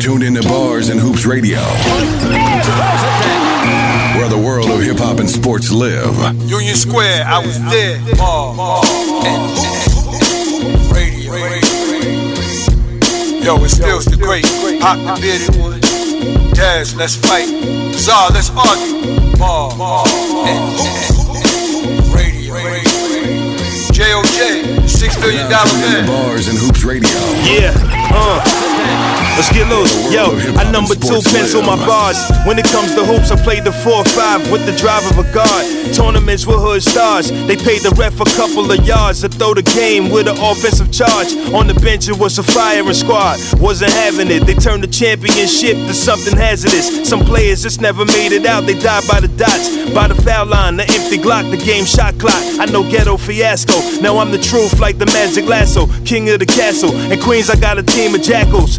tuned into Bars and Hoops Radio, where the world of hip hop and sports live. Union Square, I was there. Ball, ball, and radio. Yo, it's still the great. Pop the bearded one. Dash, let's fight. Czar, let's argue. Ball, ball, and radio. JOJ, six billion Now dollar tuned into man. Bars and Hoops Radio. Yeah, uh. Let's get loose. Yo, I number two pencil my bars. When it comes to hoops, I play the 4-5 with the drive of a guard. Tournaments with hood stars. They paid the ref a couple of yards to throw the game with an offensive charge. On the bench, it was a firing squad. Wasn't having it. They turned the championship to something hazardous. Some players just never made it out. They died by the dots, by the foul line, the empty Glock, the game shot clock. I know ghetto fiasco. Now I'm the truth like the magic lasso, king of the castle. In Queens, I got a team of jackals.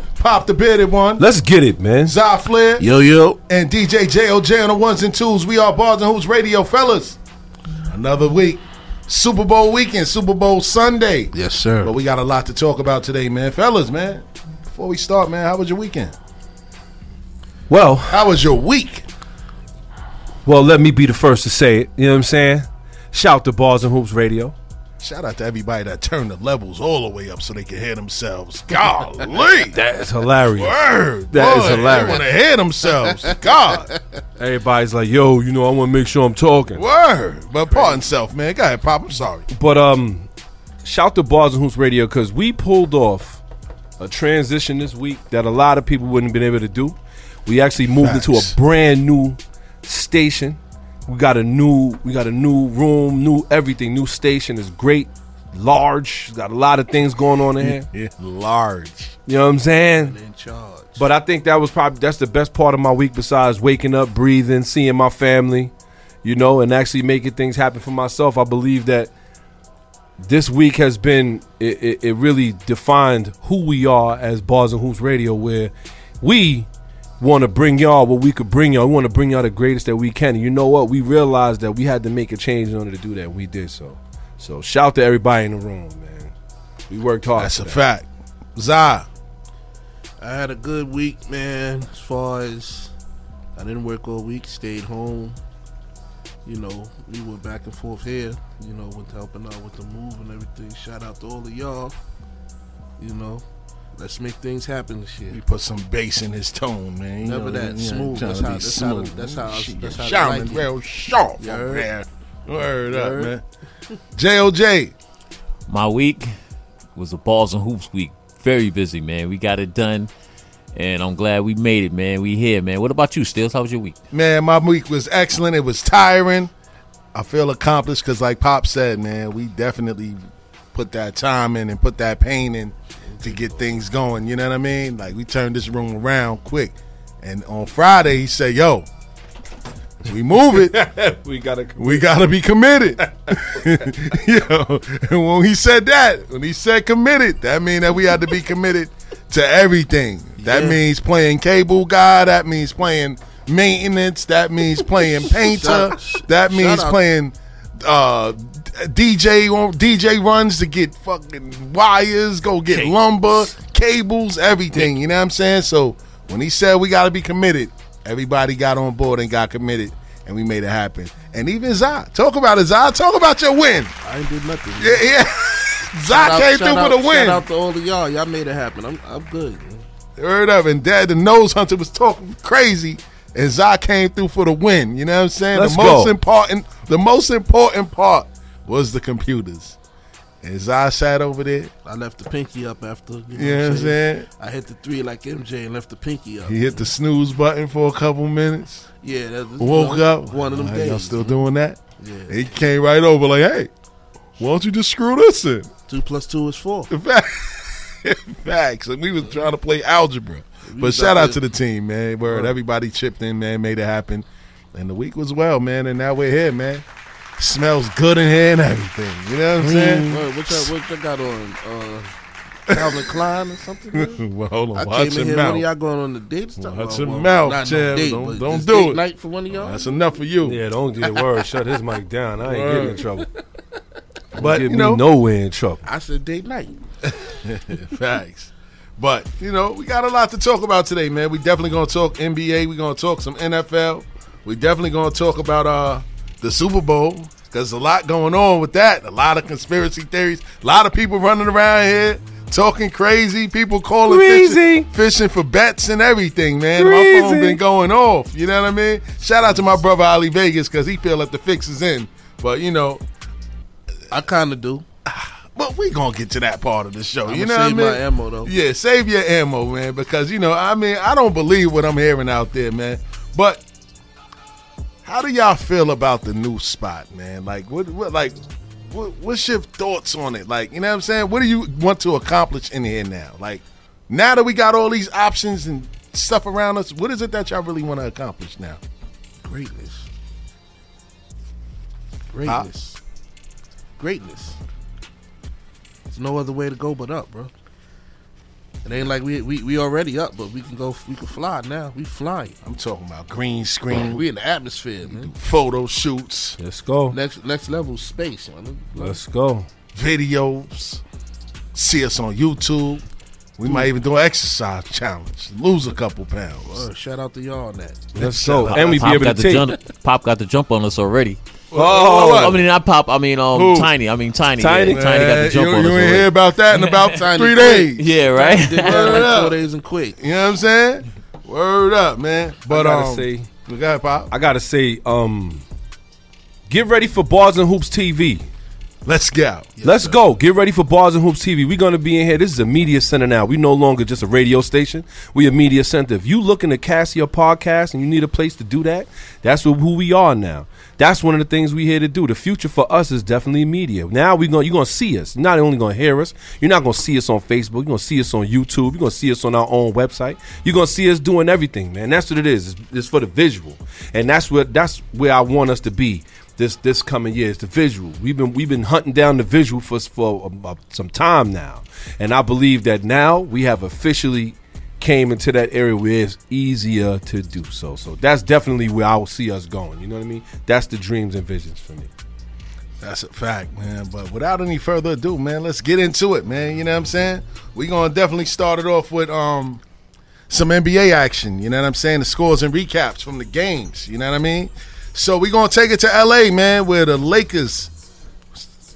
Pop the Bearded One, Let's get it, man. Zy Flair, Yo, yo. and DJ JOJ on the ones and twos. We are Bars and Hoops Radio, fellas. Another week. Super Bowl weekend, Super Bowl Sunday. Yes, sir. But we got a lot to talk about today, man. Fellas, man, before we start, man, how was your weekend? Well, How was your week? well, let me be the first to say it. You know what I'm saying? Shout to Bars and Hoops Radio. Shout out to everybody that turned the levels all the way up so they can hear themselves. Golly. That is hilarious. Word. That is Boy, hilarious. They want to hear themselves. God. Everybody's like, yo, you know, I want to make sure I'm talking. Word. But pardon self, man. Go ahead, Pop. I'm sorry. But um, shout to Bars and Hoops Radio because we pulled off a transition this week that a lot of people wouldn't have been able to do. We actually moved into a brand new station. We got a new, we got a new room, new everything. New station is great, large. Got a lot of things going on in here. Yeah, large. You know what I'm saying? In charge. But I think that was probably that's the best part of my week besides waking up, breathing, seeing my family, you know, and actually making things happen for myself. I believe that this week has been it, it, it really defined who we are as Bars and Hoops Radio, where we want to bring y'all what we could bring y'all. We want to bring y'all the greatest that we can. And you know what? We realized that we had to make a change in order to do that. We did so. So shout to everybody in the room, man. We worked hard. That's a that. fact. Zah. I had a good week, man. As far as I didn't work all week, stayed home. You know, we went back and forth here. You know, with helping out with the move and everything. Shout out to all of y'all. You know, let's make things happen this year. We put some bass in his tone, man. You Never know, that. you know, Smooth. trying That's to how- be that's how- smooth. that's how- Shit, that's how they like it. real sharp You up. Word up, man. JOJ. My week was a balls and hoops week. Very busy, man. We got it done, and I'm glad we made it, man. We here, man. What about you, Stills? How was your week? Man, my week was excellent. It was tiring. I feel accomplished because, like Pop said, man, we definitely put that time in and put that pain in to get things going. You know what I mean? Like we turned this room around quick. And on Friday, he said, "Yo, we move it. We gotta we gotta be committed." Yo, and when he said that, when he said committed, that means that we had to be committed to everything. That Yeah. means playing cable guy. That means playing maintenance. That means playing painter. That means playing uh, DJ on DJ runs to get fucking wires, go get lumber, cables, everything. You know what I'm saying? So when he said we got to be committed, everybody got on board and got committed, and we made it happen. And even Zai, talk about it, Zai. Talk about your win. I ain't did nothing. Yeah, yeah. Zai came through out- for the win. Shout out to all of y'all. Y'all made it happen. I'm, I'm good. Heard of it. And Dad, the nose hunter was talking crazy, and Zai came through for the win. You know what I'm saying? Let's the most go. important, the most important part was the computers. And Zai sat over there. I left the pinky up after. You know, You know what I'm saying? I hit the three like MJ and left the pinky up. He hit the snooze button for a couple minutes. Yeah, that, Woke one, up. One of them right, days. Y'all still doing that? Yeah. He came right over like, hey, why don't you just screw this in? Two plus two is four. In fact, Facts. And we was trying to play algebra. but shout out to the team, man. Word. everybody chipped in, man, made it happen, and the week was well, man. And now we're here, man. Smells good in here and everything. You know what I'm saying? Word, what y'all, what y'all got on? Uh, Calvin Klein or something? man? well, hold on, I watch came in your here. One of mouth. y'all going on the date? Stuff? Watch Well, your well, mouth, not Jim. No date, Don't- but don't this do date it. Night for one of y'all. That's enough for you. Yeah, don't get word. Shut his mic down. I ain't getting in trouble. but Get you me know, nowhere in trouble. I said date night. Facts. But you know, we got a lot to talk about today, man. We definitely gonna talk NBA. We gonna talk some NFL. We definitely gonna talk about uh the Super Bowl because a lot going on with that. A lot of conspiracy theories. A lot of people running around here talking crazy. People calling Crazy. fishing, fishing for bets and everything, man. My phone Crazy. been going off. You know what I mean? Shout out to my brother Ali Vegas because he feel like the fix is in. But you know, I kind of do. but we gonna get to that part of the show. I'ma you know save what I mean? my ammo, though. Yeah, save your ammo, man, because you know, I mean, I don't believe what I'm hearing out there, man. But how do y'all feel about the new spot, man? Like, what, what, like, what, what's your thoughts on it? Like, you know what I'm saying? What do you want to accomplish in here now? Like, now that we got all these options and stuff around us, what is it that y'all really want to accomplish now? Greatness. Greatness. Greatness. There's no other way to go but up, bro. It ain't like we we, we already up, but we can go. We can fly now. We flying. I'm talking about green screen, We in the atmosphere, man. photo shoots, Let's go. Next next level space, man. Let's go. videos. See us on YouTube. We might even do an exercise challenge. Lose a couple pounds. Uh, shout out to y'all on that. Let's go. And we be able to take. jump, Pop got the jump on us already. Oh, I mean, not Pop. I mean, um, Who? Tiny. I mean, Tiny. Tiny? Yeah, Tiny got the Man, jump you, on you us ain't hear about that in about Tiny three quick. days. Yeah, right. Did Word like up. four days and quick. You know what I'm saying? Word up, man. But I gotta um, say, we got pop. I gotta say, um, get ready for Bars and Hoops TV. Let's go. Let's go. Get ready for Bars and Hoops TV. We're going to be in here. This is a media center now. We no longer just a radio station. We a media center. If you looking to cast your podcast and you need a place to do that, that's who we are now. That's one of the things we here to do. The future for us is definitely media. Now we going you're going to see us. You're not only going to hear us. You're not going to see us on Facebook. You're going to see us on YouTube. You're going to see us on our own website. You're going to see us doing everything, man. That's what it is. It's, it's for the visual, and that's what that's where I want us to be this this coming year is the visual. We've been we've been hunting down the visual for for um, uh, some time now, and I believe that now we have officially came into that area where it's easier to do so. So that's definitely where I will see us going. You know what I mean? That's the dreams and visions for me. That's a fact, man. But without any further ado, man, let's get into it, man. You know what I'm saying? We're gonna definitely start it off with um some NBA action. You know what I'm saying? The scores and recaps from the games. You know what I mean? So we're gonna take it to LA, man, where the Lakers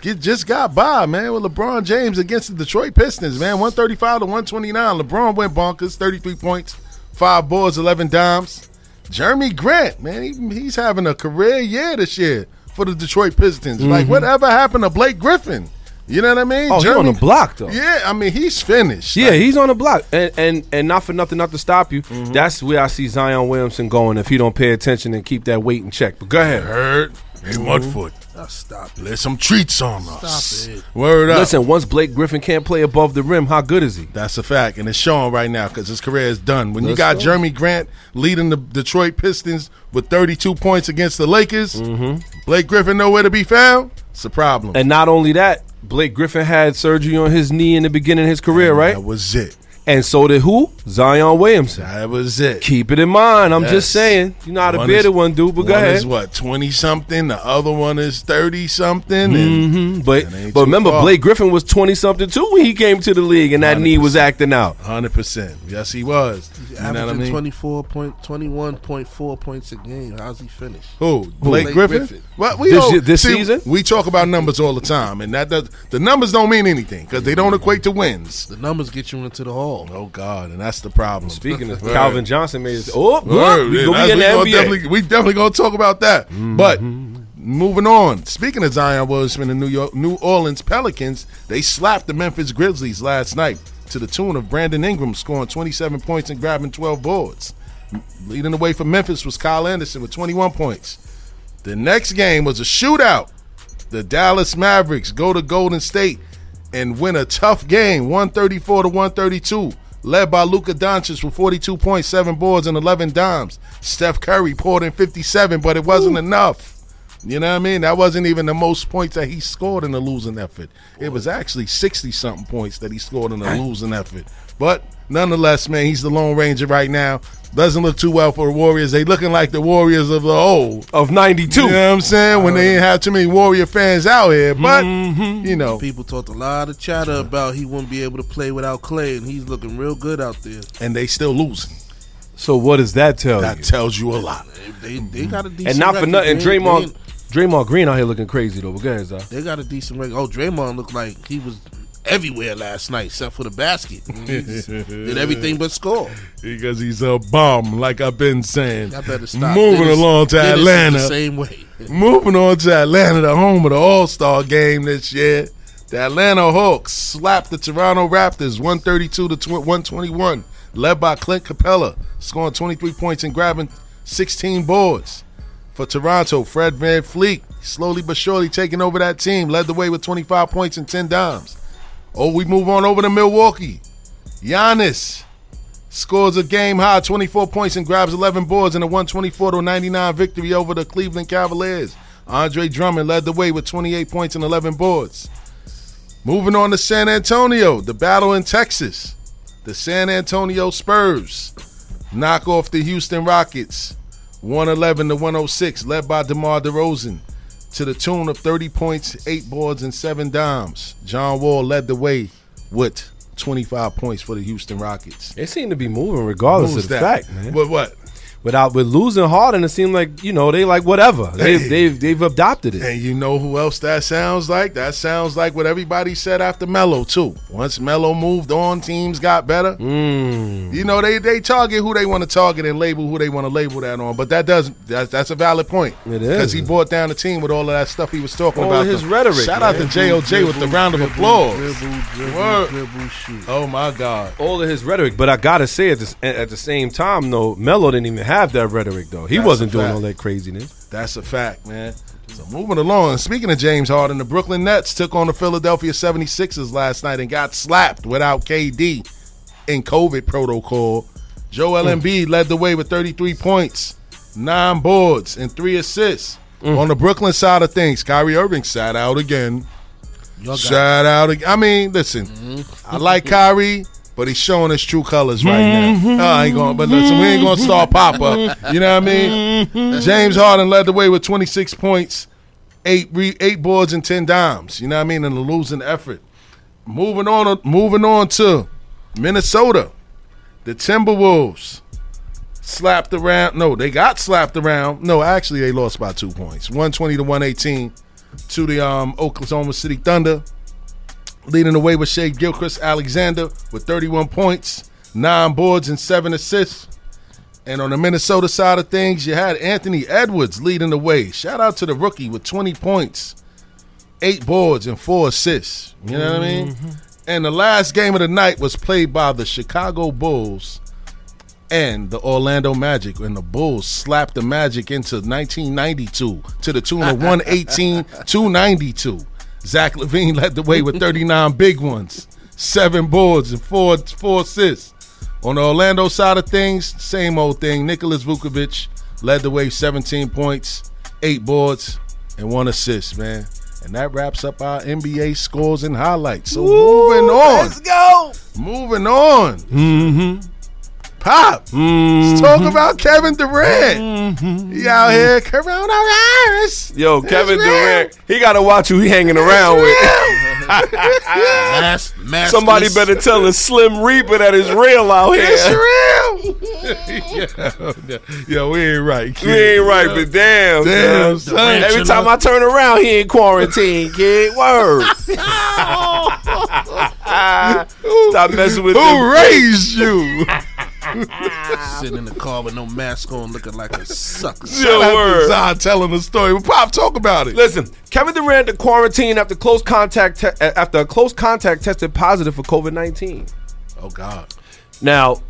get, just got by, man, with LeBron James against the Detroit Pistons, man. 135 to 129. LeBron went bonkers, 33 points, five boards, 11 dimes. Jerami Grant, man, he, he's having a career year this year for the Detroit Pistons. Like, mm-hmm. whatever happened to Blake Griffin? You know what I mean? Oh, he on the block though. Yeah, I mean, he's finished. Yeah, Like, he's on the block, and and and not for nothing, not to stop you. Mm-hmm. That's where I see Zion Williamson going if he don't pay attention and keep that weight in check. But go ahead. Heard. Hey, Mudfoot. Oh, stop it. There's some treats on us. Stop it. Word up. Listen, once Blake Griffin can't play above the rim, how good is he? That's a fact, and it's showing right now because his career is done. When you Let's got go. Jerami Grant leading the Detroit Pistons with 32 points against the Lakers, mm-hmm. Blake Griffin nowhere to be found. It's a problem. And not only that, Blake Griffin had surgery on his knee in the beginning of his career, right? That was it. And so did who? Zion Williamson. That was it. Keep it in mind. I'm Yes. just saying. You know how to One bear is- one, dude. But go one ahead. is what twenty something. The other one is thirty something. And Mhm. But but remember, far. Blake Griffin was twenty something too when he came to the league, and that knee was acting out. hundred percent. Yes, he was. You know what I mean? 24 point, 21.4 points a game. How's he finish? Who? Blake, Blake Griffin? Griffin. What we This all- this see, season? We talk about numbers all the time, and that does the numbers don't mean anything because they don't equate to wins. The numbers get you into the hall. Oh God, and that's the problem. Speaking of Calvin Johnson, made his oh, Word, we yeah, gonna that's- be in the NBA. Definitely, we definitely gonna talk about that. Mm-hmm. But moving on. Speaking of Zion Williamson and the New York, New Orleans Pelicans, they slapped the Memphis Grizzlies last night to the tune of Brandon Ingram scoring 27 points and grabbing 12 boards. Leading the way for Memphis was Kyle Anderson with 21 points. The next game was a shootout. The Dallas Mavericks go to Golden State and win a tough game, 134 to 132. led by Luka Doncic with 42 points, 7 boards, and 11 dimes. Steph Curry poured in 57, but it wasn't enough. You know what I mean? That wasn't even the most points that he scored in the losing effort. It was actually 60 something points that he scored in the losing effort. But nonetheless, man, he's the Lone Ranger right now. Doesn't look too well for the Warriors. They looking like the Warriors of the old. Of 92. You know what I'm saying? When they didn't have too many Warrior fans out here. But, mm-hmm. you know, People talked a lot of chatter about he wouldn't be able to play without Clay, and he's looking real good out there. and they still losing. So what does that tell That you? That tells you a lot. They they got a decent and not for nothing, They- Draymond They, Draymond Green out here looking crazy though. But go ahead, Zah. they got a decent record. Oh, Draymond looked like he was everywhere last night except for the basket. Did everything but score. Because he's a bum, like I've been saying. I better stop. Moving Dennis- along to Dennis Atlanta. the same way. Moving on to Atlanta, the home of the All Star game this year. The Atlanta Hawks slapped the Toronto Raptors 132 to 121, led by Clint Capela, scoring 23 points and grabbing 16 boards. For Toronto, Fred VanVleet, slowly but surely taking over that team, led the way with 25 points and 10 dimes. Oh, we move on over to Milwaukee. Giannis scores a game high 24 points and grabs 11 boards in a 124 to 99 victory over the Cleveland Cavaliers. Andre Drummond led the way with 28 points and 11 boards. Moving on to San Antonio, the battle in Texas. The San Antonio Spurs knock off the Houston Rockets 111 to 106, led by DeMar DeRozan to the tune of 30 points, 8 boards, and 7 dimes. John Wall led the way with 25 points for the Houston Rockets. They seem to be moving regardless of the that? fact, man. What, what? Without with losing Harden, it seemed like you know they like whatever. They've Hey. they've they've adopted it. And you know who else that sounds like? That sounds like what everybody said after Melo too. Once Melo moved on, teams got better. Mm. You know they they target who they want to target and label who they want to label that on. But that does that's, that's a valid point. It is. because he brought down the team with all of that stuff he was talking All about. his The- rhetoric, Shout out to. JOJ with the round of applause. Dribble, dribble, Word. dribble, shoot. Oh my God. All of his rhetoric, but I gotta say at the, at the same time though, Melo didn't even have that rhetoric though. He That's wasn't doing all that craziness. That's a fact, man. So moving along. Speaking of James Harden, the Brooklyn Nets took on the Philadelphia 76ers last night and got slapped without KD in COVID protocol. Joel hmm. Embiid led the way with 33 points, nine boards, and three assists. Hmm. On the Brooklyn side of things, Kyrie Irving sat out again. Shout out. I mean, listen, mm-hmm. I like Kyrie, but he's showing his true colors right now. Oh, I ain't going, but listen, we ain't going to mm-hmm. start pop up. You know what I mean? Mm-hmm. James Harden led the way with 26 points, eight re, eight boards, and 10 dimes. You know what I mean? In a losing effort. Moving on, moving on to Minnesota, the Timberwolves slapped around. No, they got slapped around. No, actually, they lost by two points, 120 to 118 to the um, Oklahoma City Thunder. Leading the way with Shai Gilgeous-Alexander with 31 points, nine boards, and seven assists. And on the Minnesota side of things, you had Anthony Edwards leading the way. Shout out to the rookie with 20 points, eight boards, and four assists. You know what I mean? Mm-hmm. And the last game of the night was played by the Chicago Bulls and the Orlando Magic. And the Bulls slapped the Magic into 1992 to the tune of 118 to 92. Zach LaVine led the way with 39 big ones, seven boards, and four, four assists. On the Orlando side of things, same old thing. Nikola Vucevic led the way, 17 points, eight boards, and one assist, man. And that wraps up our NBA scores and highlights. So moving on. Let's go. Moving on. Mm-hmm. Pop. Let's talk about Kevin Durant. Mm-hmm. He out here coronavirus. Yo, It's Kevin real. Durant, he gotta watch who he hanging around with. Mas- masters. Somebody better tell his Slim Reaper that is real out It's here. real. yo, yo, we ain't right. Kid. We ain't right, but damn, Damn, son. son. Every time I turn around, he in quarantine, kid. Word. Stop messing with Who them. raised you? sitting in the car with no mask on, looking like a sucker. Yo, word. Zod telling the story. Well, Pop, talk about it. Listen, Kevin Durant to quarantine after close contact te- after a close contact tested positive for COVID nineteen. Oh God. Now,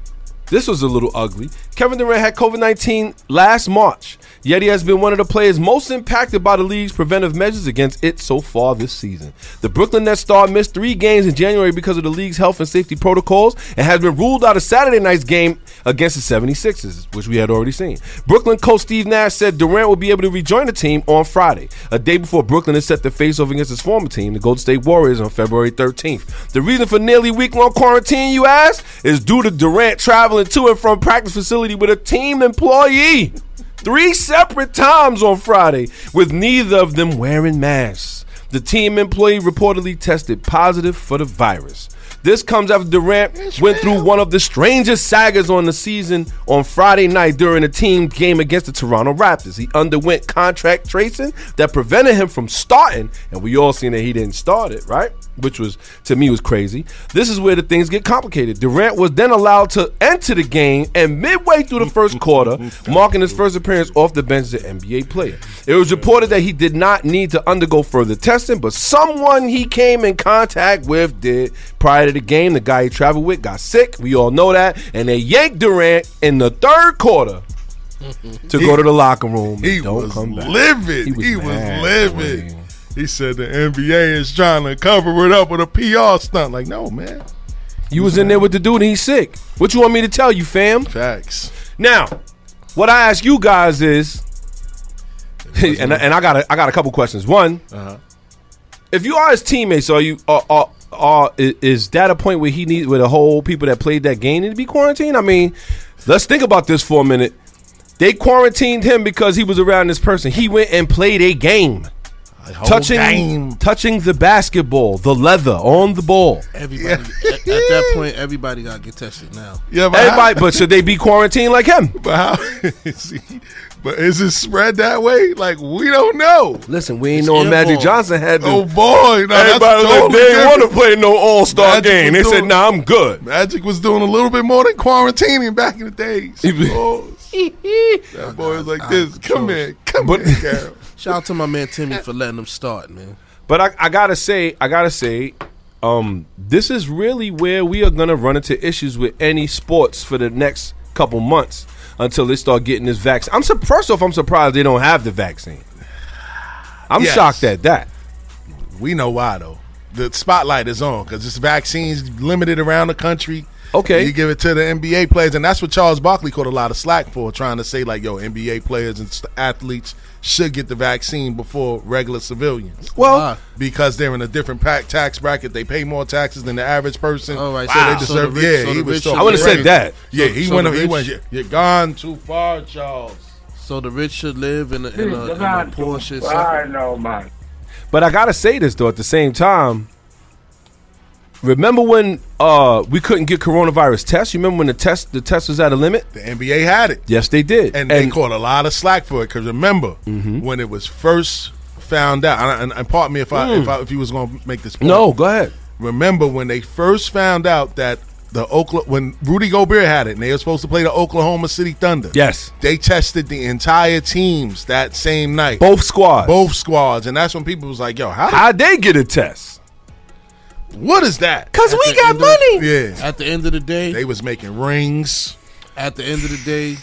this was a little ugly. Kevin Durant had COVID 19 last March, Yet he has been one of the players most impacted by the league's preventive measures against it so far this season. The Brooklyn Nets star missed three games in January because of the league's health and safety protocols and has been ruled out of Saturday night's game against the 76ers, which we had already seen. Brooklyn coach Steve Nash said Durant will be able to rejoin the team on Friday, a day before Brooklyn is set to face off against his former team, the Golden State Warriors, on February 13th. The reason for nearly week-long quarantine, you ask, is due to Durant traveling to and from practice facility with a team employee three separate times on Friday with neither of them wearing masks. The team employee reportedly tested positive for the virus. This comes after Durant went through one of the strangest sagas on the season on Friday night during a team game against the Toronto Raptors. He underwent contract tracing that prevented him from starting, and we all seen that he didn't start it, right? Which was to me was crazy. This is where the things get complicated. Durant was then allowed to enter the game, and midway through the first quarter, marking his first appearance off the bench as an NBA player. It was reported that he did not need to undergo further testing, but someone he came in contact with did prior to the game. The guy he traveled with got sick. We all know that, and they yanked Durant in the third quarter to go to the locker room. He don't was come back. livid. He He was was, mad, livid. He said the NBA is trying to cover it up with a PR stunt. Like, no, man. You was in there with the dude and he's sick. What you want me to tell you, fam? Facts. Now, what I ask you guys is, and, and I got a, I got a couple questions. One, uh-huh. If you are his teammates, are you are, are, are is that a point where he needs where the whole people that played that game need to be quarantined? I mean, let's think about this for a minute. They quarantined him because he was around this person. He went and played a game, whole touching game. touching the basketball, the leather on the ball. Everybody at, at that point, everybody got to get tested now. Yeah, but Everybody, but should they be quarantined like him? How, but how? see, but is it spread that way? Like we don't know. Listen, we ain't It's knowing Magic. Johnson had to. Oh boy, no, Everybody that's was like, totally they didn't want to play no All Star game. They was said, doing- "Nah, I'm good." Magic was doing a little bit more than quarantining back in the days. He Oh, that boy was like this. Come here, come But- here, Carol. Shout out to my man Timmy for letting them start, man. But I, I gotta say, I gotta say, um, this is really where we are gonna run into issues with any sports for the next couple months until they start getting this vaccine. I'm sur- first off, I'm surprised they don't have the vaccine. I'm Yes. shocked at that. We know why though. The spotlight is on because this vaccine's limited around the country. Okay. you give it to the NBA players, and that's what Charles Barkley caught a lot of slack for, trying to say like, "Yo, NBA players and athletes should get the vaccine before regular civilians." Well, Why? because they're in a different pack tax bracket, they pay more taxes than the average person. Oh, right. So So they the- so deserve. the rich- yeah, so he was rich I would've crazy. said that. Yeah, So- he so went. the He rich- went. "You're- You're gone too far, Charles. So the rich should live in a, in a, in a poor should I know, man. But I gotta say this though. At the same time, remember when uh, we couldn't get coronavirus tests? You remember when the test the test was at a limit? The NBA had it. Yes, they did. and, they caught a lot of slack for it. Because remember, Mm-hmm. when it was first found out, and, and, and pardon me if I, if I if you was going to make this point. Mm. no, go ahead. remember when they first found out that the Oklahoma when Rudy Gobert had it, and they were supposed to play the Oklahoma City Thunder. Yes. they tested the entire teams that same night, Both squads. both squads, and that's when people was like, "Yo, how? How'd they get a test? What is that?" Cause At we the got end of- money. Yeah, At the end of the day, they was making rings. at the end of the day,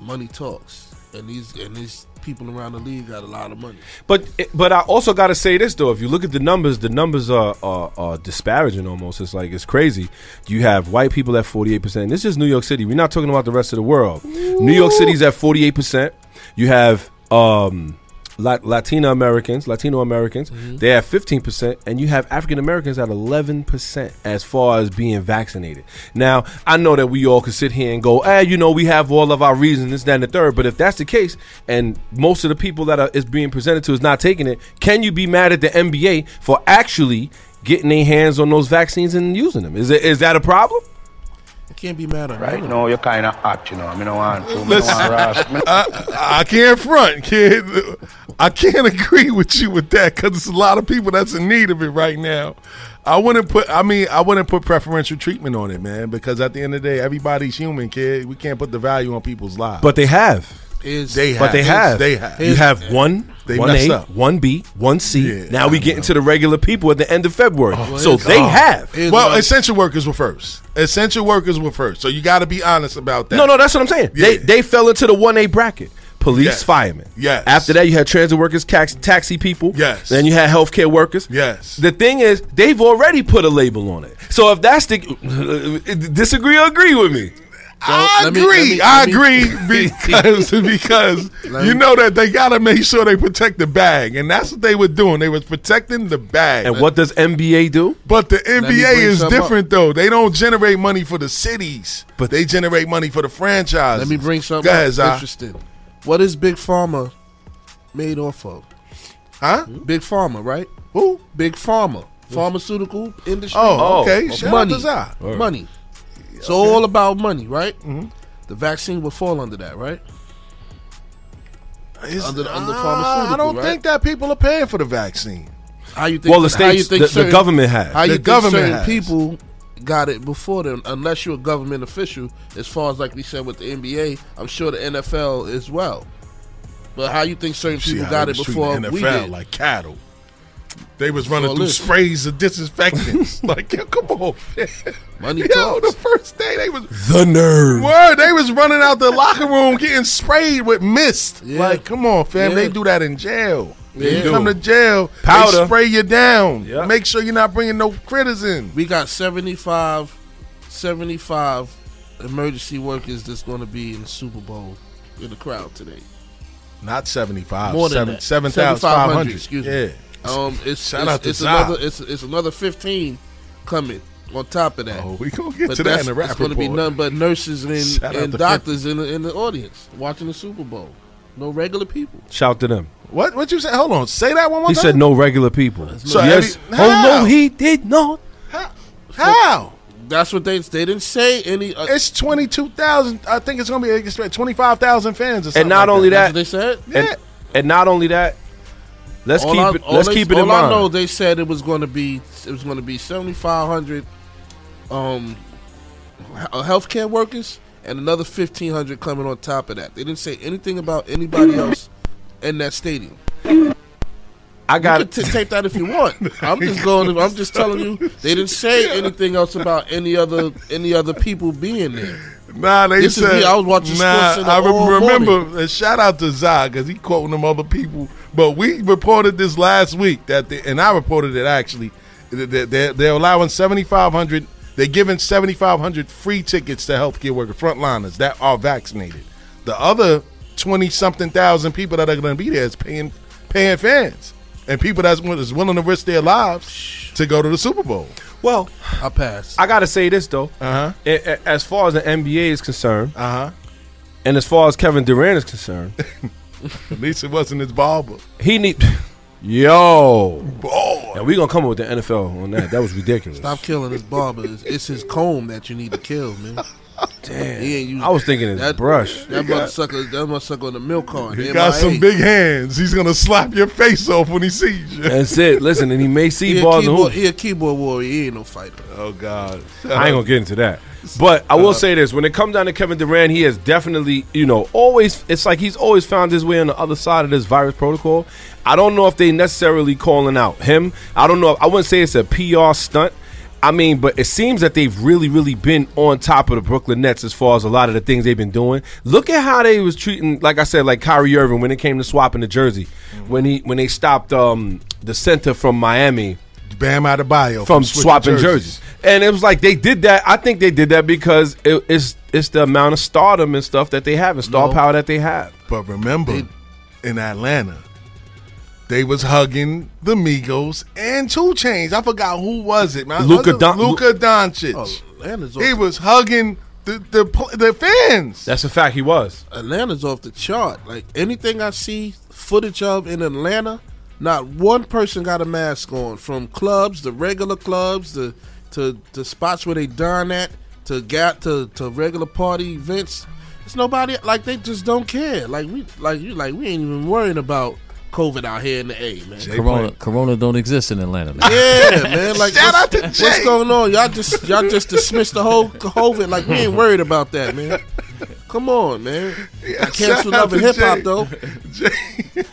money talks, and these and these people around the league got a lot of money. But but I also got to say this though. If you look at the numbers, the numbers are, are are disparaging almost. It's like it's crazy. You have white people at forty eight percent. This is New York City. We're not talking about the rest of the world. New York City's at forty eight percent. You have um, Lat- Latino Americans, Latino Americans. They have fifteen percent, and you have African Americans at eleven percent as far as being vaccinated. Now I know that we all could sit here and go, "Ah, you know, we have all of our reasons, this, that, and the third. But if that's the case, and most of the people that are is being presented to is not taking it, can you be mad at the NBA for actually getting their hands on those vaccines and using them? Is it is that a problem? You can't be mad at Right none of now, you're kind of hot, you know. I mean, I want to. I Ross. I can't front, kid. I can't agree with you with that because there's a lot of people that's in need of it right now. I wouldn't put. I mean, I wouldn't put preferential treatment on it, man, because at the end of the day, everybody's human, kid. We can't put the value on people's lives. But they have. Is they have. But they have. They have. You have one, They one messed A, up. one B, one C. Yeah, now we get know. into the regular people at the end of February. Oh, so it's- they oh. have. Well, what essential workers were first. Essential workers were first. So you got to be honest about that. No, no, that's what I'm saying. They they fell into the one A bracket. police, Yes. firemen. Yes. After that, you had transit workers, tax, taxi people. Yes. Then you had healthcare workers. Yes. The thing is, they've already put a label on it. So if that's the uh, uh, uh, disagree or agree with me. I let me- agree. let me- I let me- agree because because you know that they gotta make sure they protect the bag, and that's what they were doing. They was protecting the bag. And what does NBA do? But the NBA is something different though. They don't generate money for the cities, but they generate money for the franchise. Let me bring something Go ahead, up interesting. What is Big Pharma made off of? Huh? Big Pharma, right? Who? Big Pharma, pharmaceutical industry. Oh, okay. Of Shout money, out to money. It's all about money, right? Mm-hmm. The vaccine would fall under that, right? Is- Under the- under uh, pharmaceutical, I don't right? think that people are paying for the vaccine. How you think? Well, the how you states, think the, the government has. How you The think government certain has. people got it before them? Unless you're a government official, as far as like we said with the NBA, I'm sure the NFL as well. But how you think certain See people got it before the we did? like cattle. They was running So through listen. sprays of disinfectants. like, yo, come on, man. Money Yo, talks. the first day they was the nerve. word. They was running out the locker room getting sprayed with mist. Yeah. Like, come on, fam. Yeah. They do that in jail. When Yeah. you come to jail, Powder. they spray you down. Yeah. Make sure you're not bringing no critters in. We got 75, 75 emergency workers that's going to be in the Super Bowl in the crowd today. Not 75. More than seven, that. 7,500. excuse me. yeah. Um, it's Shout it's, out to it's Zah. another it's, it's another fifteen coming on top of that. Oh, we going to get but to that that's in the rap it's going to be report. none but nurses and, Shout and doctors in the in the audience watching the Super Bowl. No regular people. Shout to them. What What you say? Hold on. Say that one more He time. He said no regular people. So yes. every- oh no, he did not. How? That's what they they didn't say any. Uh, It's 22,000. I think it's going to be expect 25,000 fans or something. And not like only that's that, what they said. Yeah. and, and not only that, let's all keep I, it. Let's they- keep it in all mind. I know they said it was going to be it was going to be seventy five hundred um healthcare workers and another fifteen hundred coming on top of that. They didn't say anything about anybody else in that stadium. I You got can t- tape that if you want. I'm just going. I'm just telling you. They didn't say anything else about any other any other people being there. Nah, they This is said. I was watching nah, I remember. And shout out to Zah because he quoting them other people. But we reported this last week that, they, and I reported it actually. They're, they're allowing seventy five hundred. They're giving seventy five hundred free tickets to healthcare workers, frontliners that are vaccinated. The other twenty something thousand people that are going to be there is paying paying fans and people that's is willing to risk their lives to go to the Super Bowl. well. I pass. I gotta say this though. Uh huh. A- a- As far as the NBA is concerned, Uh huh. and as far as Kevin Durant is concerned, At least it wasn't his barber. he need. Yo, Boy. and we gonna come up with the NFL on that. That was ridiculous. Stop killing his barber. It's, it's his comb that you need to kill, man. Damn. He ain't using I was thinking his that brush. That motherfucker. That motherfucker on the milk card. He MIA. got some big hands. He's gonna slap your face off when he sees you. That's it. Listen, and he may see a, balls and keyboard, hoops. he a keyboard warrior. He ain't no fighter. Oh God. I ain't gonna get into that. But I will say this: when it comes down to Kevin Durant, he has definitely, you know, always. It's like he's always found his way on the other side of this virus protocol. I don't know if they necessarily calling out him. I don't know. I wouldn't say it's a PR stunt. I mean, but it seems that they've really, really been on top of the Brooklyn Nets as far as a lot of the things they've been doing. Look at how they was treating, like I said, like Kyrie Irving when it came to swapping the jersey, when he when they stopped um, the center from Miami Bam Adebayo from switching swapping jerseys. And it was like they did that. I think they did that because it, it's it's the amount of stardom and stuff that they have and star No. power that they have. But remember, in Atlanta, they was hugging the Migos and 2 Chainz. I forgot who was it, man. Luka Don- Luka Doncic. Oh, Atlanta's off, he was hugging the the the fans. That's a fact. He was. Atlanta's off the chart. Like anything I see footage of in Atlanta, not one person got a mask on. From clubs, the regular clubs, the to the spots where they dine at, to get to to regular party events. It's nobody like they just don't care. Like we like you like we ain't even worrying about COVID out here in the A, man. Corona, Corona don't exist in Atlanta. Man. Yeah, man. Like Shout what's, out to what's going on? Y'all just y'all just dismissed the whole COVID. Like we ain't worried about that, man. Come on, man. I Shout cancel out love and to hip hop though. Jay,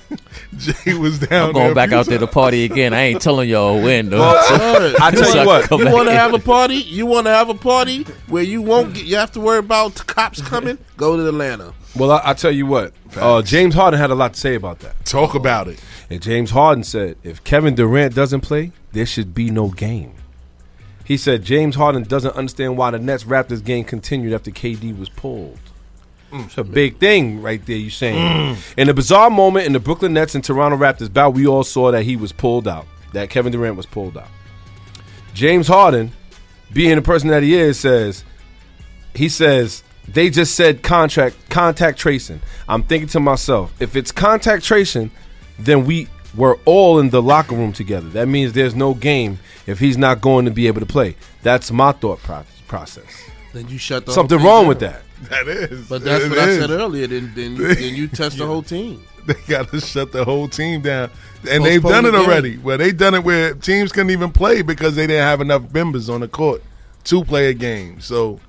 Jay was down I'm going back out there to party again. I ain't telling y'all when though. Word. I tell you what. You want to have a party? You want to have a party where you won't get, you have to worry about the cops coming? Go to Atlanta. Well, I, I tell you what, uh, James Harden had a lot to say about that. Talk about it. And James Harden said, if Kevin Durant doesn't play, there should be no game. He said James Harden doesn't understand why the Nets Raptors game continued after KD was pulled. It's a big thing right there, you saying. In a bizarre moment in the Brooklyn Nets and Toronto Raptors bout, we all saw that he was pulled out, that Kevin Durant was pulled out. James Harden, being the person that he is, says, he says, they just said contract contact tracing. I'm thinking to myself, if it's contact tracing, then we were all in the locker room together. That means there's no game if he's not going to be able to play. That's my thought pro- process. Then you shut the Something whole wrong down. with that. That is. But that's It what I said earlier. Then then you, then you test the whole team. They got to shut the whole team down, and they've done it the game. already. Well, they've done it where teams couldn't even play because they didn't have enough members on the court to play a game. So,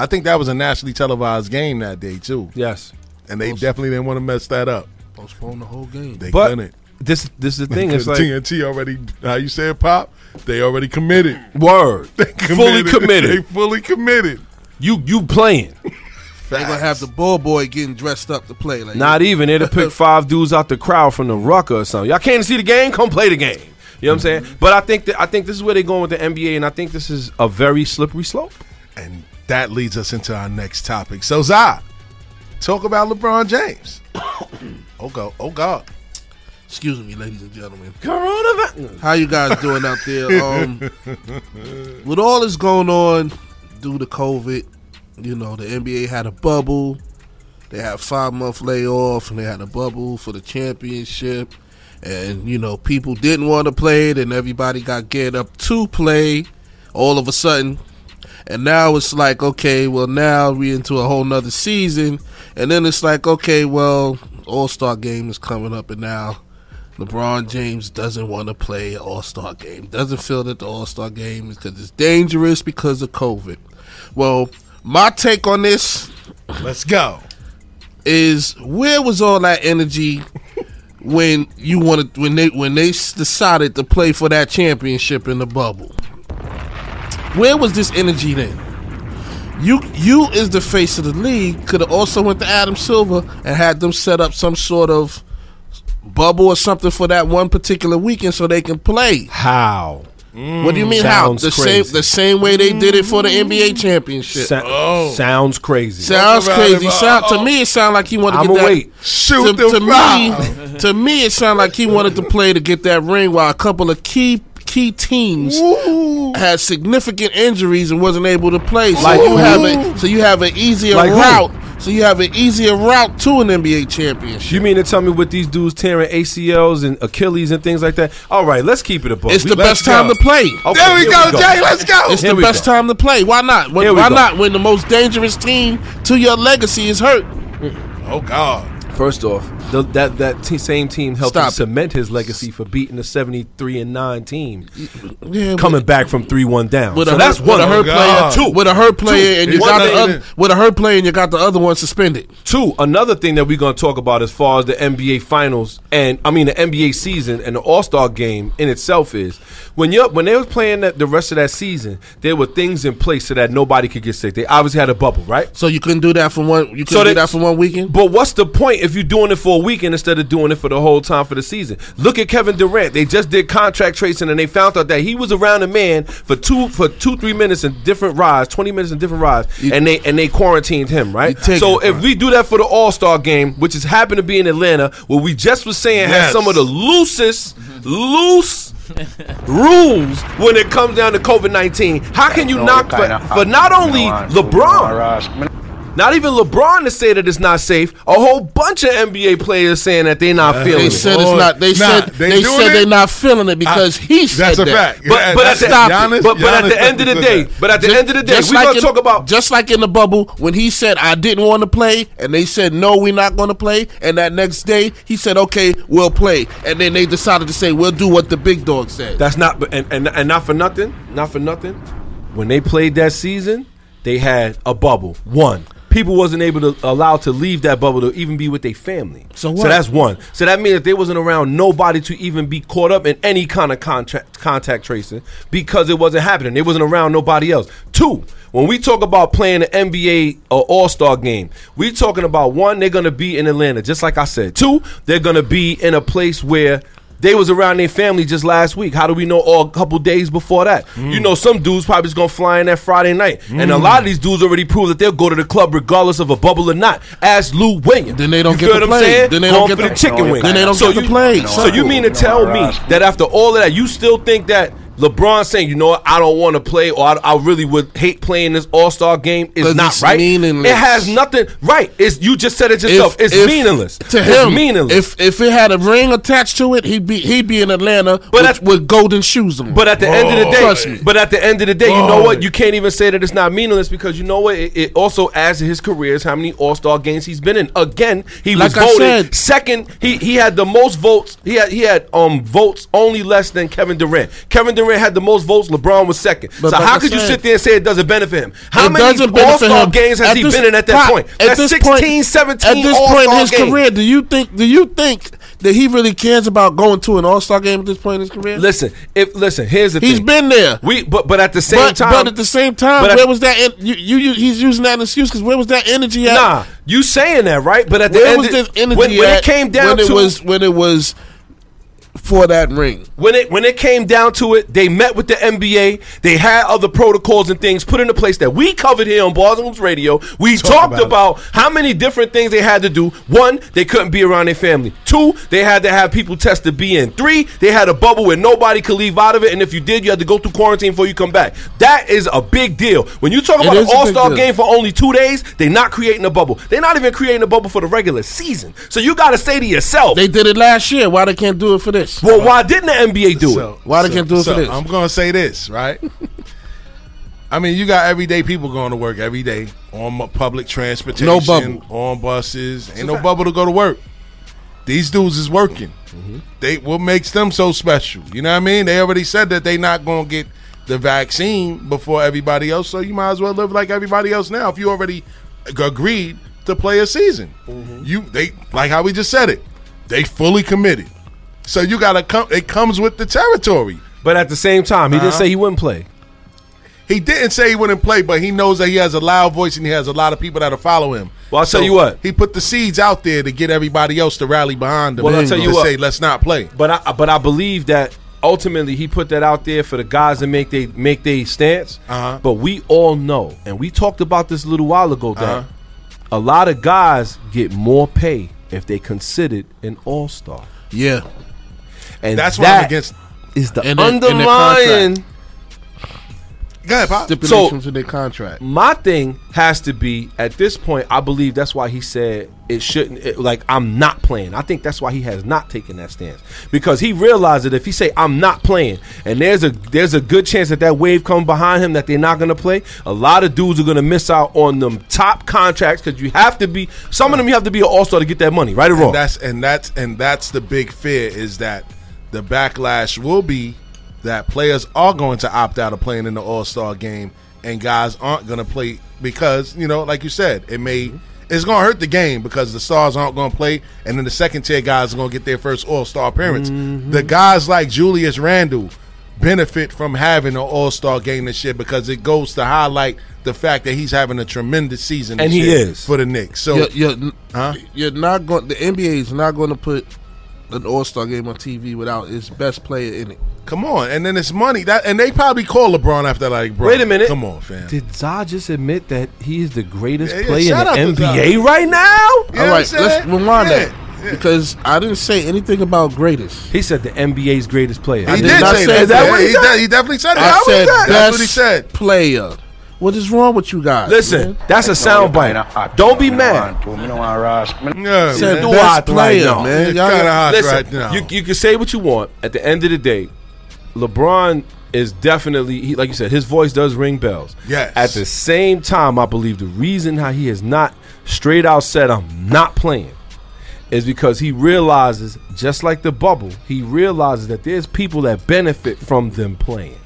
I think that was a nationally televised game that day too, Yes. and they definitely didn't want to mess that up. Postpone the whole game. They But couldn't. this this is the thing. It's like TNT already. How you said, Pop? They already committed. word. Fully committed. They committed. fully committed. You you playing. They're gonna have the ball boy getting dressed up to play. Like Not even. They'd have picked five dudes out the crowd from the rucker or something. Y'all can't see the game? Come play the game. You know what I'm mm-hmm. saying? But I think that I think this is where they're going with the NBA, and I think this is a very slippery slope. And that leads us into our next topic. So, Zai, talk about LeBron James. oh, God. Oh, God. Excuse me, ladies and gentlemen. Coronavirus. How you guys doing out there? Um, with all this going on due to COVID, you know, the NBA had a bubble. They had five month layoff, and they had a bubble for the championship. And you know, people didn't want to play it, and everybody got geared up to play. All of a sudden, and now it's like, okay, well, now we into a whole nother season, and then it's like, okay, well, All Star game is coming up, and now LeBron James doesn't want to play an All Star game. Doesn't feel that the All Star game is because it's dangerous because of COVID. Well, my take on this Let's go. is where was all that energy when you wanted when they when they decided to play for that championship in the bubble? Where was this energy then? You you is the face of the league could have also went to Adam Silver and had them set up some sort of bubble or something for that one particular weekend so they can play. How? what do you mean how? The crazy. same the same way they did it for the NBA championship. Sa- oh. Sounds crazy. Sounds Talk about crazy. Sound, to me, it sounded like he wanted to I'ma get that. wait. Shoot to, the to me, to me, it sounded like he wanted to play to get that ring, while a couple of key key teams Ooh. had significant injuries and wasn't able to play. So Like you who? have a so you have an easier Like who? route. So you have an easier route to an NBA championship. You mean to tell me with these dudes tearing ACLs and Achilles and things like that? All right, let's keep it a book. it's the best time go. to play. Okay, There we here go, Jay. Let's go. It's Here the best go. time to play. Why not? When, Here we why go. not when the most dangerous team to your legacy is hurt? Oh, God. First off, the, that that te- same team helped Stop him cement his legacy for beating the seventy three and nine team, Yeah, coming back from three one down. with so a that's hurt, one. with a hurt God. player, Two. with a hurt player, and you It's got the other with a hurt player, and you got the other one suspended. Two, another thing that we're going to talk about as far as the NBA finals and I mean the NBA season and the All Star game in itself is when you when they was playing that, the rest of that season, there were things in place so that nobody could get sick. They obviously had a bubble, right? So you couldn't do that for one. You couldn't So do that for one weekend. But what's the point if you're doing it for a weekend instead of doing it for the whole time for the season? Look at Kevin Durant. They just did contract tracing and they found out that he was around a man for two for two three minutes in different rides, twenty minutes in different rides, You- and they and they quarantined him. Right. So it, if bro. we do that for the All Star game, which has happened to be in Atlanta, where we just was saying has some of the loosest loose. rules when it comes down to COVID nineteen. How can you No, knock for, for not only LeBron, not even LeBron to say that it's not safe. A whole bunch of NBA players saying that they're not feeling They it. said it's not. They nah, said they they, doing said it? they're not feeling it because he said That's a that. fact. But, Yeah, but at the Stop it. Giannis- but, but at the end of the day, that. but at the Just- end of the day, just we're gonna in, talk about just like in the bubble when he said I didn't want to play, and they said no, we're not going to play, and that next day he said okay, we'll play, and then they decided to say we'll do what the big dog said. that's not and, and and not for nothing, not for nothing. When they played that season, they had a bubble. One. People wasn't able to allow to leave that bubble to even be with their family. So So that's one. So that means that they wasn't around nobody to even be caught up in any kind of contact contact tracing because it wasn't happening. They wasn't around nobody else. Two. When we talk about playing the NBA or uh, All Star game, we talking about one, they're gonna be in Atlanta, just like I said. Two, they're gonna be in a place where they was around their family just last week. How do we know all a couple days before that? Mm. You know, some dudes probably just gonna fly in that Friday night, and a lot of these dudes already proved that they'll go to the club regardless of a bubble or not. As Lou Williams, Then they don't you get feel to what I'm play. Then they don't get to- the chicken wing. Then they don't so get you, play. So you mean to tell me that after all of that, you still think that LeBron saying, you know what, I don't want to play, or I, I really would hate playing this All Star game is not it's right. meaningless. It has nothing right. It's you just said it yourself. it's if- meaningless to It's him. meaningless. If if it had a ring attached to it, he'd be he'd be in Atlanta with, at- with golden shoes on. But at the end of the day, Trust me. but at the end of the day, you know what? You can't even say that it's not meaningless because you know what? It, it also adds to his career is how many All Star games he's been in. Again, he Like was I voted said- second. He he had the most votes. He had he had um votes only less than Kevin Durant. Kevin Durant had the most votes. LeBron was second. But so like how I could you sit there and say it doesn't benefit him? How many All Star games has At he this been in at that point? At That's this 16, point, 17 At this point in his games. career, do you think do you think that he really cares about going to an All Star game at this point in his career? Listen, if listen, here's the He's thing. been there. We but but at the same but, time, but at the same time, where was that? You, you, you he's using that excuse because where was that energy at? Nah, you saying that right? But at the where end, was this energy when, when at it came down when to it was when it was for that ring? when it when it came down to it, they met with the NBA. They had other protocols and things put into place that we covered here on Bars and Hoops Radio. We talked about about, how many different things they had to do. One, they couldn't be around their family. Two, they had to have people test to be in. Three, they had a bubble where nobody could leave out of it, and if you did, you had to go through quarantine before you come back. That is a big deal. When you talk about an is a big All Star game for only two days, they're not creating a bubble. They're not even creating a bubble for the regular season. So you got to say to yourself, They did it last year. Why they can't do it for this? Well, why didn't the NBA do it? So- Why they so- can't do it so for this? I'm gonna say this, right? I mean, you got everyday people going to work every day on public transportation, No bubble. on buses. Ain't no bubble to go to work. These dudes is working. Mm-hmm. They what makes them so special? You know what I mean? They already said that they not gonna get the vaccine before everybody else, so you might as well live like everybody else now. If you already agreed to play a season, Mm-hmm. you they like how we just said it. They fully committed. So you gotta come. It comes with the territory. But at the same time, he didn't Uh-huh. say he wouldn't play. He didn't say he wouldn't play, but he knows that he has a loud voice and he has a lot of people that'll follow him. Well, I'll tell you what. He put the seeds out there to get everybody else to rally behind him. Well, I'll tell to you what. say, let's not play. But I but I believe that ultimately he put that out there for the guys to make they make their stance. Uh-huh. But we all know, and we talked about this a little while ago, that Uh-huh. a lot of guys get more pay if they considered an all star. yeah, And That's why I'm against. is the In their- in their underlying. Go ahead, Pop. stipulations in their contract. My thing has to be at this point. I believe that's why he said it shouldn't. It, like I'm not playing. I think that's why he has not taken that stance because he realized that if he say I'm not playing, and there's a there's a good chance that that wave comes behind him that they're not gonna play. A lot of dudes are gonna miss out on them top contracts because you have to be. Some of them you have to be an all star to get that money, right or wrong. And that's and that's and that's the big fear is that the backlash will be that players are going to opt out of playing in the All Star game, and guys aren't going to play because you know, like you said, it may mm-hmm. it's going to hurt the game because the stars aren't going to play, and then the second tier guys are going to get their first All Star appearance. Mm-hmm. The guys like Julius Randle benefit from having an All Star game this year because it goes to highlight the fact that he's having a tremendous season, And he is. for the Knicks. So You're, you're, Huh? you're not going. The NBA is not going to put an All Star game on TV without his best player in it. Come on, and then it's money that, and they probably call LeBron after like, bro. Wait a minute. come on, fam. Did Zah just admit that he is the greatest Yeah, yeah, player shout in the to NBA right now? You know All what right, I'm saying? let's rewind Yeah, that because I didn't say anything about greatest. He said the NBA's greatest player. I He did did not say say that. that. Yeah, what he he, said? de- he definitely said that. I How said best That's what he said. player. What is wrong with you guys? Listen, man? that's a soundbite. Don't be mad. Yeah, said man. do best hot right now. man. Y'all kind of hot Listen, right now. you you can say what you want. At the end of the day, LeBron is definitely he, like you said. His voice does ring bells. Yes. At the same time, I believe the reason how he has not straight out said I'm not playing is because he realizes, just like the bubble, he realizes that there's people that benefit from them playing.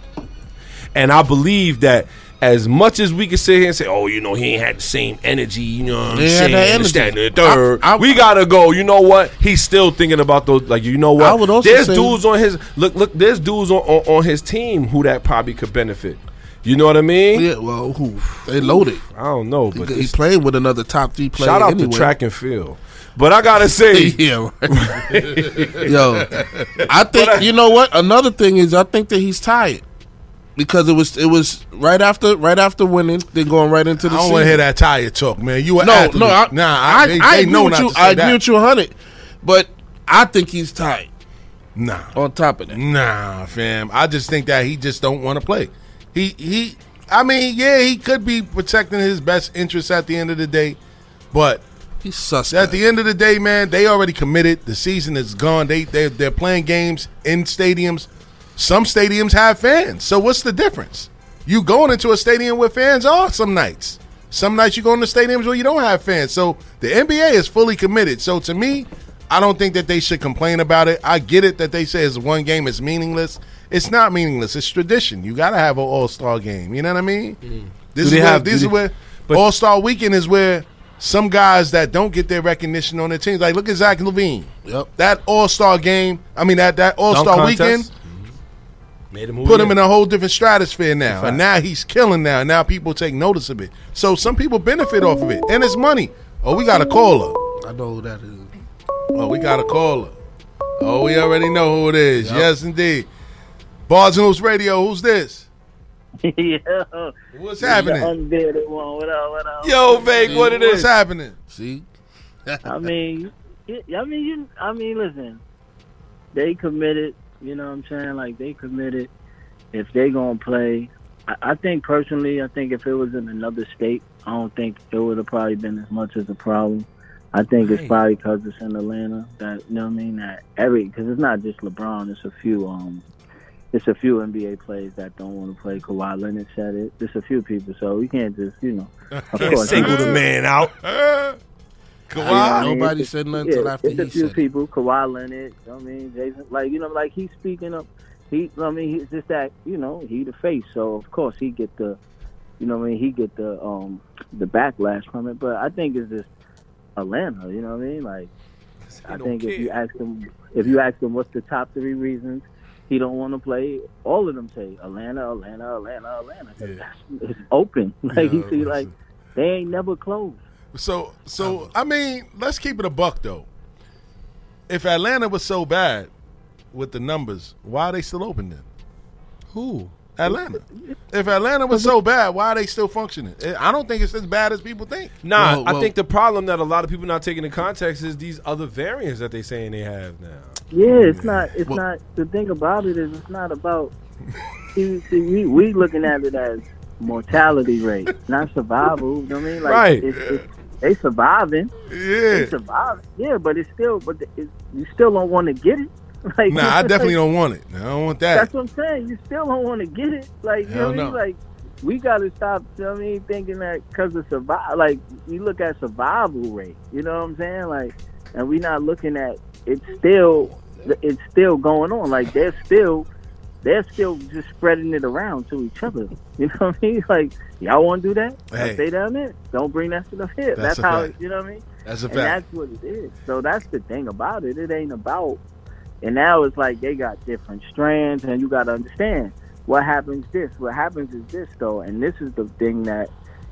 And I believe that as much as we can sit here and say, "Oh, you know, he ain't had the same energy," you know what I'm had saying? and energy. and the third. I- I- we gotta go. You know what? He's still thinking about those. Like, you know what? I would also there's say- dudes on his look. Look, there's dudes on, on on his team who that probably could benefit. You know what I mean? Yeah, well, who they loaded. I don't know, but he playing with another top three player. shout out anyway. to track and field. But I gotta say, yeah, yo, I think you know what. Another thing is, I think that he's tired because it was it was right after right after winning, then going right into the. I don't want to hear that tired talk, man. You an No, athlete. no, I, nah, I, I, they, I they agree know with not you. I agree that. with you hundred, but I think he's tired. Nah, On top of that, nah, fam. I just think that he just don't want to play. He he. I mean, yeah, he could be protecting his best interests at the end of the day, but he's suspect. at the end of the day, man, they already committed. The season is gone. They they they're playing games in stadiums. Some stadiums have fans. So what's the difference? You going into a stadium where fans are some nights. Some nights you go into stadiums where you don't have fans. So the NBA is fully committed. So to me, I don't think that they should complain about it. I get it that they say it's one game is meaningless. It's not meaningless. It's tradition. You got to have an All Star game. You know what I mean? This Mm. Do is where, have- this do is where but- All Star Weekend is where some guys that don't get their recognition on their teams, like look at Zach LaVine. Yep. That All Star game. I mean that that All Dunk Star contest? weekend made him put him in a whole different stratosphere now, fact. and now he's killing now. Now people take notice of it. So some people benefit off of it, and it's money. Oh, we got a caller. I know who that is. Oh, we got a caller. Oh, we already know who it is. Yes, indeed. Bars and Hoops Radio. Who's this? Yo, What's happening? unbearded one. What up? What up? Yo, Vague, what it What's happening? See, I mean, y- I mean, you. I mean, listen. They committed. You know what I'm saying? Like they committed. If they gonna play, I, I think personally, I think if it was in another state, I don't think it would have probably been as much as a problem. I think it's Right. probably because it's in Atlanta that you know what I mean. That every because it's not just LeBron. It's a few. Um, it's a few NBA players that don't want to play. Kawhi Leonard said it. There's a few people, so we can't just you know. Of Can't course, single the man out. Yeah, Kawhi. I mean, Nobody it's- said nothing until yeah, till after it's a he few said it. people. Kawhi Leonard, you know what I mean, Jason, like you know, like he's speaking up. He, I mean, he's just that you know he the face, so of course he get the, you know, what I mean, he get the um the backlash from it. But I think it's just Atlanta, you know what I mean? Like I don't think if you ask him, if you ask him what's the top three reasons he don't want to play, all of them say Atlanta, Atlanta, Atlanta, Atlanta. Yeah. that's, it's open. Like Yeah, you see, like they ain't never closed. So, so I mean, let's keep it a buck though. If Atlanta was so bad with the numbers, why are they still open then? Who? Atlanta. If Atlanta was so bad, why are they still functioning? Eh, I don't think it's as bad as people think. Nah, Well, I think the problem that a lot of people not taking into context is these other variants that they saying they have now. Yeah, it's not. It's Well- not. The thing about it is, it's not about. See, see we we looking at it as mortality rate, not survival. You know what I mean? Like, Right. It's, it's, they surviving. Yeah, They surviving. Yeah, but it's still. But the, it, you still don't want to get it. Like, Nah, I definitely don't want it. I don't want that. That's what I'm saying. You still don't want to get it. Like, you know Hell what I mean? no. Like, we got to stop. You know what I mean? Thinking that because of survival. Like, you look at survival rate. You know what I'm saying? Like, and we not looking at it's still it's still going on. Like, they're still they're still just spreading it around to each other. You know what I mean? Like, y'all want to do that? Hey. Stay down there. Don't bring that stuff here. That's That's, how fact. you know what I mean. That's a And fact. that's what it is. So that's the thing about it. It ain't about. And now it's like they got different strands, and you got to understand what happens. This, what happens is this though, and this is the thing that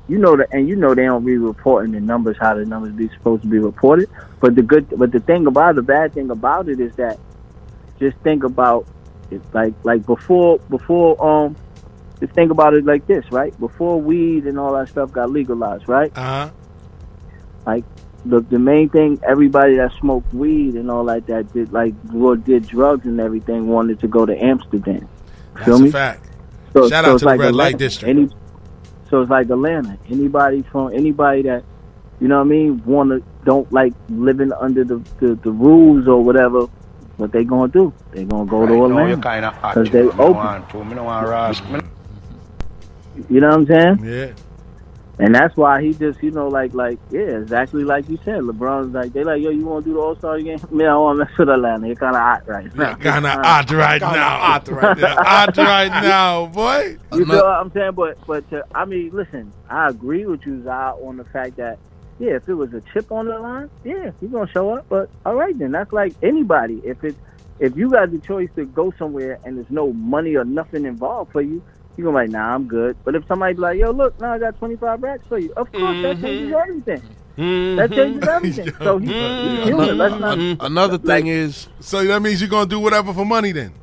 you know that, and you know they don't be reporting the numbers how the numbers be supposed to be reported. But the good, but the thing about the bad thing about it is that just think about it like like before before um just think about it like this right before weed and all that stuff got legalized right Uh huh. like the the main thing everybody that smoked weed and all like that did like or did drugs and everything wanted to go to Amsterdam. That's Feel a me? fact. So, Shout so out to the like red light district. Any, so it's like Atlanta. Anybody from anybody that you know what I mean want to don't like living under the, the the rules or whatever. What they gonna do? They gonna go to Right now, you Atlanta. kind of hot. 'Cause they know, open. want to. Me no want Ross. You know what I'm saying? Yeah. And that's why he just, you know, like, like, yeah, exactly like you said. LeBron's like, they like, yo, you want to do the All Star game? Man, I want to mess with Atlanta. It's kind of hot right now. Kind of It's odd right now. odd right now. Odd right now, boy. You know what I'm saying? But but to, I mean, listen, I agree with you, Zah, on the fact that yeah, if it was a chip on the line, yeah, he's gonna show up. But all right, then that's like anybody. If it if you got the choice to go somewhere and there's no money or nothing involved for you, you're gonna be like, nah, I'm good. But if somebody be like, yo, look, now I got 25 racks for you, of course that mm-hmm. changes everything. Mm-hmm. That changes everything. So he, mm-hmm. he's human. Let's not. Another thing Like- is, So that means you're gonna do whatever for money then.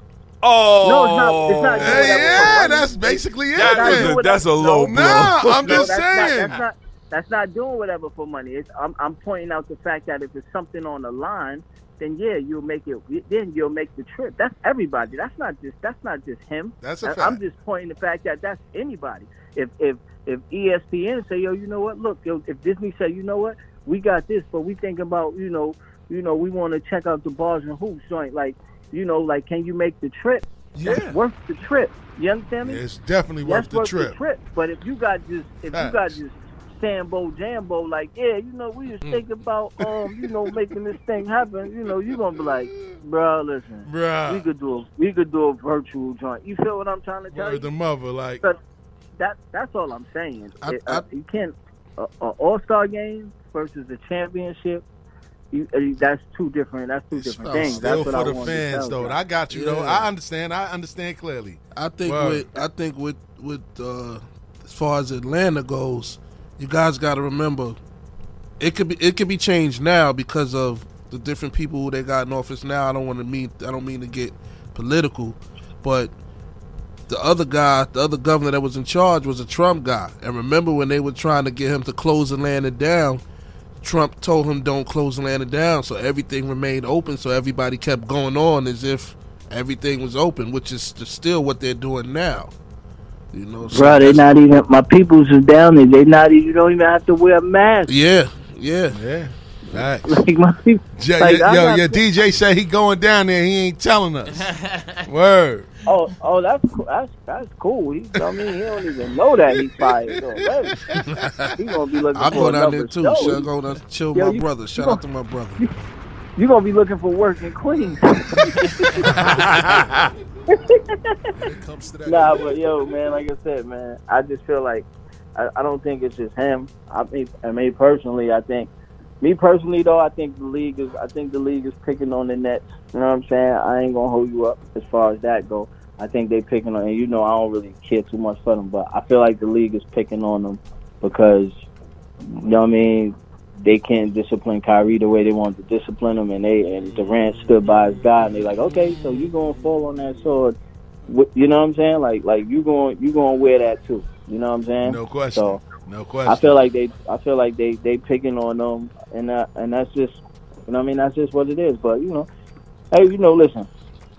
Oh, No, it's not. It's not. Hey, yeah, that's basically it. That not is a- that's a low No, blow. Nah, I'm No, just that's saying. That's not doing whatever for money. It's, I'm I'm pointing out the fact that if it's something on the line, then yeah, you'll make it. Then you'll make the trip. That's everybody. That's not just that's not just him. That's a fact. I'm just pointing the fact that that's anybody. If if if ESPN say yo, you know what? Look, yo, if Disney say you know what, we got this, but we think about you know you know we want to check out the bars and hoops joint. Like you know like can you make the trip? That's Yeah. worth the trip. You understand me? It's definitely That's worth the trip. the trip. But if you got just if you got just Sambo Jambo, like, yeah, you know, we just think about um, you know, making this thing happen, you know, you gonna be like, bro, listen. Bruh. We could do a we could do a virtual joint. You feel what I'm trying to tell Word you? the mother, like But that that's all I'm saying. I- It- uh, you can't a, a All Star game versus a championship. You, uh, that's two different. That's two different things. still that's what for I the wanted to fans tell though. you. I got you though. I understand. I understand clearly. I think Word. with I think with with uh, as far as Atlanta goes, you guys got to remember it could be it could be changed now because of the different people they got in office now. I don't want to mean I don't mean to get political, but the other guy, the other governor that was in charge was a Trump guy. And remember when they were trying to get him to close Atlanta down, Trump told him don't close Atlanta down, so everything remained open. So everybody kept going on as if everything was open, which is still what they're doing now. You know, so Bro, they that's- not even my peoples is down there. They not even. You don't even have to wear a mask. Yeah, yeah. Yeah. Facts. Like my people. Yo, like, yo, yo, your DJ said he going down there. He ain't telling us. Word. Oh, oh, that's cool. That's that's cool. He, I mean, he don't even know that he's fired. already. He gonna be looking I'll for go down there too. show. Should I go down chill Yo, my you- brother. you Shout gon- out to my brother. You gonna be looking for work in Queens. nah, but yo, man, like I said, man, I just feel like I, I don't think it's just him. I mean, I mean, personally, I think me personally though, I think the league is, I think the league is picking on the Nets. You know what I'm saying? I ain't gonna hold you up as far as that go. I think they picking on, and you know, I don't really care too much for them, but I feel like the league is picking on them because, you know what I mean? They can't discipline Kyrie the way they want to discipline him, and they and Durant stood by his guy, and they like, okay, so you gonna fall on that sword? You know what I'm saying? Like, like you going you gonna wear that too? You know what I'm saying? No question. So No question. I feel like they, I feel like they, they picking on them, and that, and that's just, you know, what I mean, that's just what it is. But you know, hey, you know, listen,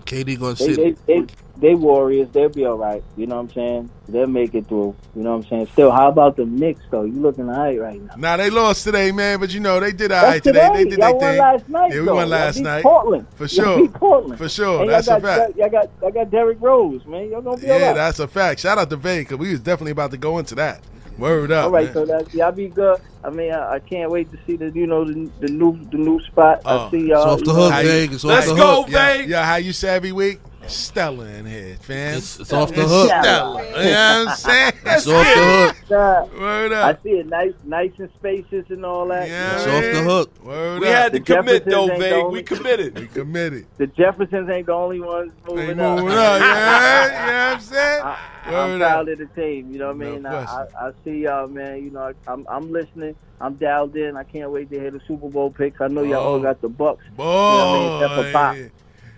KD gonna they, sit. they, they, they warriors, they'll be all right. You know what I'm saying? They'll make it through. You know what I'm saying? Still, how about the Knicks though? You looking all right right now? Now they lost today, man, but you know they did all That's right today. They did Y'all their won thing. last night. Yeah, we though. won Y'all last beat night. Portland For Y'all sure. beat Portland For sure. And That's y'all a got, fact. Y'all got, y'all got Derrick Rose, man. Y'all gonna be all Yeah, right. that's a fact. Shout out to Vay because we was definitely about to go into that. Word up, All right, man. so that y'all be good. I mean, I, I can't wait to see the you know the, the new the new spot. Oh. I see y'all. off the hook, How you- Vig. It's off Let's the go, hook. yeah, Vay. yeah, how you savvy every week? Stella in here, fam. It's, it's off the hook. Stella. You know what I'm saying? It's off the hook. Word I see it nice, nice and spacious and all that. Yeah, It's You off the hook. Word We up. had to The commit Jeffersons though, ain't Vig. We committed. we committed. The Jeffersons ain't the only ones They moving moving up. up. Yeah, you know what I'm saying? I, I'm Word proud of the team. You know what I No mean? I, I. I see y'all, man. You know, I, I'm I'm listening. I'm dialed in. I can't wait to hear the Super Bowl picks. I know y'all all Oh. got the Bucks. Boy. I mean? Except for Pop.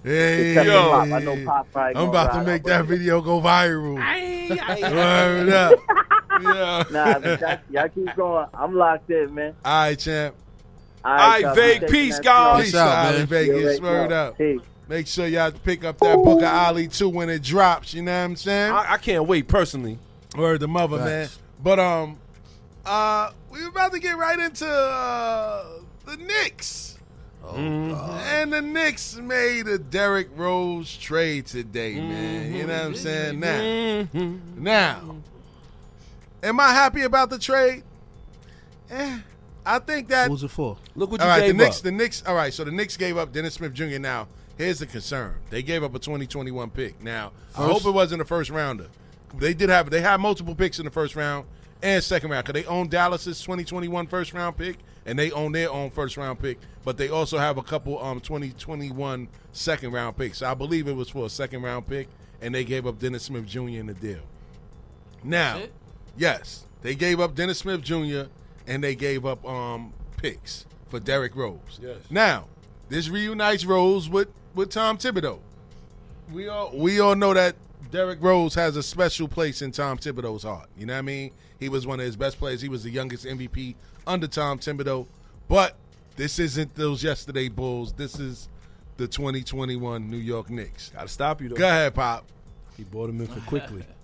Hey, yo. Pop. I know Pop probably I'm about to make that it. video go viral. Word up. Yeah. Nah, y'all, y'all keep going. I'm locked in, man. All right, champ. All All right, y'all, Vig, be peace, taking guys. Peace out, out, man. Vegas. Yeah, Word up. Peace. Make sure y'all pick up that book of Ali too when it drops. You know what I'm saying? I, I can't wait personally. Word the mother, man. But um, uh, we're about to get right into uh, the Knicks. Oh, mm-hmm. And the Knicks made a Derrick Rose trade today, man. You mm-hmm. know what I'm mm-hmm. saying? Now, now, Am I happy about the trade? Eh, I think that. What was it for? Look what you all right, the gave Knicks. up. The Knicks. All right, so the Knicks gave up Dennis Smith Jr. Now, here's the concern: they gave up a 2021 pick. Now, I hope it wasn't a first rounder. They did have. They had multiple picks in the first round and second round because they own Dallas's 2021 first round pick and they own their own first round pick. But they also have a couple um 2021 second round picks. So I believe it was for a second round pick, and they gave up Dennis Smith Jr. in the deal. Now, yes, they gave up Dennis Smith Jr. and they gave up um picks for Derrick Rose. Yes. Now, this reunites Rose with with Tom Thibodeau. We all we all know that Derrick Rose has a special place in Tom Thibodeau's heart. You know what I mean? He was one of his best players. He was the youngest MVP under Tom Thibodeau. But this isn't those yesterday Bulls. This is the 2021 New York Knicks. Gotta stop you though. Go ahead, Pop. He bought him in for Quickley.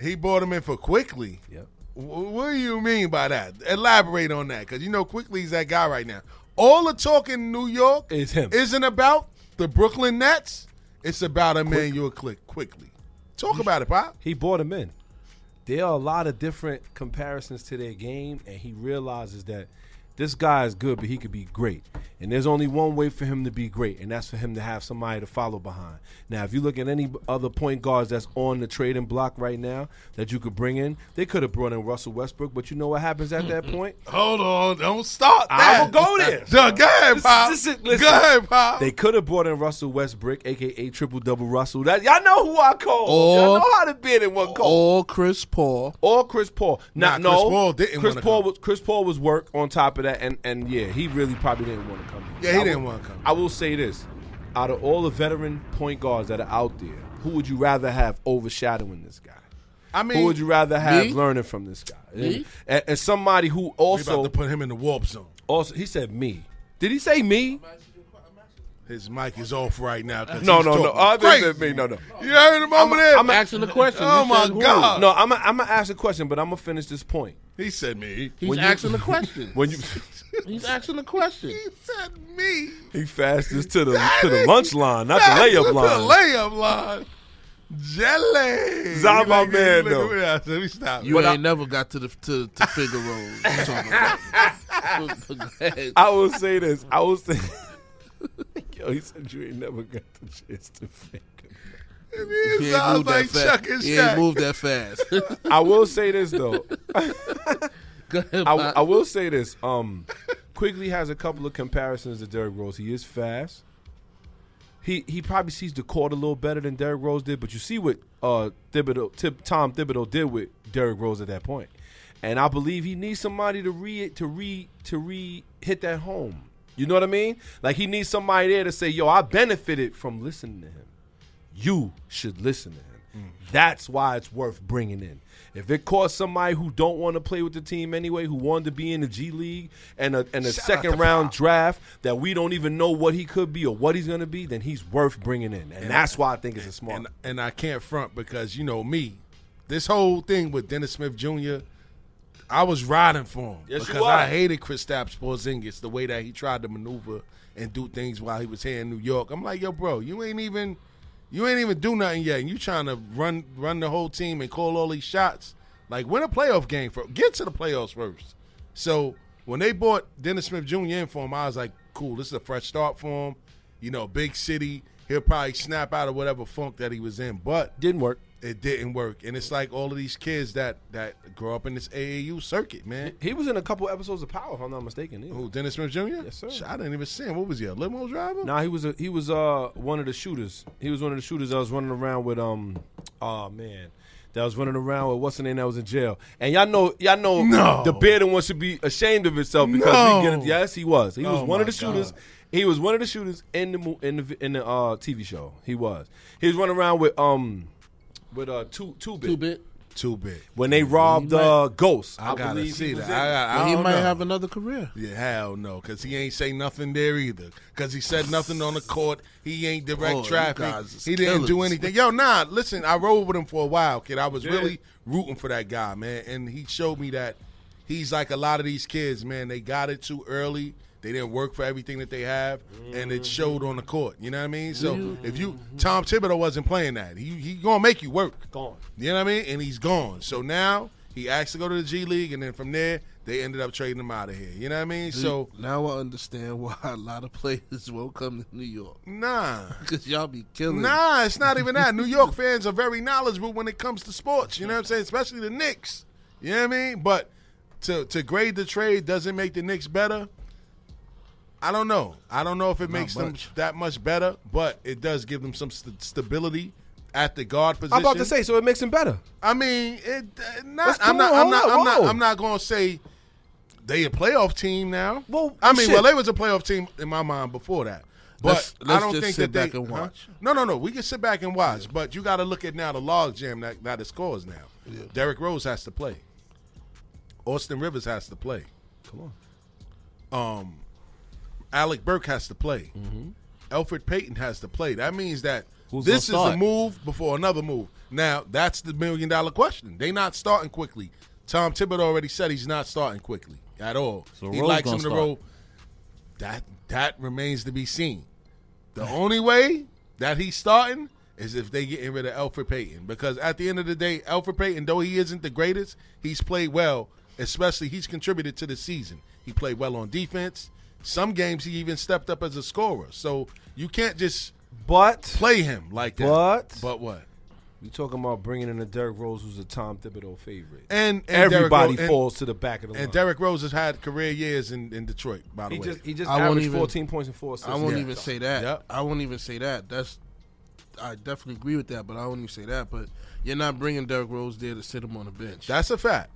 He bought him in for Quickley. Yep. Wh- What do you mean by that? Elaborate on that, because you know Quickley Quickley's that guy right now. All the talk in New York Is him. isn't about the Brooklyn Nets. It's about Immanuel Click Quickley. Talk about it, Pop. He bought him in. There are a lot of different comparisons to their game, and he realizes that this guy is good, but he could be great. And there's only one way for him to be great, and that's for him to have somebody to follow behind. Now, if you look at any other point guards that's on the trading block right now that you could bring in, they could have brought in Russell Westbrook, but you know what happens at that point? Hold on, don't start I will go there. Go ahead, Pop. listen. go ahead, Pop. They could have brought in Russell Westbrook, aka Triple Double Russell. That y'all know who I call. Or- y'all know how to bid in one call. Or Chris Paul. or Chris Paul. Not Nah, no. Chris Paul didn't Chris Paul come. was Chris Paul was work on top of that, and and yeah, he really probably didn't want to come. Yeah, he I didn't wanna come. I will say this: out of all the veteran point guards that are out there, who would you rather have overshadowing this guy? I mean, Who would you rather have Me? learning from this guy? Me? And, and somebody who we about also to put him in the warp zone. also he said me. Did he say me? His mic is off right now. 'cause No, he's no, no. talking Other crazy. than me, no, no. You heard him over there? I'm a- Asking the question. Oh, my said who? God. No, I'm gonna I'm gonna ask a question, but I'm gonna finish this point. he said me. He's When you- asking the question. When you He's asking the question. He said me. he fastest to the to the lunch line, not the layup The line. layup line. Jelly. Zah, Look my man, look though. me. Let me stop. You But ain't I- never got to the to, to Figaro. You talking about. Go ahead. I will say this. I will say. Yo, he said you ain't never got the chance to fake it. It He ain't sounds moved like that Chuck fast. and He ain't Shaq. moved that fast. I will say this though. Go ahead, I, I will say this. Um, Quickley has a couple of comparisons to Derrick Rose. He is fast. He he probably sees the court a little better than Derrick Rose did, but you see what uh Thibodeau, Tib, Tom Thibodeau did with Derrick Rose at that point, and I believe he needs somebody to re to re to re hit that home. You know what I mean? Like he needs somebody there to say, "Yo, I benefited from listening to him. You should listen to him." Mm. That's why it's worth bringing in. If it costs somebody who don't want to play with the team anyway, who wanted to be in the G League and a, and a Shout second round Pop. draft that we don't even know what he could be or what he's going to be, then he's worth bringing in. And, that's why I think it's a smart. and and I can't front because you know me. This whole thing with Dennis Smith Jr. I was riding for him Yes, because. I hated Kristaps Porzingis the way that he tried to maneuver and do things while he was here in New York. I'm like, yo, bro, you ain't even you ain't even do nothing yet, and you trying to run run the whole team and call all these shots. Like, win a playoff game for get to the playoffs first. So when they bought Dennis Smith Jr. in for him, I was like, cool, this is a fresh start for him. You know, big city. He'll probably snap out of whatever funk that he was in, but Didn't work. it didn't work. And it's like all of these kids that that grow up in this AAU circuit, man. He was in a couple episodes of Power, if I'm not mistaken. either. Who, Dennis Smith Jr.? Yes, sir. Shit, I didn't even see him. What was he, a limo driver? Nah, he was a, he was uh one of the shooters. He was one of the shooters that was running around with um oh man. That was running around with what's the name that was in jail. And y'all know y'all know No. the bearded one should be ashamed of himself because No. we get. Yes, he was. He was Oh, one of the shooters. God. He was one of the shooters in the in the in the uh TV show. He was. He was running around with um with uh two two bit. Two bit. Too big. When they robbed the uh Ghost. I, gotta believe he see that. in I, it. got- I Well, he might know. have another career. Yeah, hell no, because he ain't say nothing there either. Because he said nothing on the court. He ain't direct Oh, traffic. guys He didn't do anything. Yo, nah, listen, I rode with him for a while, kid. I was really rooting for that guy, man. And he showed me that he's like a lot of these kids, man. They got it too early. They didn't work for everything that they have, and it mm-hmm. showed on the court. You know what I mean? So mm-hmm. if you Tom Thibodeau wasn't playing that, he he gonna make you work. Gone. You know what I mean? And he's gone. So now He asked to go to the G League, and then from there they ended up trading him out of here. You know what I mean? So now I understand why a lot of players won't come to New York nah, because y'all be killing. nah, it's not even that. New York fans are very knowledgeable when it comes to sports. You know what I'm saying? Especially the Knicks. You know what I mean? But to to grade the trade doesn't make the Knicks better. I don't know. I don't know if it makes them that much better, but it does give them some st- stability at the guard position. I'm about to say, so it makes him better. I mean, it uh, not. I'm not. on, I'm not. hold I'm on, not. I'm not going to say they a playoff team now. Well, I mean, shit. well, they was a playoff team in my mind before that. But Let's- I let's don't just think sit that they back and huh? watch. No, no, no. We can sit back and watch, but you got to look at now the log jam that that it scores now. Derrick Rose has to play. Austin Rivers has to play. Come on. Um, Alec Burks has to play. Mm-hmm. Elfrid Payton has to play. That means that Who's this is a move before another move. Now that's the million dollar question. They not starting Quickley. Tom Thibodeau already said he's not starting Quickley at all. So he likes him to start. roll. That that remains to be seen. The only way that he's starting is if they getting rid of Elfrid Payton. Because at the end of the day, Elfrid Payton, though he isn't the greatest, he's played well. Especially he's contributed to the season. He played well on defense. Some games he even stepped up as a scorer. So you can't just But play him like that. But- but what? You talking about bringing in a Derrick Rose, who's a Tom Thibodeau favorite. And, and Derrick Everybody Ro- and- falls to the back of the line. And Derrick Rose has had career years in, in Detroit. By the he way, just he just I won't averaged even- 14 points and four assists. I won't Yeah. even say that. Yep. I won't even say that. That's I definitely agree with that, but I won't even say that. But you're not bringing Derrick Rose there to sit him on the bench. that's a fact.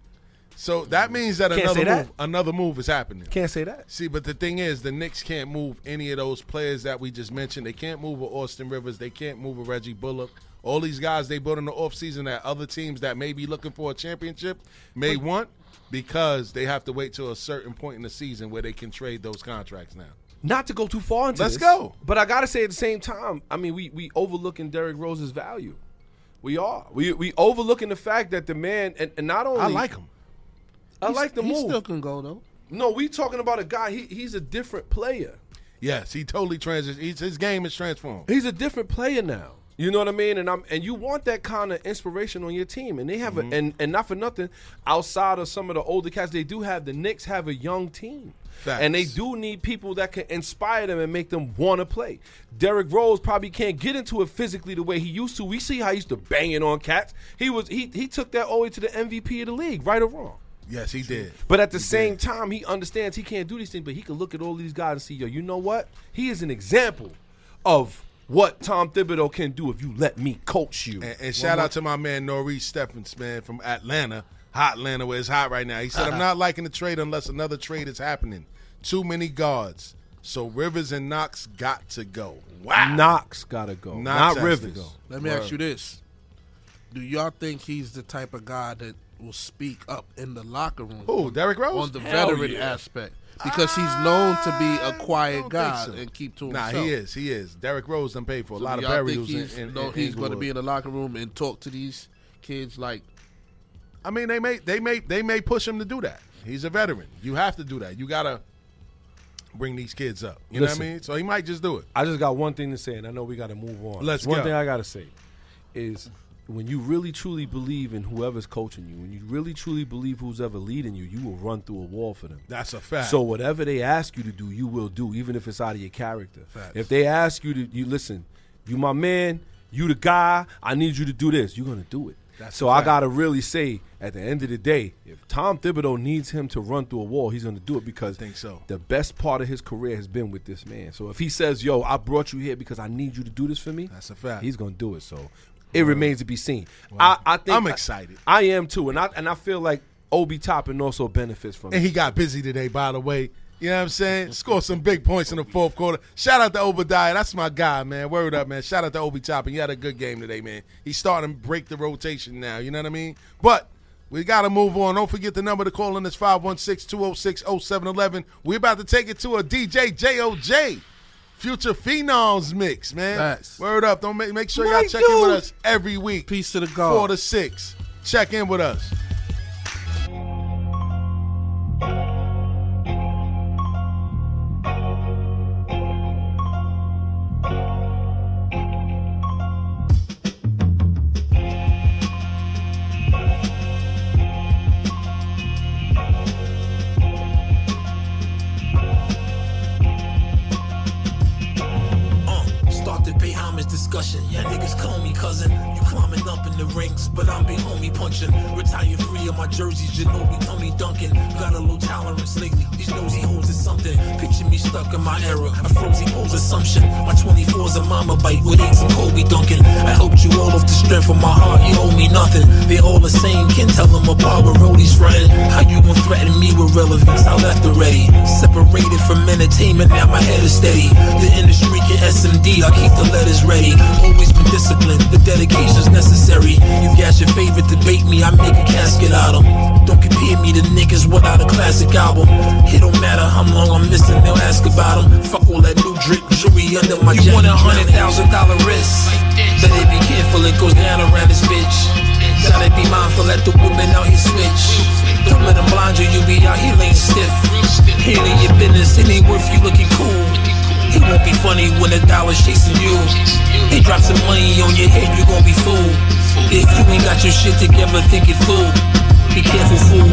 So that means that Can't another say that. move, another move is happening. Can't say that. See, but the thing is, the Knicks can't move any of those players that we just mentioned. They can't move a Austin Rivers. They can't move a Reggie Bullock. All these guys they brought in the offseason that other teams that may be looking for a championship may want because they have to wait till a certain point in the season where they can trade those contracts now. Not to go too far into it. Let's this, go. But I gotta say at the same time, I mean, we we overlooking Derrick Rose's value. We are. We we overlooking the fact that the man and, and not only I like him. I like the he move. He still can go though. no, we talking about a guy. He he's a different player. Yes, he totally transitions. His game is transformed. He's a different player now. You know what I mean? And I'm and you want that kind of inspiration on your team. And they have Mm-hmm. a and, and not for nothing, outside of some of the older cats, they do have the Knicks have a young team. Facts. And they do need people that can inspire them and make them want to play. Derrick Rose probably can't get into it physically the way he used to. We see how he used to bang it on cats. He was he he took that all the way to the MVP of the league, right or wrong. Yes, he did. But at the same time, he understands he can't do these things, but he can look at all these guys and see, yo, you know what? He is an example of what Tom Thibodeau can do if you let me coach you. And, and shout out to my man Norris Stephens, man, from Atlanta, hot Atlanta, where it's hot right now. He said, Uh-huh. "I'm not liking the trade unless another trade is happening. Too many guards, so Rivers and Knox got to go. Wow, Knox gotta go, Knox not Rivers. go. Let me ask you this: Do y'all think he's the type of guy that will speak up in the locker room? Who, Derrick Rose? on the Hell veteran yeah. aspect because he's known to be a ah, quiet guy so. and keep to himself. Nah, he is. He is. Derrick Rose done paid for a So lot of y'all think he's, in, in, no, in he's going to be in the locker room and talk to these kids like I mean, they may they may they may push him to do that. He's a veteran. You have to do that. You gotta bring these kids up. You know what I mean? So he might just do it. I just got one thing to say, and I know we got to move on. Let's one go. thing I got to say is when you really truly believe in whoever's coaching you, when you really truly believe who's ever leading you, you will run through a wall for them. That's a fact. So whatever they ask you to do, you will do, even if it's out of your character. Facts. If they ask you to, you listen. You my man. You the guy. I need you to do this. You're gonna do it. That's so I gotta really say, at the end of the day, if Tom Thibodeau needs him to run through a wall, he's gonna do it because I think so. the best part of his career has been with this man. So if he says, "Yo, I brought you here because I need you to do this for me," That's a fact. He's gonna do it. So it remains to be seen. I, I think I'm excited. I, am too, and I and I feel like Obi Toppin also benefits from it. And it. he got busy today, by the way. You know what I'm saying? Scored some big points in the fourth quarter. Shout out to Obadiah. That's my guy, man. Word up, man. Shout out to Obi Toppin. You had a good game today, man. He's starting to break the rotation now. You know what I mean? But we got to move on. Don't forget the number to call in is 516-206-0711. We're about to take it to a DJ JOJ. Future Phenoms mix, man. Facts. Word up. Don't make, make sure My y'all check in with us every week. Peace to the God. Four to six. Check in with us. Discussion. Yeah, niggas call me cousin. You climbing up in the ranks, but I'm big homie punching. Retire free of my jerseys, You know Ginobili, Tony Duncan. Got a low tolerance lately. These nosy hoes is something. Picture me stuck in my era. A frozy pose assumption. My 24's a mama bite with eights and Kobe Duncan. I helped you all off the strength of my heart. You owe me nothing. They all the same. Can't tell them apart with rollies frontin'. How you gon' threaten me with relevance? I left already. Separated from entertainment, now my head is steady. The industry can SMD. I keep the letters ready. Always been disciplined. The dedication's necessary. You got your favorite debate me. I make a casket out 'em. Don't compare me to niggas without a classic album. It don't matter how long I'm missing, they'll ask about 'em. Fuck all that new drip jewelry under my jacket. You want a hundred thousand dollar wrist? Better be careful, it goes down around this bitch. Gotta be mindful, let the women out here switch. Don't let them blind you, you be out here laying stiff. Handling your business, it ain't worth you looking cool. It won't be funny when the dollar's chasing you. They drop some money on your head, you gon' be fooled. If you ain't got your shit together, think it through. Be careful, fool.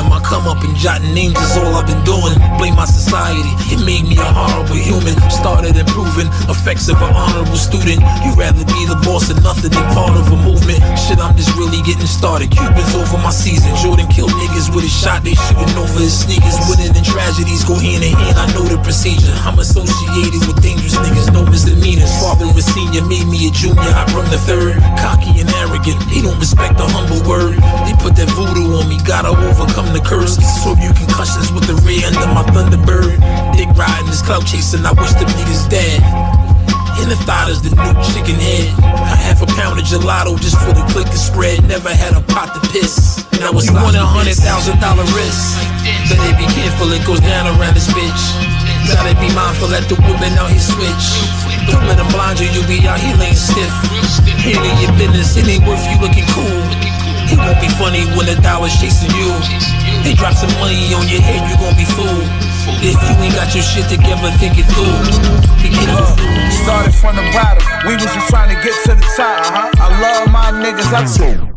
On my come up and jotting names is all I've been doing. Blame my society, it made me a horrible human. Started improving, effects of an honorable student. You'd rather be the boss of nothing than part of a movement. Shit, I'm just really getting started. Cubans over my season. Jordan killed niggas with a shot, they shooting over his sneakers. Winning and tragedies go hand in hand. I know the procedure. I'm associated with dangerous niggas, no misdemeanors. Father was senior, made me a junior. I run the third, cocky and arrogant. He don't respect the humble word. They put that voodoo on me, gotta overcome the curse. So you concussions with the rear end of my Thunderbird. Dick riding this clout chasing, I wish the niggas dead. In the thought is the new chicken head. I half a pound of gelato just for the click and spread. Never had a pot to piss. Now it's you want a hundred thousand dollar wrist. Better be careful, it goes down around this bitch. Gotta be mindful, let the women out here switch. Don't let them blind you, you be out here laying stiff. Handling your business, it ain't worth you looking cool. It won't be funny when the dollar's chasing you. They drop some money on your head, you gon' be fooled. If you ain't got your shit together, think it through. Be careful, fool. Started from the bottom, we was just trying to get to the top. huh? I love my niggas, I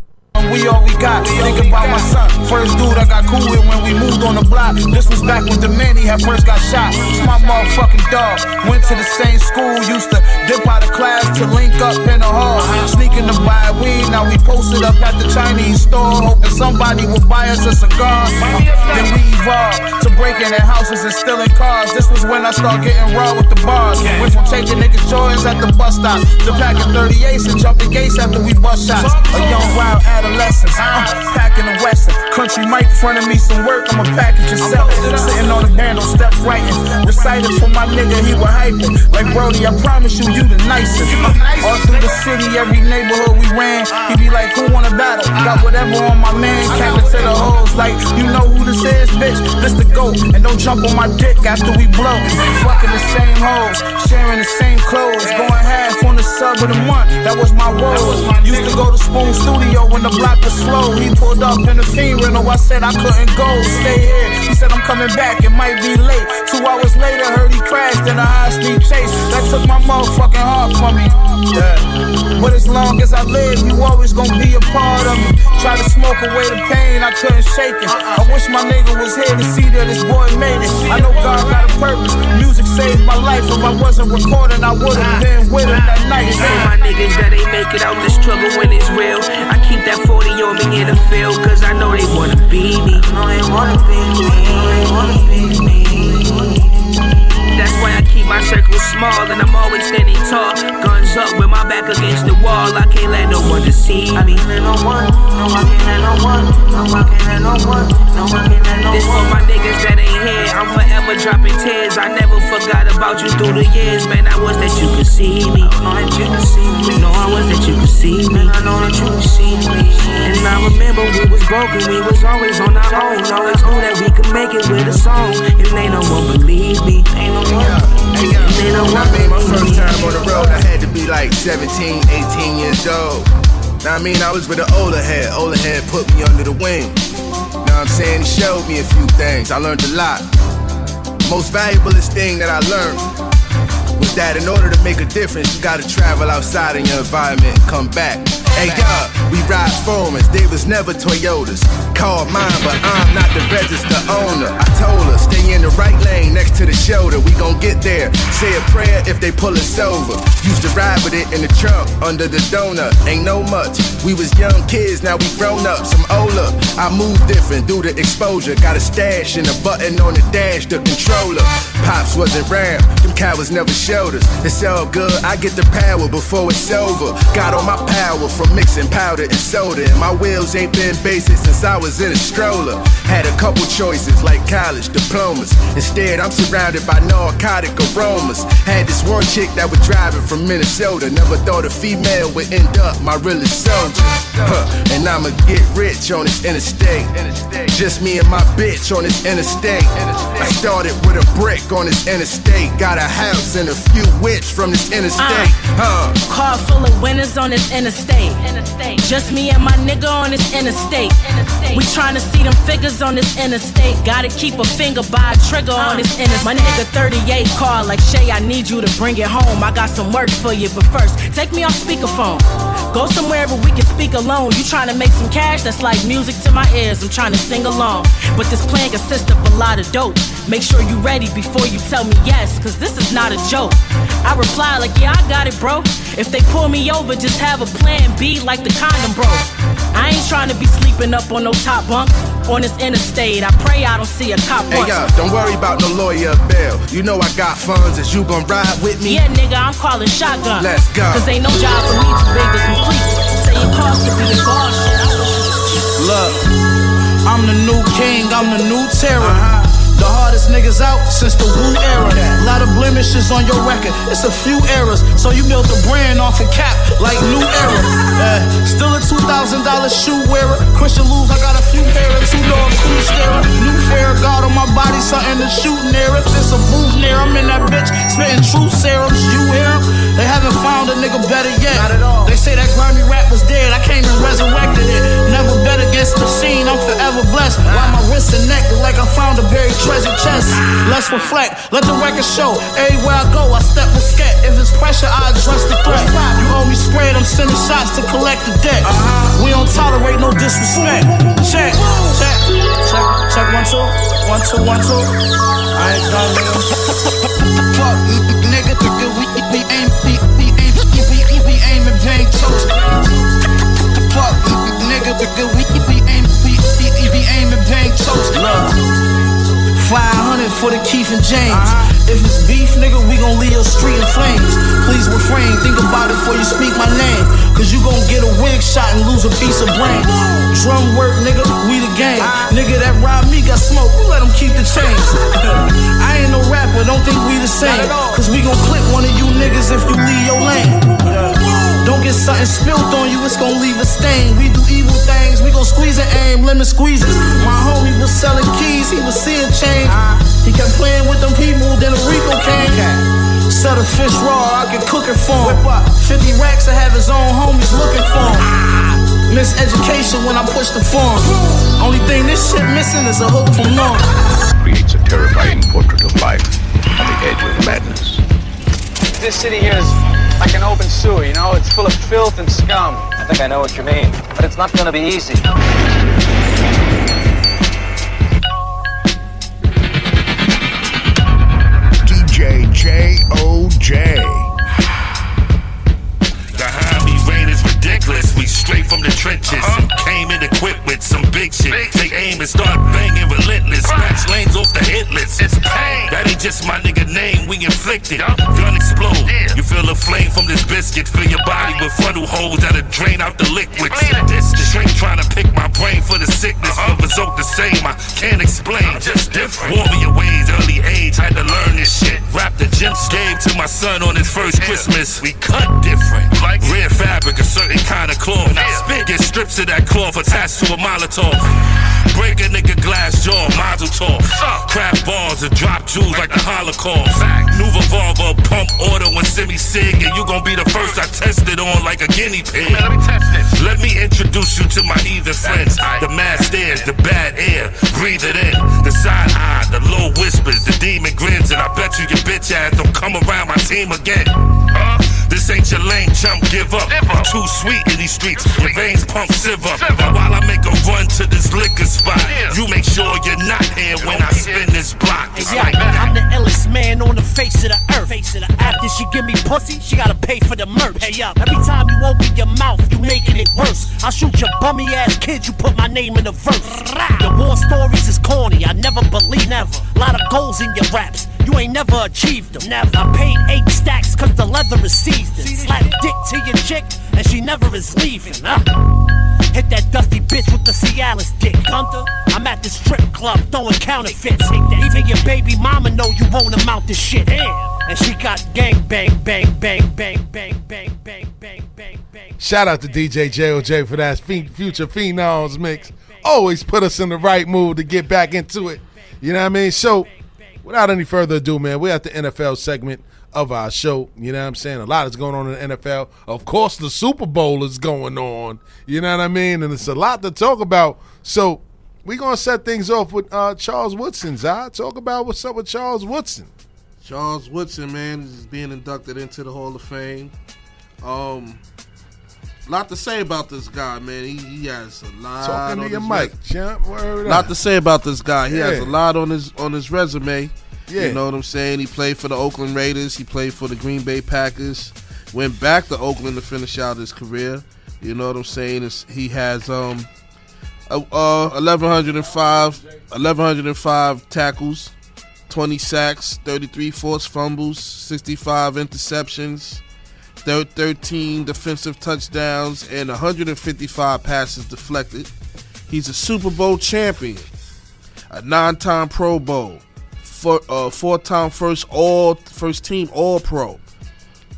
told we all we got. Think about my son. First dude I got cool with when we moved on the block. This was back when the man he had first got shot. It's my motherfucking dog. Went to the same school, used to dip out of class to link up in the hall. Sneaking to buy weed, now we posted up at the Chinese store, hoping somebody will buy us a cigar. Then we evolved to breaking in houses and stealing cars. This was when I started getting raw with the bars. Went from taking niggas joints at the bus stop to packing 38s and jumping gates after we bust shots. A young wild adolescent, uh, packing the western. Country mic fronting me some work, I'ma package and sell it. Sitting on the band on steps writing. Recited for my nigga, he was hyping. Like Brody, I promise you, you the nicest. All through the city, every neighborhood we ran. He be like, who wanna battle? Got whatever on my man, capping to the hoes. Like, you know who this is, bitch? This the GOAT. And don't jump on my dick after we blow. Fucking the same hoes, sharing the same clothes. Going half on the sub of the month, that was my role. Used to go to Spoon Studio when the block was slow. He pulled up in the fiend rental, I said I couldn't go. Stay here. He said I'm coming back, it might be late. Two hours later, heard he crashed in a high speed chase. That took my motherfucking heart from me. Yeah. But as long as I live, you always gonna be a part of me. Try to smoke away the pain, I couldn't shake it. I wish my nigga was here to see that this boy made it. I know God got a purpose. Music saved my life. If I wasn't recording, I would've been with him that night. For my niggas that ain't make it out the struggle when it's real. I keep that 40 on me in the field, cause I know they wanna be me. know they wanna be me. They wanna be me. That's why I keep my circle small and I'm always standing tall. Guns up with my back against the wall. I can't let no one deceive. I can't let no one, no, I can't let no one, no, I can't let no one, no, I can't let no one. This for my niggas that ain't here. I'm forever dropping tears. I never forgot about you through the years, man. I was that you could see me. I know that you could see me. No, I was that you could see me. I know that you could see me. And I remember we was broken. We was always on our own. Always knew that we could make it with a song. And they no one believe me. Ain't no I my first time on the road, I had to be like 17, 18 years old. Now, I mean, I was with an older head. Older head put me under the wing. Now I'm saying he showed me a few things. I learned a lot. Most valuablest thing that I learned was that in order to make a difference, you gotta travel outside of your environment and come back. Hey, y'all, we ride Foremans, they was never Toyotas. Called mine, but I'm not the register owner. I told her, stay in the right lane next to the shoulder. We gon' get there. Say a prayer if they pull us over. Used to ride with it in the trunk under the donut. Ain't no much. We was young kids, now we grown up. Some older. I move different due to exposure. Got a stash and a button on the dash, the controller. Pops wasn't round. Them cowards never showed us. It's all good. I get the power before it's over. Got all my power from mixing powder and soda. And my wheels ain't been basic since I was in a stroller. Had a couple choices like college diplomas. Instead, I'm surrounded by narcotic aromas. Had this one chick that was driving from Minnesota. Never thought a female would end up my realest soldier. Huh. And I'ma get rich on this interstate. Just me and my bitch on this interstate. I started with a brick on this interstate. Got a house and a few whips from this interstate. Uh, huh. Car full of winners on this interstate. Just me and my nigga on this interstate. We tryna see them figures on this interstate. Gotta keep a finger by a trigger on this uh. interstate. My nigga 38 call like Shay, I need you to bring it home. I got some work for you, but first, take me off speakerphone. Go somewhere where we can speak alone. You tryna make some cash? That's like music to my ears. I'm tryna sing along. But this plan consists of a lot of dope. Make sure you ready before you tell me yes, cause this is not a joke. I reply like, yeah, I got it, bro. If they pull me over, just have a plan B like the condom bro. I ain't trying to be sleeping up on no top bunk on this interstate. I pray I don't see a cop Hey yo, don't worry about no lawyer bail. You know I got funds. Is you gon' ride with me? Yeah, nigga, I'm calling shotgun. Let's go. Cause ain't no job for me too big to complete. Say it costs to be a boss shit. I wish Look, I'm the new king, I'm the new terror. Uh-huh. The hardest niggas out since the Wu era. A lot of blemishes on your record, it's a few errors. So you built a brand off a cap like New Era. Uh, still a $2,000 shoe wearer. Christian Lou's, I got a few pair of two door cool stare. New fair guard on my body, something to shoot near. If it's a booth near, I'm in that bitch spitting true serums. You hear hear 'em? They haven't found a nigga better yet. Not at all. They say that grimy rap was dead, I came and resurrected it. Never bet against the scene, I'm forever blessed. Why my wrists and neck look like I found a buried treasure chest. Let's reflect, let the record show. Everywhere I go, I step with scat. If it's pressure, I address the threat. You owe me spread, I'm sending shots to collect the debt. We don't tolerate no disrespect. Check, check, check, check one, two, one, two, one, two. I ain't done. Fuck, nigga, nigga, we, we aim, we, we aim, we, we, we aim and bang toast. Fuck, nigga, nigga, we, we aim, we, we, we aim and bang toast. Look. 500 for the Keith and James. If it's beef, nigga, we gon' leave your street in flames. Please refrain, think about it before you speak my name. Cause you gon' get a wig shot and lose a piece of brain. Drum work, nigga, we the game. Nigga that robbed me got smoke, we let him keep the chains. I ain't no rapper, don't think we the same. Cause we gon' clip one of you niggas if you leave your lane. Don't get something spilled on you, it's gon' leave a stain. We do evil things, we gon' squeeze and aim, lemon squeezes. My homie was selling keys, he was seeing change. He kept playing with them people, then a Rico came. Set a fish raw, I can cook it for him. 50 racks I have his own homies looking for him. Miseducation when I push the form. Only thing this shit missing is a hook from norm. creates a terrifying portrait of life on the edge of madness. This city here is like an open sewer, you know? It's full of filth and scum. I think I know what you mean. But it's not gonna be easy. DJ J.O.J. The straight from the trenches. Uh-huh. Came in equipped with some big shit. Take aim and start banging relentless. Scratch lanes off the hit list. It's pain. That ain't just my nigga name. We inflicted. Gun explode. You feel a flame from this biscuit. Fill your body with funnel holes that'll drain out the liquids. Straight trying to pick my brain for the sickness. Uh-huh. But result the same. I can't explain. Just different. Warrior ways, early age. Had to learn this shit. Rap the gems gave to my son on his first Christmas. We cut different. Like red fabric, a certain kind of cloth. Spit get strips of that cloth attached to a Molotov. Break a nigga glass jaw, mazel tov. Crap balls and drop jewels like the Holocaust. New revolver, pump order when semi sig, and you gon' be the first I tested on like a guinea pig. Let me test this. Let me introduce you to my heathen friends. The mad stares, the bad air, breathe it in. The side eye, the low whispers, the demon grins, and I bet you your bitch ass don't come around my team again. Uh, this ain't your lane, chump, give up. I'm too sweet in these streets, your veins pump sieve up. While I make a run to this liquor spot, you make sure you're not here when I spin this block. Yeah, I'm the illest man on the face of the earth. Face of the After she give me pussy, she gotta pay for the merch. Pay up. Every time you open your mouth, you making it worse. I shoot your bummy ass kid, you put my name in the verse. Your war stories is corny, I never believe never. Lot of goals in your raps. You ain't never achieved them. Never. I paid eight stacks cause the leather is seasoned. Slap dick to your chick and she never is leaving. Uh. Hit that dusty bitch with the Cialis dick. Gunther, I'm at the strip club throwing counterfeits. Even your baby mama know you won't amount to shit. And she got gang bang bang bang bang bang bang bang bang bang bang. Shout out to DJ JOJ for that Fe- Future Phenoms mix. Always put us in the right mood to get back into it. You know what I mean? So, without any further ado, man, we're at the NFL segment of our show. You know what I'm saying? A lot is going on in the NFL. Of course, the Super Bowl is going on. You know what I mean? And it's a lot to talk about. So, we're going to set things off with uh, Charles Woodson. Zah. Talk about what's up with Charles Woodson. Charles Woodson, man, is being inducted into the Hall of Fame. Um, lot to say about this guy, man. He, he has a lot. Talking to on your mic, champ. Word lot to say about this guy. He has a lot on his on his resume. Yeah. You know what I'm saying? He played for the Oakland Raiders. He played for the Green Bay Packers. Went back to Oakland to finish out his career. You know what I'm saying? It's, he has um uh, uh 1105 1105 tackles, 20 sacks, 33 forced fumbles, 65 interceptions, 13 defensive touchdowns, and 155 passes deflected. He's a Super Bowl champion, a nine-time Pro Bowl, four, uh, four-time first all first team All Pro,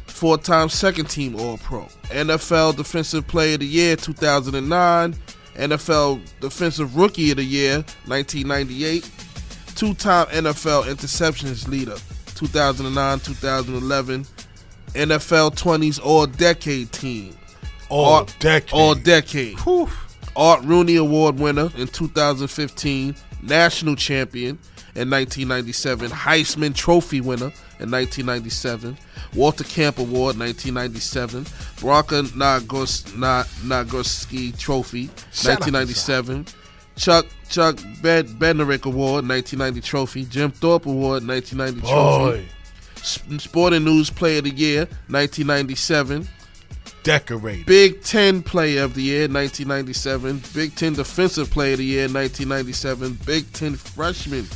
four-time second team All Pro, NFL Defensive Player of the Year 2009, NFL Defensive Rookie of the Year 1998, two-time NFL interceptions leader 2009 2011, NFL 20s All Decade Team, All Decade. All Decade. Art Rooney Award winner in 2015, national champion in 1997, Heisman Trophy winner in 1997, Walter Camp Award 1997, Bronko Nagos, Na, Nagurski Trophy to 1997, Chuck Chuck Bed Bednarik Award 1990 trophy, Jim Thorpe Award 1990 trophy, Boy. S- Sporting News Player of the Year 1997. Decorated. Big Ten Player of the Year, 1997. Big Ten Defensive Player of the Year, 1997. Big Ten Freshman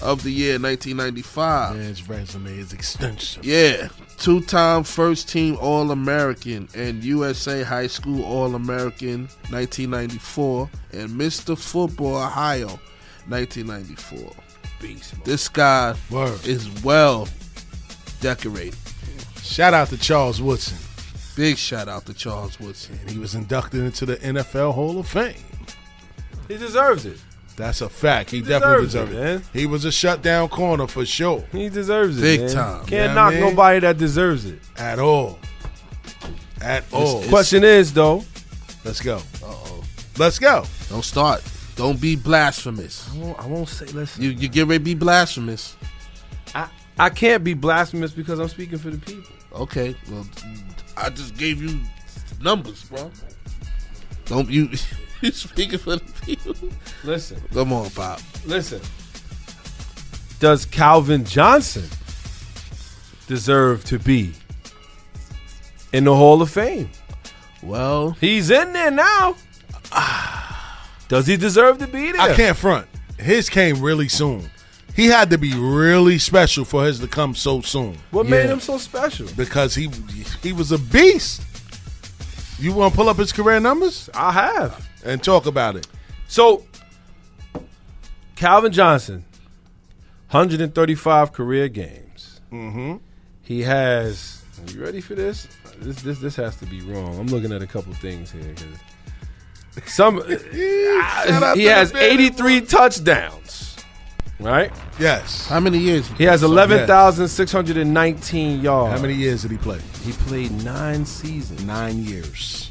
of the Year, 1995. Man's resume is extensive. Yeah. Two time first team All American and USA High School All American, 1994. And Mr. Football Ohio, 1994. Beast. This guy Word. is well decorated. Shout out to Charles Woodson. Big shout out to Charles Woodson. And he was inducted into the NFL Hall of Fame. He deserves it. That's a fact. He, He definitely deserves deserves it, it. man. He was a shutdown corner for sure. He deserves it. Big man. time. Can't You know knock what I mean? nobody that deserves it. At all. At all. Question is though, Let's go. Uh oh. Let's go. Don't start. Don't be blasphemous. I won't, I won't say. Listen, You you get ready to be blasphemous. I can't be blasphemous because I'm speaking for the people. Okay, well, I just gave you numbers, bro. Don't you? You speaking for the people? Listen, Come on, Pop. listen. Does Calvin Johnson deserve to be in the Hall of Fame? Well, He's in there now. Does he deserve to be there? I can't front. His came really soon. He had to be really special for his to come so soon. What made him so special? Because he he was a beast. You want to pull up his career numbers I have. and talk about it? So, Calvin Johnson, 135 career games. Mm-hmm. He has. Are you ready for this? This this this has to be wrong. I'm looking at a couple things here. Some he has 83 touchdowns. Right? Yes. how many years? He has So, 11,619 yards. How many years did he play? He played nine seasons. Nine years.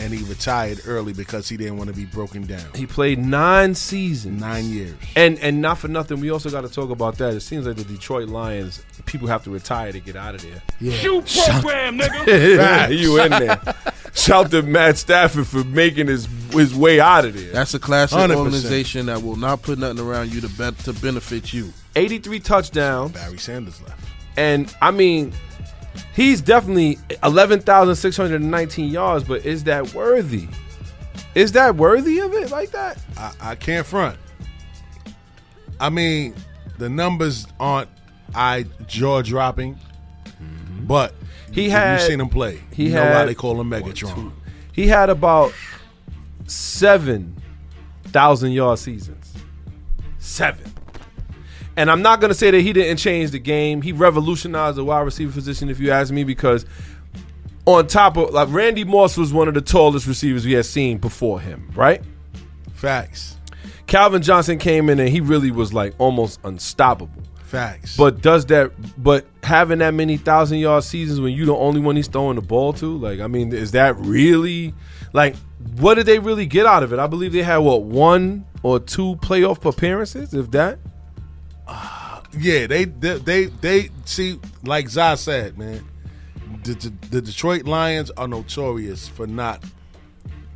And he retired early because he didn't want to be broken down. He played nine seasons. Nine years. And and not for nothing, we also got to talk about that. It seems like the Detroit Lions people have to retire to get out of there. Yeah. Shoot program, nigga. you in there? Shout to Matt Stafford for making his his way out of there. That's a classic 100%. organization that will not put nothing around you to bet to benefit you. 83 touchdowns. Barry Sanders left. And I mean, he's definitely 11,619 yards, but is that worthy? Is that worthy of it like that? I, I can't front. I mean, the numbers aren't I jaw dropping, but Mm-hmm. He if had- you've seen him play. he you know why they call him Megatron. He had about seven thousand yard seasons. Seven. And I'm not gonna say that he didn't change the game. He revolutionized the wide receiver position, if you ask me, because on top of like Randy Moss was one of the tallest receivers we had seen before him, right? Facts. Calvin Johnson came in and he really was like almost unstoppable. Facts. But does that? But having that many thousand yard seasons when you the only one he's throwing the ball to, like, I mean, is that really like what did they really get out of it? I believe they had what one or two playoff appearances, if that. Yeah, they they they, they see like Zai said, man. The, the, the Detroit Lions are notorious for not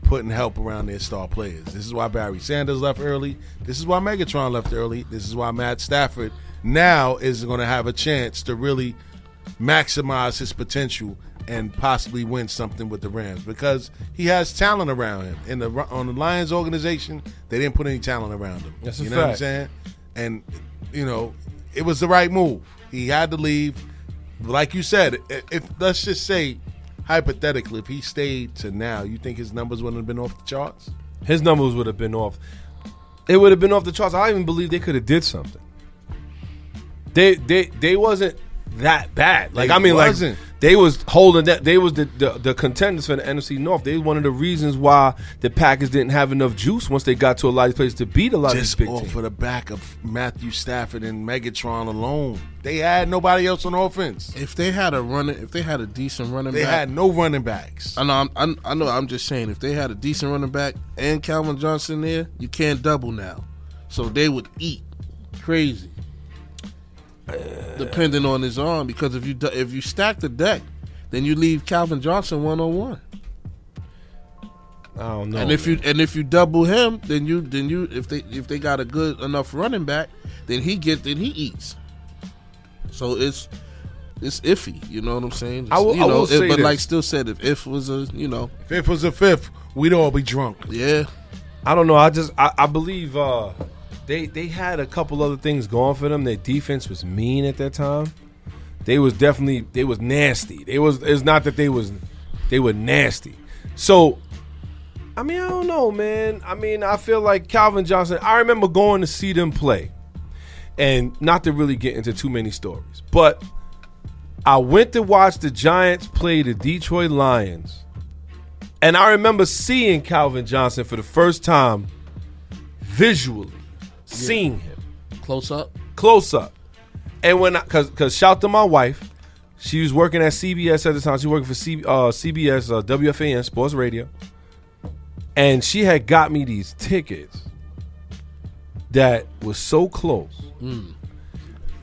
putting help around their star players. This is why Barry Sanders left early. This is why Megatron left early. This is why Matt Stafford now is going to have a chance to really maximize his potential and possibly win something with the Rams because he has talent around him. In the on the Lions organization, they didn't put any talent around him. That's a you know what I'm fact. saying? And you know, it was the right move. He had to leave. Like you said, if let's just say hypothetically, if he stayed to now, you think his numbers wouldn't have been off the charts? His numbers would have been off. It would have been off the charts. I even believe they could have did something. They they they wasn't that bad. Like They I mean, wasn't. like they was holding that. They was the, the the contenders for the NFC North. They was one of the reasons why the Packers didn't have enough juice once they got to a lot of these places to beat a lot of these Just big off teams. of the back of Matthew Stafford and Megatron alone, they had nobody else on offense. If they had a running, if they had a decent running They back, had no running backs. I know. I'm, I'm, I know. I'm just saying, if they had a decent running back and Calvin Johnson there, you can't double now. So they would eat crazy, depending on his arm. Because if you if you stack the deck, then you leave Calvin Johnson one on one. I don't know. And if you and if you double him, then you then you if they if they got a good enough running back, then he get then he eats. So it's it's iffy. You know what I'm saying? I will- you I will say but this. like still said, if if was a you know If it was a fifth, we'd all be drunk. Yeah. I don't know. I just I, I believe uh, they they had a couple other things going for them. Their defense was mean at that time. They was definitely they was nasty. They was it's not that they was they were nasty. So I mean I don't know, man. I mean I feel like Calvin Johnson. I remember going to see them play, and not to really get into too many stories, but I went to watch the Giants play the Detroit Lions. And I remember seeing Calvin Johnson for the first time visually, seeing him close up, close up. And when, I, cause, cause shout to my wife, she was working at CBS at the time. She was working for C, uh, CBS, uh, WFAN Sports Radio, and she had got me these tickets that was so close Mm.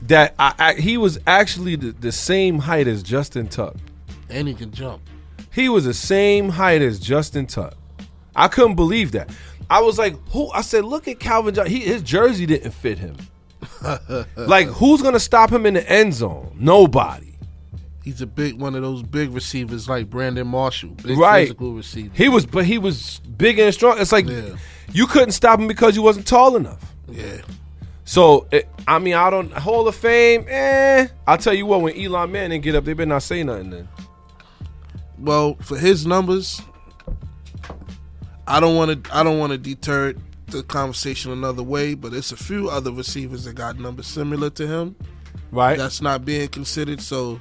that I, I, he was actually the, the same height as Justin Tuck. and he can jump. He was the same height as Justin Tuck. I couldn't believe that. I was like, who? I said, look at Calvin Johnson. He, his jersey didn't fit him. like, who's gonna stop him in the end zone? Nobody. He's a big one of those big receivers like Brandon Marshall, big right. physical receiver. He was, but he was big and strong. It's like Yeah. you couldn't stop him because you wasn't tall enough. Yeah. So it, I mean, I don't Hall of Fame. Eh, I'll tell you what. When Eli Manning get up, they better not say nothing. Then Well, for his numbers, I don't want to. I don't want to deter the conversation another way. But it's a few other receivers that got numbers similar to him. Right. That's not being considered. So,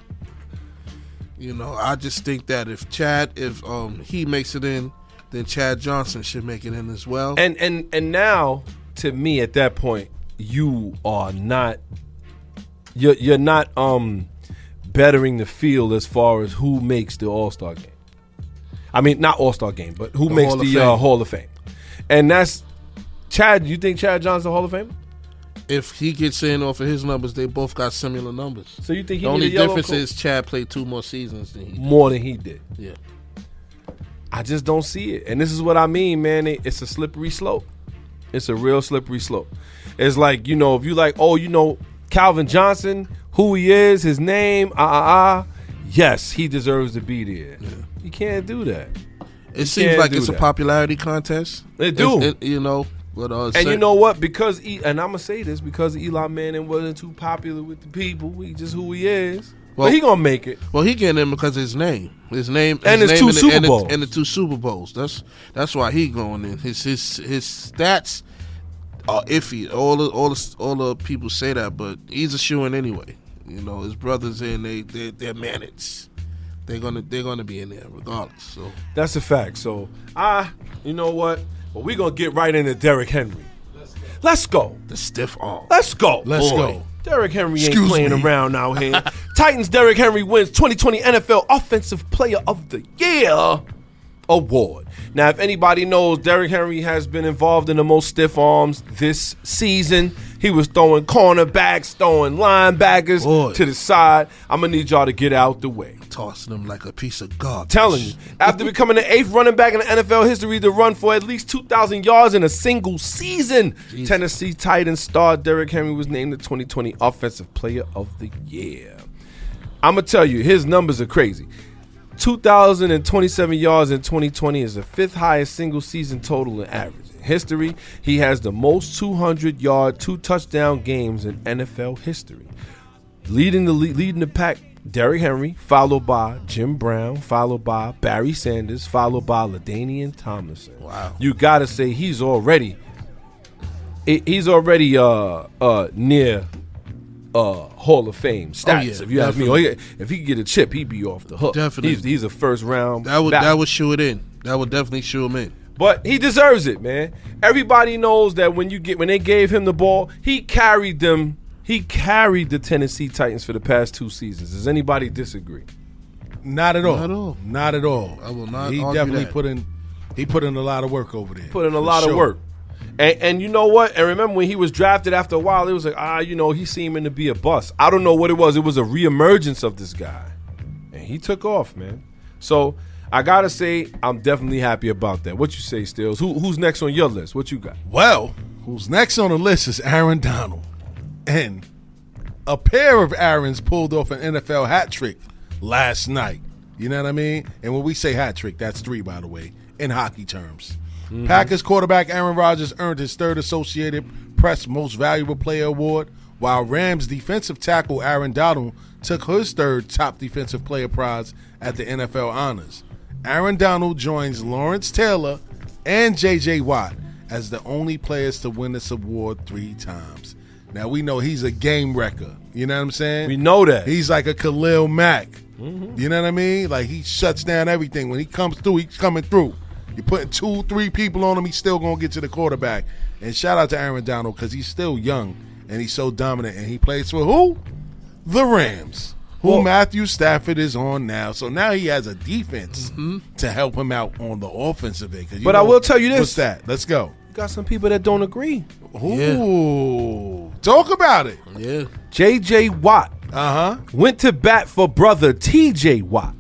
you know, I just think that if Chad, if um he makes it in, then Chad Johnson should make it in as well. and and and now to me at that point you are not you're you're not um bettering the field as far as who makes the all-star game i mean not all-star game but who The makes Hall the uh, hall of fame and that's chad you think chad johnson hall of fame if he gets in off of his numbers, they both got similar numbers. So you think he the only difference coat? is Chad played two more seasons than he did. more than he did Yeah. I just don't see it. And this is what I mean, man. It- It's a slippery slope. It's a real slippery slope. It's like, you know, if you like, oh, you know, Calvin Johnson, who he is, his name, ah ah ah. Yes, he deserves to be there. You can't do that. It You seems like it's a popularity contest. They do. It- you know, but uh, And certain- you know what? Because e- and I'm gonna say this because Eli Manning wasn't too popular with the people. He just who he is. but he gonna make it. Well, he getting in because of his name, his name, And his his name two and the- Super and the- Bowls. and the two Super Bowls. That's that's why he going in. His his his stats are iffy. All the all the all the people say that, but he's a shoe in anyway. You know, his brothers in they they they're managed. They're gonna they're gonna be in there regardless. So That's a fact. So ah, you know what? Well, we gonna get right into Derrick Henry. Let's go. The stiff arm. Let's go. Let's boy. go. Derrick Henry ain't Excuse playing me. around out here. Titans Derrick Henry wins 2020 NFL Offensive Player of the Year award. Now, if anybody knows, Derrick Henry has been involved in the most stiff arms this season. He was throwing cornerbacks, throwing linebackers to the side. I'm gonna need y'all to get out the way. tossing them like a piece of garbage. Telling you, after becoming the eighth running back in the NFL history to run for at least 2,000 yards in a single season, Tennessee Titans star Derrick Henry was named the 2020 Offensive Player of the Year. I'm gonna tell you, his numbers are crazy. 2,027 yards in 2020 is the fifth highest single season total in average. History, he has the most 200 yard, two touchdown games in NFL history. Leading the leading the pack, Derrick Henry, followed by Jim Brown, followed by Barry Sanders, followed by LaDainian Tomlinson. Wow. You gotta say he's already he's already uh uh near uh Hall of Fame status. yeah, if you ask me. Oh, if he could get a chip, he'd be off the hook. Definitely. he's, he's a first round. That would ballot. that would shoe it in. That would definitely shoe him in. But he deserves it, man. Everybody knows that when you get when they gave him the ball, he carried them. He carried the Tennessee Titans for the past two seasons. Does anybody disagree? Not at all. Not at all. Not at all. I will not He definitely that. put in. He put in a lot of work over there. Put in a lot of work. And, and you know what? And remember when he was drafted after a while, it was like, ah, you know, he seeming to be a bust. I don't know what it was. It was a reemergence of this guy. And he took off, man. So I gotta say, I'm definitely happy about that. What you say, Stills? Who, who's next on your list? What you got? Well, who's next on the list is Aaron Donald. And a pair of Aarons pulled off an NFL hat trick last night. You know what I mean? And when we say hat trick, that's three, by the way, in hockey terms. Mhm. Packers quarterback Aaron Rodgers earned his third Associated Press Most Valuable Player award, while Rams defensive tackle Aaron Donald took his third top defensive player prize at the NFL Honors. Aaron Donald joins Lawrence Taylor and J.J. Watt as the only players to win this award three times. Now we know he's a game wrecker. You know what I'm saying? We know that. He's like a Khalil Mack. Mhm. You know what I mean? Like he shuts down everything. When he comes through, he's coming through. You're putting two, three people on him, he's still gonna get to the quarterback. And shout out to Aaron Donald because he's still young and he's so dominant. And he plays for who? The Rams. Who Well- Matthew Stafford is on now. So now he has a defense to help him out on the offensive end. 'Cause you But I will tell you this. What's that? Let's go. You got some people that don't agree. Ooh. Talk about it. Yeah. J.J. Watt Uh huh. went to bat for brother T.J. Watt.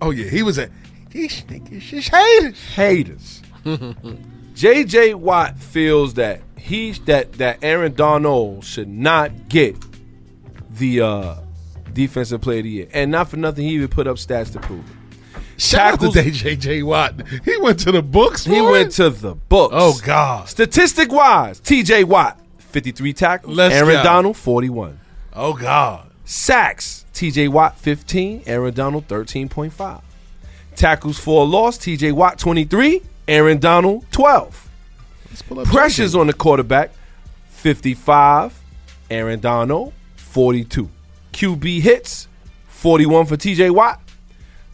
Oh yeah, he was a these niggas just haters. Haters. J.J. Watt feels that he that that Aaron Donald should not get the uh, defensive player of the year, and not for nothing, he even put up stats to prove it. Shout out to Tackles- JJ Watt. He went to the books. He for went to the books. Oh God. Statistic wise, T.J. Watt, fifty-three tackles. Let's Aaron go. Donald, forty-one. Oh God. Sacks, TJ Watt 15, Aaron Donald 13.5. Tackles for a loss, TJ Watt 23, Aaron Donald 12. pull up Pressures on the quarterback 55, Aaron Donald 42. QB hits 41 for TJ Watt,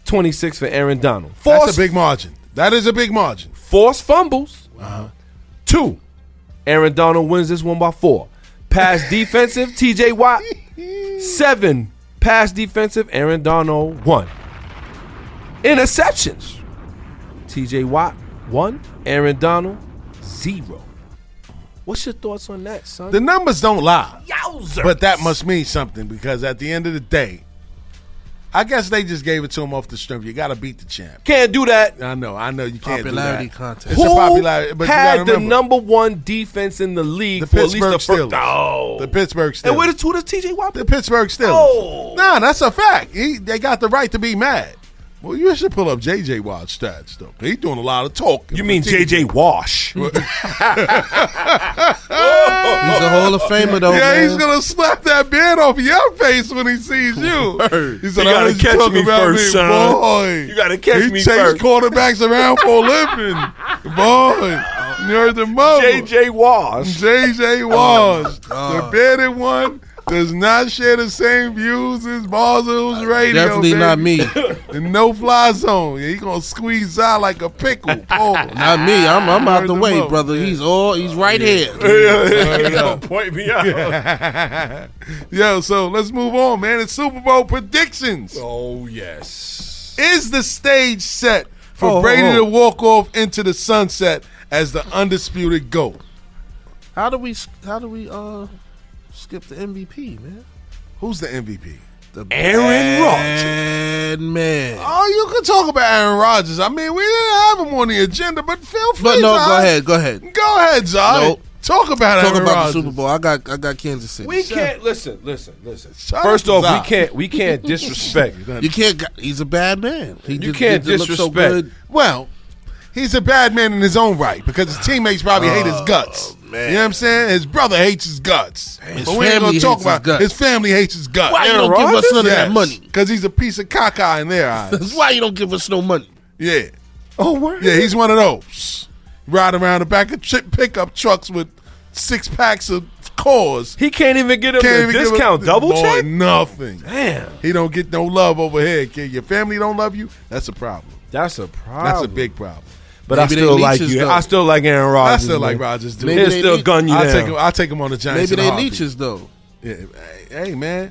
26 for Aaron Donald. That's a big margin. That is a big margin. forced fumbles, Uh-huh. two. Aaron Donald wins this one by four. Pass defensive, TJ Watt, seven. Pass defensive, Aaron Donald, one. Interceptions, TJ Watt, one. Aaron Donald, zero. What's your thoughts on that, son? The numbers don't lie. Yowzers. But that must mean something because at the end of the day, I guess they just gave it to him off the strength. You got to beat the champ. Can't do that. I know, I know you can't Popularity do that. contest. It's a Who popularity, but had gotta the remember, number one defense in the league the for at least Pittsburgh the first? Steelers. Oh, The Pittsburgh Steelers. and where the two does TJ Watt? the Pittsburgh Steelers. Oh. Nah, that's a fact. He, they got the right to be mad. Well, you should pull up JJ Watt's stats though. He's doing a lot of talking. You mean JJ Wash? He's a Hall of Famer though. yeah, man. he's gonna slap that beard off your face when he sees you. He said, you gotta heard catch me first, me, son. boy. You gotta catch he me chased first." quarterbacks around for a living, boy. You heard the mother. JJ Wash. JJ oh Wash, the bearded one, does not share the same views as Barzil's radio. Definitely not me. The no fly zone. Yeah, he gonna squeeze out like a pickle. Oh, Not me. I'm, I'm out the the way, mother. brother. He's all. He's right here. Yeah. Point me out. Yo, so let's move on, man. It's Super Bowl predictions. Oh yes. Is the stage set for Oh, oh, Brady oh. to walk off into the sunset as the undisputed GOAT? How do we? How do we? Uh, skip the MVP, man. Who's the MVP? The Aaron Rodgers. man. Oh, you can talk about Aaron Rodgers. I mean, we didn't have him on the agenda, but feel free. But no, Zai. go ahead. Go ahead. Go ahead, Zai. Nope. Talk about Talk Aaron about Rodgers. the Super Bowl. I got. I got Kansas City. We can't listen. Listen. Listen. Shout First off, to we can't. We can't disrespect. You can't. He's a bad man. He You just, can't just look so disrespect. good. Well, he's a bad man in his own right because his teammates probably hate his uh, guts. Man. You know what I'm saying? His brother hates his guts. His but we ain't family gonna talk hates his about guts. his family hates his guts. Why you don't give us none of that money? Because he's a piece of caca in their eyes. That's why you don't give us no money. Yeah. Oh, word. Yeah, he's one of those. Ride around the back of tri- pickup trucks with six packs of Coors. He can't even get him Can't a even discount. a- double boy, check. Nothing. Damn. He don't get no love over here. kid. Your family don't love you. That's a problem. That's a problem. That's a big problem. But Maybe I still like you. though. I still like Aaron Rodgers. I still like man. Rodgers. Dude. Maybe He'll still leech- gun you I'll down. take him. I'll take him on the Giants. Maybe they leeches though. Yeah, hey, man.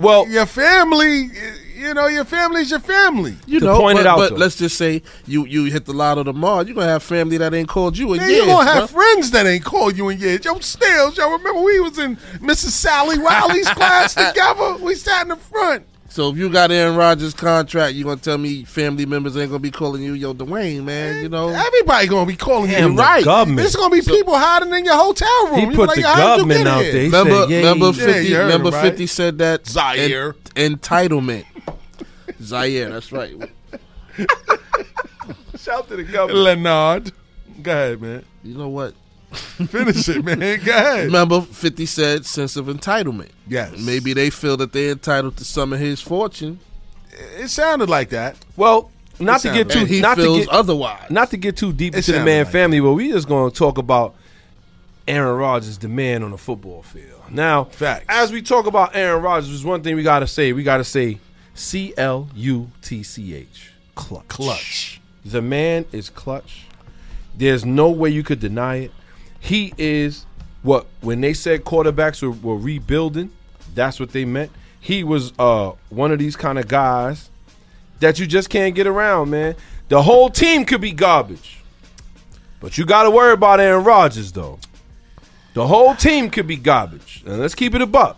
Well, Your family, you know, your family's your family. You To know, point but, it out, but though. let's just say you you hit the lotto tomorrow. You're gonna have family that ain't called you in Man, years. you gonna have bruh. friends that ain't called you in years. Yo, Stills, y'all remember we was in Mrs. Sally Wiley's class together? We sat in the front. So if you got Aaron Rodgers' contract, you gonna tell me family members ain't gonna be calling you, yo, Dwayne, man. You know, Everybody gonna be calling Damn, you. the Right. government. There's gonna be people hiding in your hotel room. He You be put like, the "Yo, government out there. He remember, said, "Yay." remember Yeah, fifty, you remember him, right? fifty said that Zaire. en- entitlement. Zaire, that's right. Shout to the government. Leonard. Go ahead, man. You know what? Finish it, man. Go ahead. Remember, Fifty said sense of entitlement. Yes. Maybe they feel that they're entitled to some of his fortune. It sounded like that. Well, not to get too And he not to feels get otherwise. not to get too deep It into the man like family, but we just going to talk about Aaron Rodgers, the man on the football field. Now, Facts. as we talk about Aaron Rodgers, there's one thing we got to say. We got to say C L U T C H. Clutch. Clutch. The man is clutch. There's no way you could deny it. He is what when they said quarterbacks were, were rebuilding, that's what they meant. He was uh one of these kind of guys that you just can't get around, man. The whole team could be garbage. But you got to worry about Aaron Rodgers though. The whole team could be garbage. And let's keep it a buck.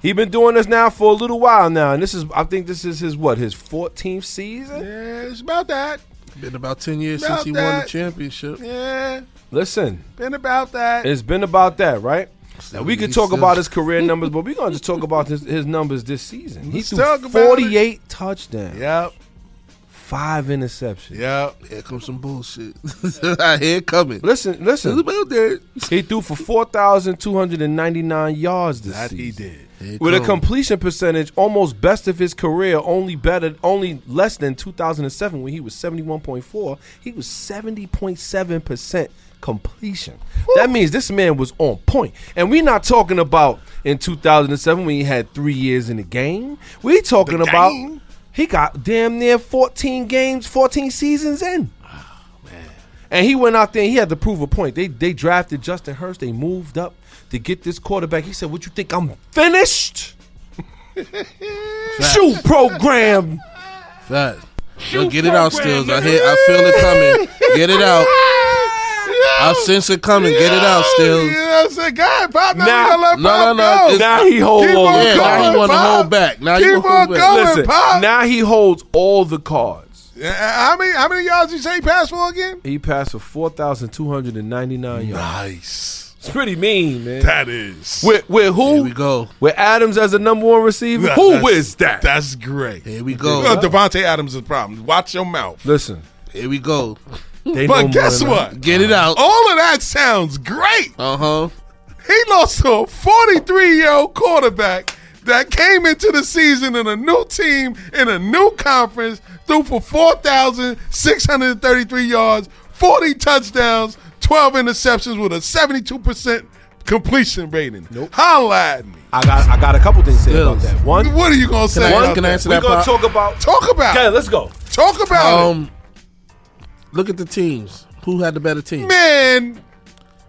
He been doing this now for a little while now, and this is I think this is his what his 14th season. Yeah, it's about that. Been about ten years About since he won the championship. Yeah, Listen, been about that. It's been about that, right? Now we could talk still- about his career numbers, but we're gonna just talk about his, his numbers this season. He Let's threw talk about it. 48 touchdowns, Yep, five interceptions. yep. Here comes some bullshit. I hear it coming. Listen, It's listen. about that. He threw for 4,299 yards this That season. he did. With a completion percentage almost best of his career, only better, only less than 2007 when he was 71.4. He was 70.7 percent completion. That means this man was on point. And we're not talking about in 2007 when he had three years in the game. We're talking The about game? he got damn near 14 games, 14 seasons in. Ah, and he went out there and he had to prove a point. They they drafted Justin Hurst. They moved up to get this quarterback. He said, What you think? I'm finished? Shoot program. Fact. Yo, get it out, Stills. I hear. I feel it coming. Get it out. I've sensed it coming. Get it out, still. You know I'm? God, Pop, now Nah, you gotta let no, Pop no, no, go. Now he holds Keep on the Yeah, now he want to hold back. Now Keep you on hold back. going, Listen, Pop. now he holds all the cards. Uh, How many how many yards you say he passed for again? He passed for four thousand two hundred and ninety nine yards. Nice. It's pretty mean, man. That is. with with who? Here we go. With Adams as the number one receiver. That- who that's- is that? That's great. Here we go. know, Davante Adams is the problem. Watch your mouth. Listen, Here we go. they But guess than what? Get it out. All of that sounds great. Uh huh. He lost to a 43 year old quarterback that came into the season in a new team in a new conference, threw for 4,633 yards, 40 touchdowns, 12 interceptions with a 72% completion rating. Nope. Holla at me. I got I got a couple things to say about that. One, What are you going to say? I- about can I that? we're gonna talk about. Talk about Okay, let's go. Talk about Um, look at the teams. Who had the better team? Man,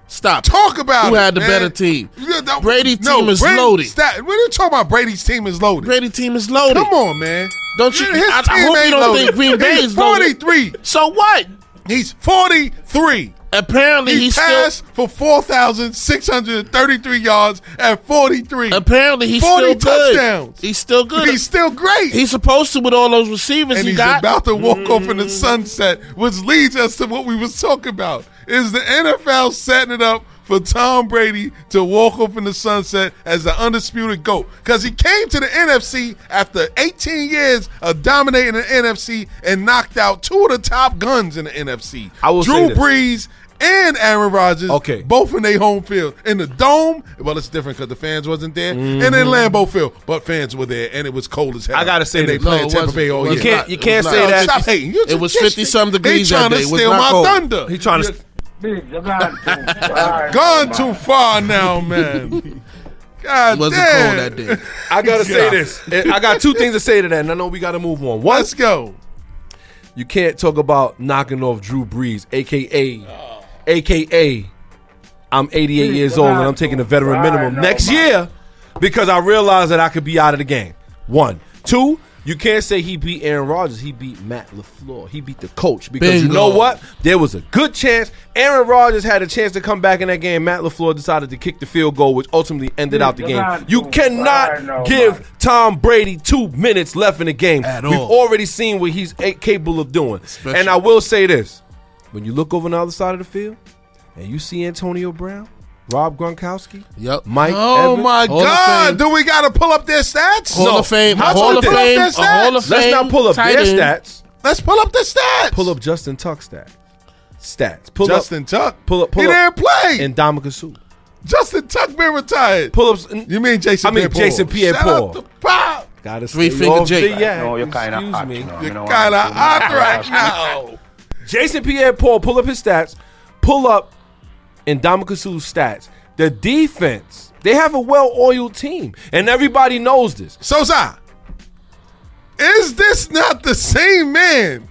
Stop. talk about Who it. had the man. better team? Yeah, that- Brady no, team is Brady- loaded. Stop. What are you talking about? Brady's team is loaded. Brady team is loaded. Come on, man. Don't you? His I, I team hope you ain't don't loaded. think Green Bay He's is loaded. 43. So what? He's 43. Apparently He he's passed for 4,633 yards at 43. Apparently he's 40 still good. touchdowns. He's still good. He's still great. He's supposed to with all those receivers and he he's got. about to walk off in the Mm. sunset, which leads us to what we was talking about. Is the NFL setting it up for Tom Brady to walk off in the sunset as the undisputed GOAT? Because he came to the NFC after 18 years of dominating the NFC and knocked out two of the top guns in the NFC. I will Drew say this. Brees and Aaron Rodgers, Okay. both in their home field. In the dome, well, it's different because the fans wasn't there. And in Mhm. Lambeau Field, but fans were there, and it was cold as hell. I gotta say and they this. playing No, it Tampa. Bay all year. You can't you can't say not. that. Stop hating. You It was 50 some degrees He trying that to day. It was steal not my cold. thunder. He trying to. Gone too far now, man. God It wasn't damn. cold that day. I gotta say this. I got two things to say to that, and I know we got to move on. One, Let's go. you can't talk about knocking off Drew Brees, aka, aka, I'm 88 years old and I'm taking the veteran minimum next year because I realized that I could be out of the game. One, two. You can't say he beat Aaron Rodgers. He beat Matt LaFleur. He beat the coach because you know what? There was a good chance. Aaron Rodgers had a chance to come back in that game. Matt LaFleur decided to kick the field goal, which ultimately ended out the game. You cannot give Tom Brady two minutes left in the game. At We've all. already seen what he's capable of doing. And I will say this: when you look over on the other side of the field and you see Antonio Brown, Rob Gronkowski, Yep. Mike, Oh Evans, my Hall God! Do we got to pull up their stats? Hall of Fame. How Hall of pull up Fame. their A Hall of stats? Let's not pull up tight their end. stats. Let's pull up the stats. Pull up Justin Tuck stats. Stats. Pull Justin up. Tuck. Pull up. Pull he up. didn't play. And Dominic Suh. Justin Tuck been retired. Pull up. You mean Jason? I mean Pierre-Paul. Jason Pierre-Paul. Shout out to Pop. Gotta Three finger Jake. the yak. No, you're kinda Excuse hot, me. you know. You're You know kind of what? hot right now. Jason Pierre-Paul. Pull up his stats. Pull up Ndamukong Suh's stats. The defense. They have a well-oiled team, and everybody knows this. Sosa, is this not the same man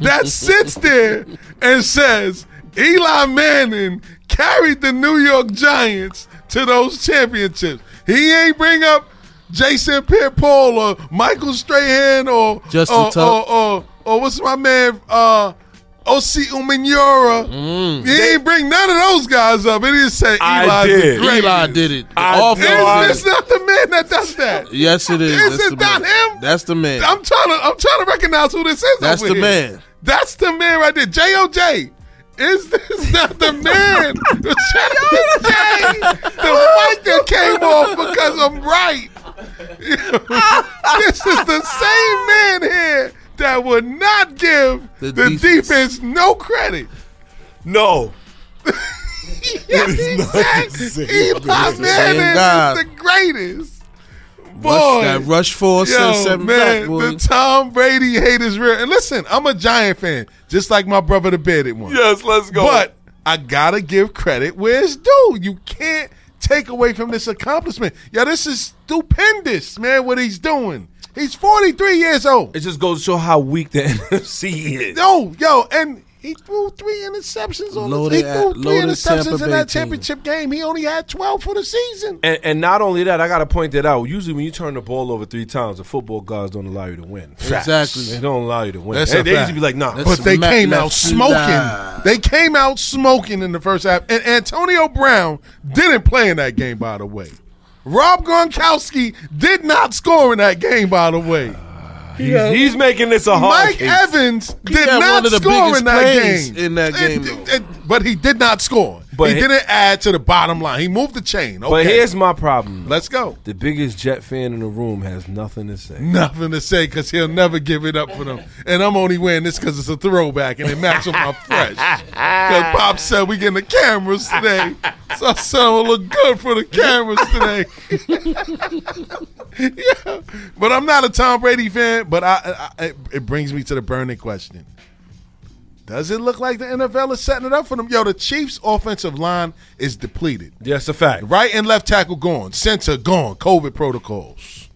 that sits there and says Eli Manning carried the New York Giants to those championships? He ain't bring up Jason Pierre-Paul or Michael Strahan or Justin or, Tuck. or, or, or what's my man uh Osi Umenyiora. Mm. He ain't bring none of those guys up. He didn't say I did. the. Eli did it. I Off did. the Is line. this not the man that does that? Yes, it is. Is That's it not man. him? That's the man. I'm trying to I'm trying to recognize who this is. That's over the here. man. That's the man right there. J O J. Is this not the man? the J, the mic that came off because I'm right. this is the same man here that would not give the, The defense. defense. no credit. No. yes, he said Eli It's the Manning is the greatest. Boy, Rush, that rush four, six, Yo, seven man, back, boy. the Tom Brady hate is real. And listen, I'm a Giant fan, just like my brother the bearded one. Yes, let's go. But I gotta give credit where it's due. You can't take away from this accomplishment. Yeah, this is stupendous, man. What he's doing. He's 43 years old. it just goes to show how weak the NFC is. No, yo, and He threw three interceptions on the Loaded He threw three interceptions Tampa in Bay that team. championship game. He only had twelve for the season. And, and not only that, I got to point that out. Usually, when you turn the ball over three times, the football gods don't allow you to win. Facts. Exactly. They don't allow you to win. That's they a they usually be like, nah. That's- But they came out smoking. Sudan. They came out smoking in the first half. And Antonio Brown didn't play in that game, by the way. Rob Gronkowski did not score in that game, by the way. He's, he's making this a hard Mike case. Evans did not one of the score in that game. in that game, It- though. it- but he did not score. But he didn't add to the bottom line. He moved the chain. Okay. But here's my problem. Let's go. The biggest Jet fan in the room has nothing to say. Nothing to say because he'll never give it up for them. And I'm only wearing this because it's a throwback and it matches my fresh. Because Pop said we getting the cameras today. So I said I'm look good for the cameras today. yeah. But I'm not a Tom Brady fan, but I, I it, it brings me to the burning question. Does it look like the NFL is setting it up for them? Yo, the Chiefs' offensive line is depleted. Yes, a fact. Right and left tackle gone. Center gone. COVID protocols.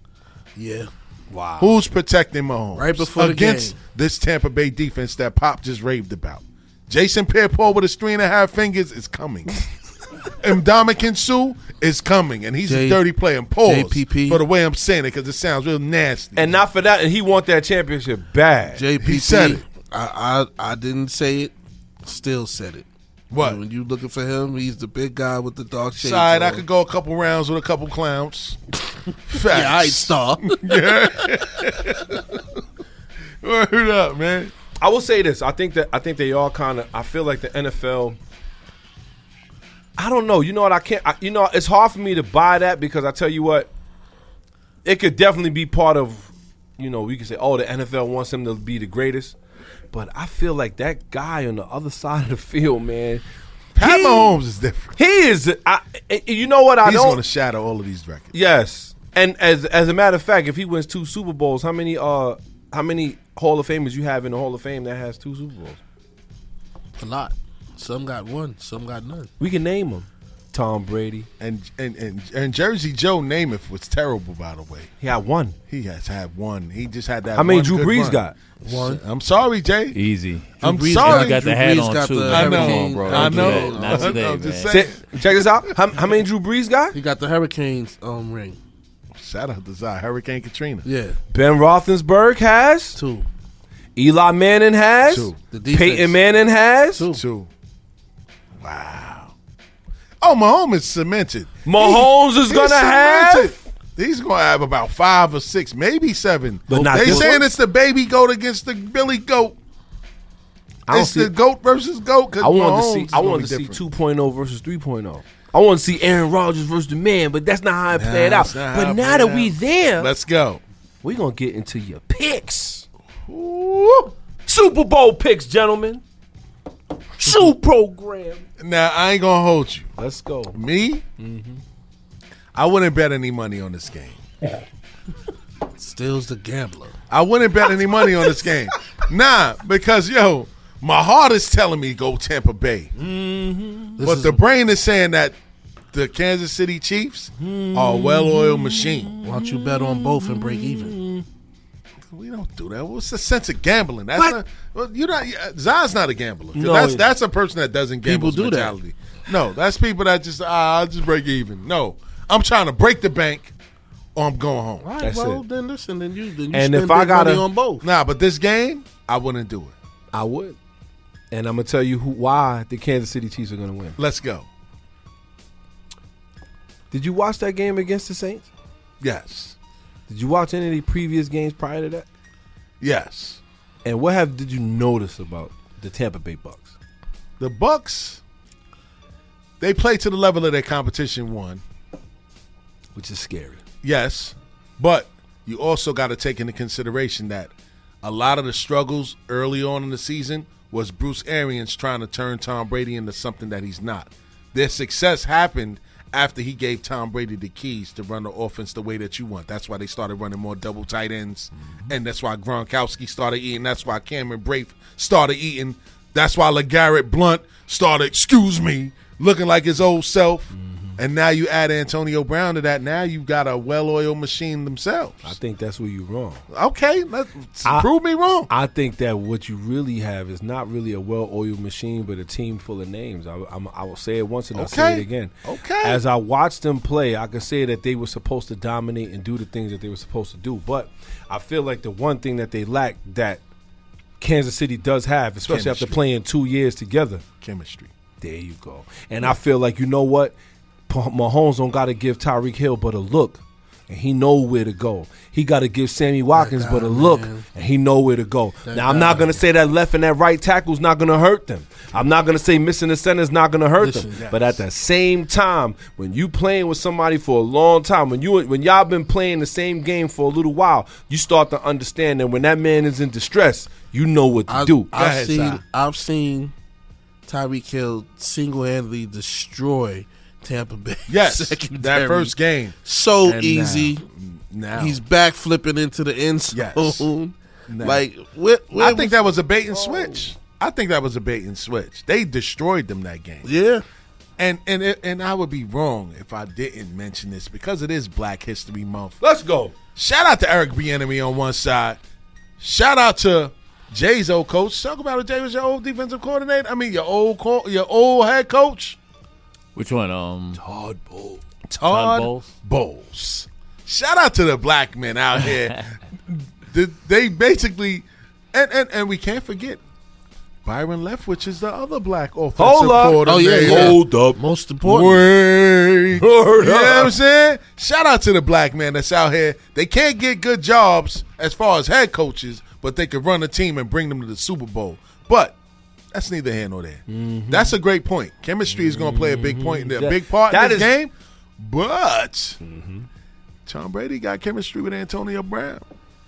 Yeah. Wow. Who's protecting Mahomes? Right before the against game. this Tampa Bay defense that Pop just raved about. Jason Pierre-Paul with his three and a half fingers is coming. and Dominican Suh is coming, and he's J- a dirty player. And pause JPP. for the way I'm saying it because it sounds real nasty. And not for that, and he want that championship bad. JPP. He said it. I, I I didn't say it. Still said it. What? When you looking for him, he's the big guy with the dark shades. Side, I on. could go a couple rounds with a couple clowns. Facts. Yeah, I star. yeah. Word up, man. I will say this. I think that I think they all kind of. I feel like the NFL. I don't know. You know what? I can't. I, you know, it's hard for me to buy that because I tell you what, it could definitely be part of. You know, we could say, oh, the NFL wants him to be the greatest, but I feel like that guy on the other side of the field, man. Pat he- Mahomes is different. He is. I, you know what? I He's don't. going to shatter all of these records. Yes, and as as a matter of fact, if he wins two Super Bowls, how many uh how many Hall of Famers you have in the Hall of Fame that has two Super Bowls? a lot. Some got one. Some got none. We can name them. Tom Brady. And and and, and Jersey Joe Namath was terrible, by the way. He had one. He has had one. He just had that. How many Drew Brees run. got? One. I'm sorry, Jay. Easy. I'm Brees sorry. You got Drew the hat Brees on got too. the man. I Come know. on, bro. I Don't know. Not today, I'm just man. saying. Say- check this out. How, how many Drew Brees got? He got the Hurricanes um ring. Shout out to Zai, Hurricane Katrina. Yeah, Ben Roethlisberger has. two. Eli Manning has. Two. The defense. Peyton Manning has. Two. Two. Wow. Oh, Mahomes is cemented. Mahomes is gonna cemented. have. He's gonna have about five or six, maybe seven. But not they this saying one? it's the baby goat against the Billy goat. I It's see. the goat versus goat. I wanted Mahomes to see. is I gonna wanted be to see 2.0 versus 3.0. I want to see Aaron Rodgers versus the man, but that's not how it Nah, played out. that's not how But now played that we there, Let's go. we're gonna get into your picks. Super Bowl picks, gentlemen. Shoe program. Now I ain't gonna hold you. Let's go. Me, Mm-hmm. I wouldn't bet any money on this game. Still's the gambler. I wouldn't bet any money on this game. Nah, because yo, my heart is telling me go Tampa Bay, This but is the brain is saying that the Kansas City Chiefs are a well-oiled machine. Why don't you bet on both and break even? We don't do that. What's the sense of gambling? That's What? not. Well, you're not. Zai's not a gambler. No, that's that's a person that doesn't gamble. People do that. No, that's people that just ah, I'll just break even. No, I'm trying to break the bank, or I'm going home. All right, That's well it. then listen, then you then you And spend if I gotta- on both. Nah, but this game, I wouldn't do it. I would, and I'm gonna tell you who why the Kansas City Chiefs are gonna win. Let's go. Did you watch that game against the Saints? Yes, Did you watch any of the previous games prior to that? yes. And what have did you notice about the Tampa Bay Bucks? The Bucks, they play to the level of their competition. One, Which is scary. yes, but you also got to take into consideration that a lot of the struggles early on in the season was Bruce Arians trying to turn Tom Brady into something that he's not. Their success happened after he gave Tom Brady the keys to run the offense the way that you want. That's why they started running more double tight ends, mm-hmm. and that's why Gronkowski started eating. That's why Cameron Brate started eating. That's why LeGarrette Blount started, excuse me, looking like his old self. Mm-hmm. And now you add Antonio Brown to that. Now you've got a well-oiled machine themselves. I think that's where you're wrong. Okay, let's I- prove me wrong. I think that what you really have is not really a well-oiled machine, but a team full of names. I, I'm, I will say it once and I'll say it again. Okay. As I watched them play, I could say that they were supposed to dominate and do the things that they were supposed to do. But I feel like the one thing that they lack that Kansas City does have, especially after playing two years together, Chemistry. there you go. And I feel like you know what, Mahomes don't got to give Tyreek Hill but a look, and he know where to go. He got to give Sammy Watkins but a look, and he know where to go. That now I'm not gonna say that left and that right tackle's not gonna hurt them. I'm not gonna say missing the center's not gonna hurt Listen, them. yes. But at the same time, when you playing with somebody for a long time, when you when y'all been playing the same game for a little while, you start to understand that when that man is in distress, you know what to I, do. I've seen I've seen Tyreek Hill single handedly destroy Tampa Bay. Yes, secondary. that first game. so And easy. Now, He's back flipping into the end Yes. zone. Now. Like where, where I think that was a bait and oh. switch. I think that was a bait and switch. They destroyed them that game. Yeah. And and it- and I would be wrong if I didn't mention this because it is Black History Month. Let's go. Shout out to Eric Bieniemy on one side. Shout out to Jay's old coach. Talk about it. Jay was your old defensive coordinator. I mean, your old co- your old head coach. Which one? Um, Todd Bowles. Todd Bowles? Bowles. Shout out to the black men out here. The- they basically, and, and and we can't forget, Byron Leftwich is the other black offensive Hold up. coordinator. Oh yeah, yeah. Hold up. Most important. Wait. Hold you know what. I'm saying? Shout out to the black man that's out here. They can't get good jobs as far as head coaches, but they could run a team and bring them to the Super Bowl. But that's neither here nor there. Mm-hmm. That's a great point. Chemistry is going to play a big point, a big part that in this is- game. But Mm-hmm. Tom Brady got chemistry with Antonio Brown.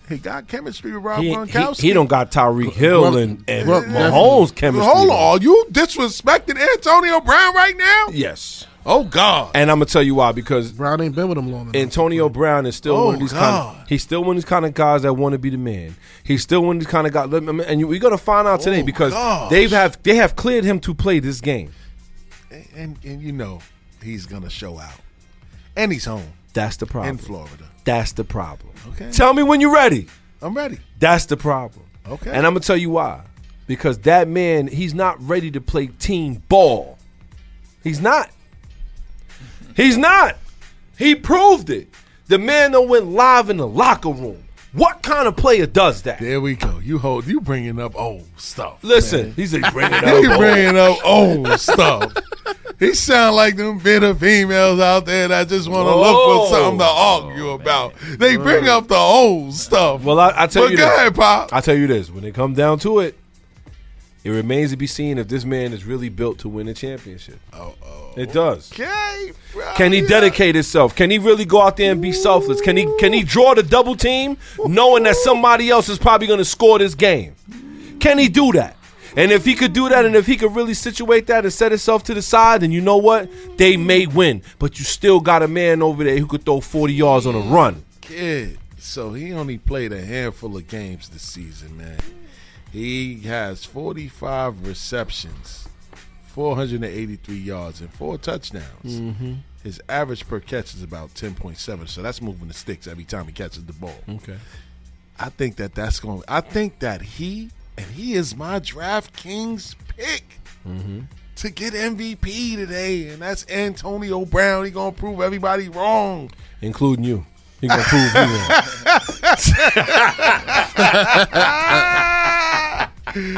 He got chemistry with Rob He, he, Gronkowski. he don't got Tyreek Hill and, and Gronk Mahomes chemistry. Hold on, are you disrespecting Antonio Brown right now? Yes. Oh God! And I'm gonna tell you why because Brown ain't been with him long enough. Antonio Brown is still Oh, one of these kind. Of, he's still one of these kind of guys that want to be the man. He's still one of these kind of guys. And we're gonna find out today Oh, because gosh. they've have they have cleared him to play this game. and and you know he's gonna show out, and he's home That's the problem. in Florida. That's the problem. Okay. Tell me when you're ready. I'm ready. That's the problem. Okay. And I'm gonna tell you why. Because that man, he's not ready to play team ball. He's not. He's not. He proved it. The man that went live in the locker room. What kind of player does that? There we go. You hold. You bringing up old stuff. Listen, man. he's a bringing up. He old. bringing up old stuff. He sound like them bitter females out there that just want to look for something to argue oh, about. They bring up the old stuff. Well, I, I tell But you go this. ahead, Pop. I tell you this. When it comes down to it, it remains to be seen if this man is really built to win a championship. Oh, oh. It does. Okay. bro. Can he Yeah. dedicate himself? Can he really go out there and be selfless? Can he can he draw the double team knowing that somebody else is probably going to score this game? Can he do that? And if he could do that and if he could really situate that and set himself to the side, then you know what? They may win. But you still got a man over there who could throw 40 yards on a run. kid. So he only played a handful of games this season, man. He has 45 receptions, 483 yards, and four touchdowns. Mm-hmm. His average per catch is about 10.7, so that's moving the sticks every time he catches the ball. Okay. I think that that's going. I think that he and he is my DraftKings pick Mm-hmm. to get MVP today, and that's Antonio Brown. He gonna prove everybody wrong. Including you. He gonna prove you wrong.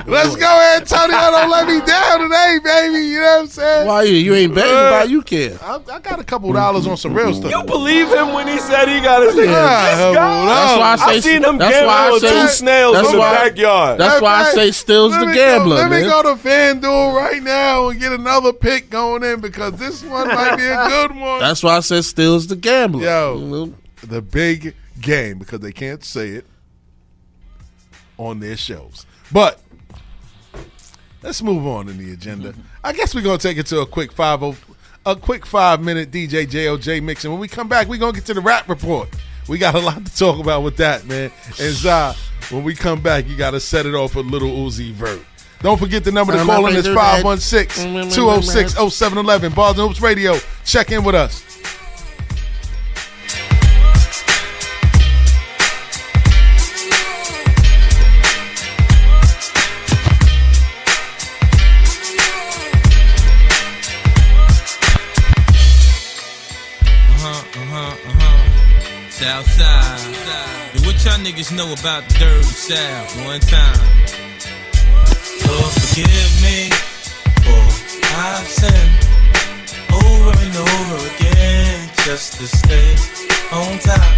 Let's go, Antonio. Don't let me down today, baby. You know what I'm saying? Why you? You ain't betting, but you care. I, I got a couple dollars on some real stuff. You believe him when he said he got his Yeah, This hold guy- That's why I say. I seen him that's why I say two snails that's in the why- backyard. That's why I say Stills the gambler, Go, let man. me go to FanDuel right now and get another pick going in because this one might be a good one. That's why I said Stills the gambler. Yo, You know? The big game because they can't say it on their shows. But let's move on in the agenda. I guess we're gonna take it to a quick five oh, a quick five minute DJ JOJ mix, and when we come back, we're gonna get to the rap report. We got a lot to talk about with that, man. And Zah, when we come back, you gotta set it off with Lil Uzi Vert. Don't forget the number to call in is gonna 516 206 0711. Bars and Hoops Radio. Check in with us. Y'all niggas know about the dirty South? One time. Lord, forgive me for I've sinned over and over again just to stay on top.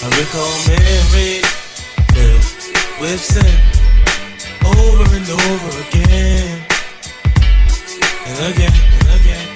I recall memories filled with sin over and over again and again and again.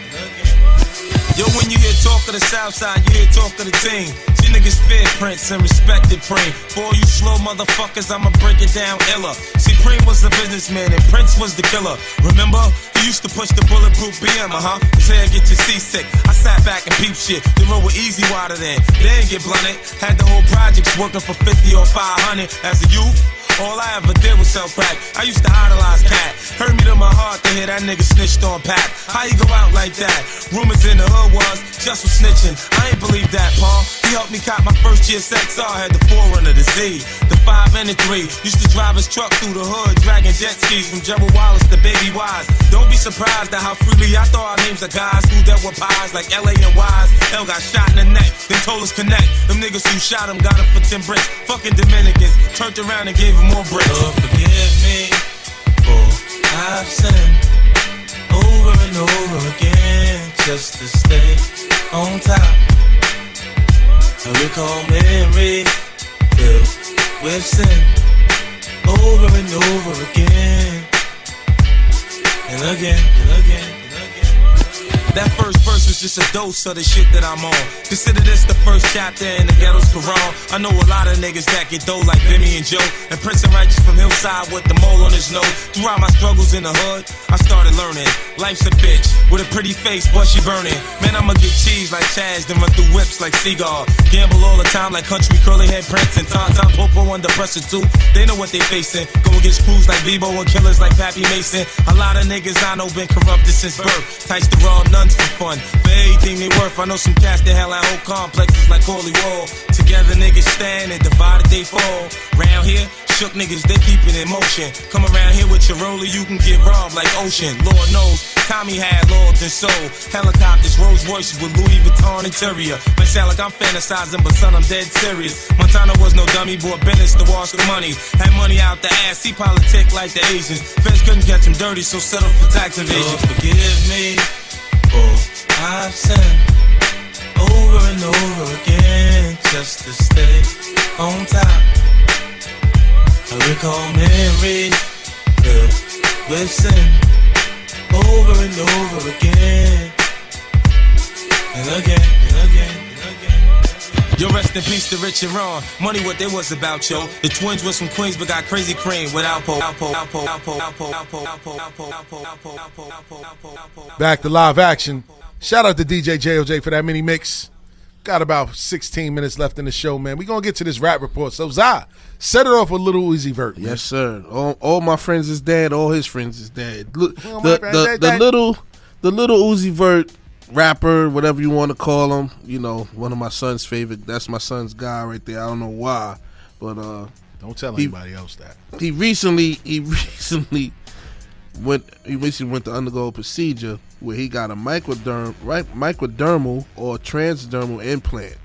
Yo, when you hear talk of the South Side, you hear talk of the team. Niggas fear Prince and respected Preem. For all you slow motherfuckers, I'ma break it down iller. See, Preem was the businessman and Prince was the killer. Remember? He used to push the bulletproof BM, uh huh. His hair get you seasick. I sat back and peep shit. The road was easy wider than. Didn't get blunted. Had the whole projects working for 50 or 500 as a youth. All I ever did was sell crack. I used to idolize Cat. Hurt me to my heart to hear that nigga snitched on Pat. How you go out like that? Rumors in the hood was just for snitching. I ain't believe that, Paul. He helped me cop my first year XR. Had the forerunner, the Z, the five and the three. Used to drive his truck through the hood, dragging jet skis from Gerald Wallace to Baby Wise. Don't be surprised at how freely I throw our names of guys who dealt with pies like LA and Wise. L got shot in the neck, then told us connect. Them niggas who shot him got him for 10 bricks. Fucking Dominicans turned around and gave him more bricks. Lord, forgive me for I've sinned over and over again just to stay on top. I recall memories filled with sin over and over again and again and again. That first verse was just a dose of the shit that I'm on. Consider this the first chapter in the ghetto's Quran. I know a lot of niggas that get dough like Bimmy and Joe. And Prince and Righteous from Hillside with the mole on his nose. Throughout my struggles in the hood, I started learning. Life's a bitch with a pretty face, but she burning. Man, I'ma get cheese like Chaz, then run through whips like Seagull. Gamble all the time like country curly head Prince and Tom Tom Popo under pressure too. They know what they facing. Go against crews like Bebo and killers like Pappy Mason. A lot of niggas I know been corrupted since birth. Types the raw nuns for fun. For anything they worth, I know some cats that hell out whole complexes like Holy Wall. Together niggas stand and divided they fall. Round here, shook niggas, they keep it in motion. Come around here with your roller, you can get robbed like ocean. Lord knows, Tommy had lords and soul. Helicopters, Rolls Royces with Louis Vuitton interior. Might sound like I'm fantasizing, but son, I'm dead serious. Montana was no dummy, bought Bennett's to wash the money. Had money out the ass, he politic like the Asians. Feds couldn't catch him dirty, so settle for tax evasion. Lord, forgive me for I've sinned over and over again just to stay on top. I recall memories filled with sin over and over again and again and again. And again. Yo, rest in peace to Rich and Ron. Money, what they was about, yo. The twins was from Queens, but got crazy cream with Alpo. Alpo, Alpo, Alpo, Alpo, Alpo, Alpo, Alpo, Alpo, Alpo, Alpo, Alpo, Alpo. Back to live action. Shout out to DJ JOJ for that mini mix. Got about 16 minutes left in the show, man. we going to get to this rap report. So, Zai, set it off with Lil Uzi Vert. man. Yes, sir. All, all my friends is dead. All his friends is dead. Look, Well, my the the, the little the Lil Uzi Vert rapper, whatever you want to call him. You know, one of my son's favorite. That's my son's guy right there. I don't know why, but uh, Don't tell he- anybody else that. he recently he recently went he recently went to undergo a procedure where he got a microderm right microdermal or transdermal implant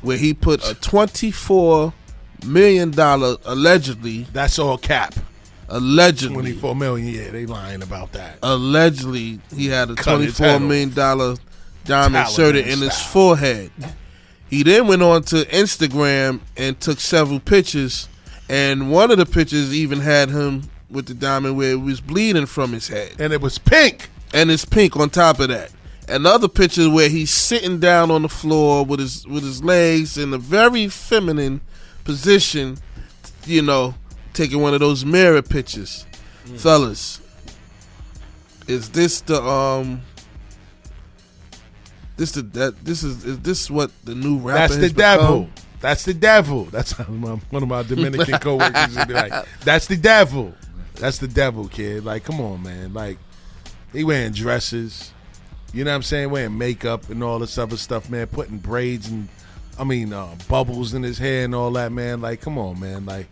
where he put a twenty four million dollar allegedly That's all cap. Allegedly 24 million. Yeah, they lying about that. allegedly he had a Cut twenty four million dollar diamond inserted in his forehead. He then went on to Instagram and took several pictures, and one of the pictures even had him with the diamond where it was bleeding from his head, And it was pink. and it's pink on top of that. Another picture where he's sitting down on the floor with his with his legs in a very feminine position, you know, taking one of those mirror pictures. Fellas, is this the um this the that this is is this what the new rapper is. That's the devil. become? That's the devil. That's my, one of my Dominican coworkers would be like. That's the devil. That's the devil, kid. Like, come on, man. Like, he wearing dresses. You know what I'm saying? Wearing makeup and all this other stuff, man. Putting braids and, I mean, uh, bubbles in his hair and all that, man. Like, come on, man. Like,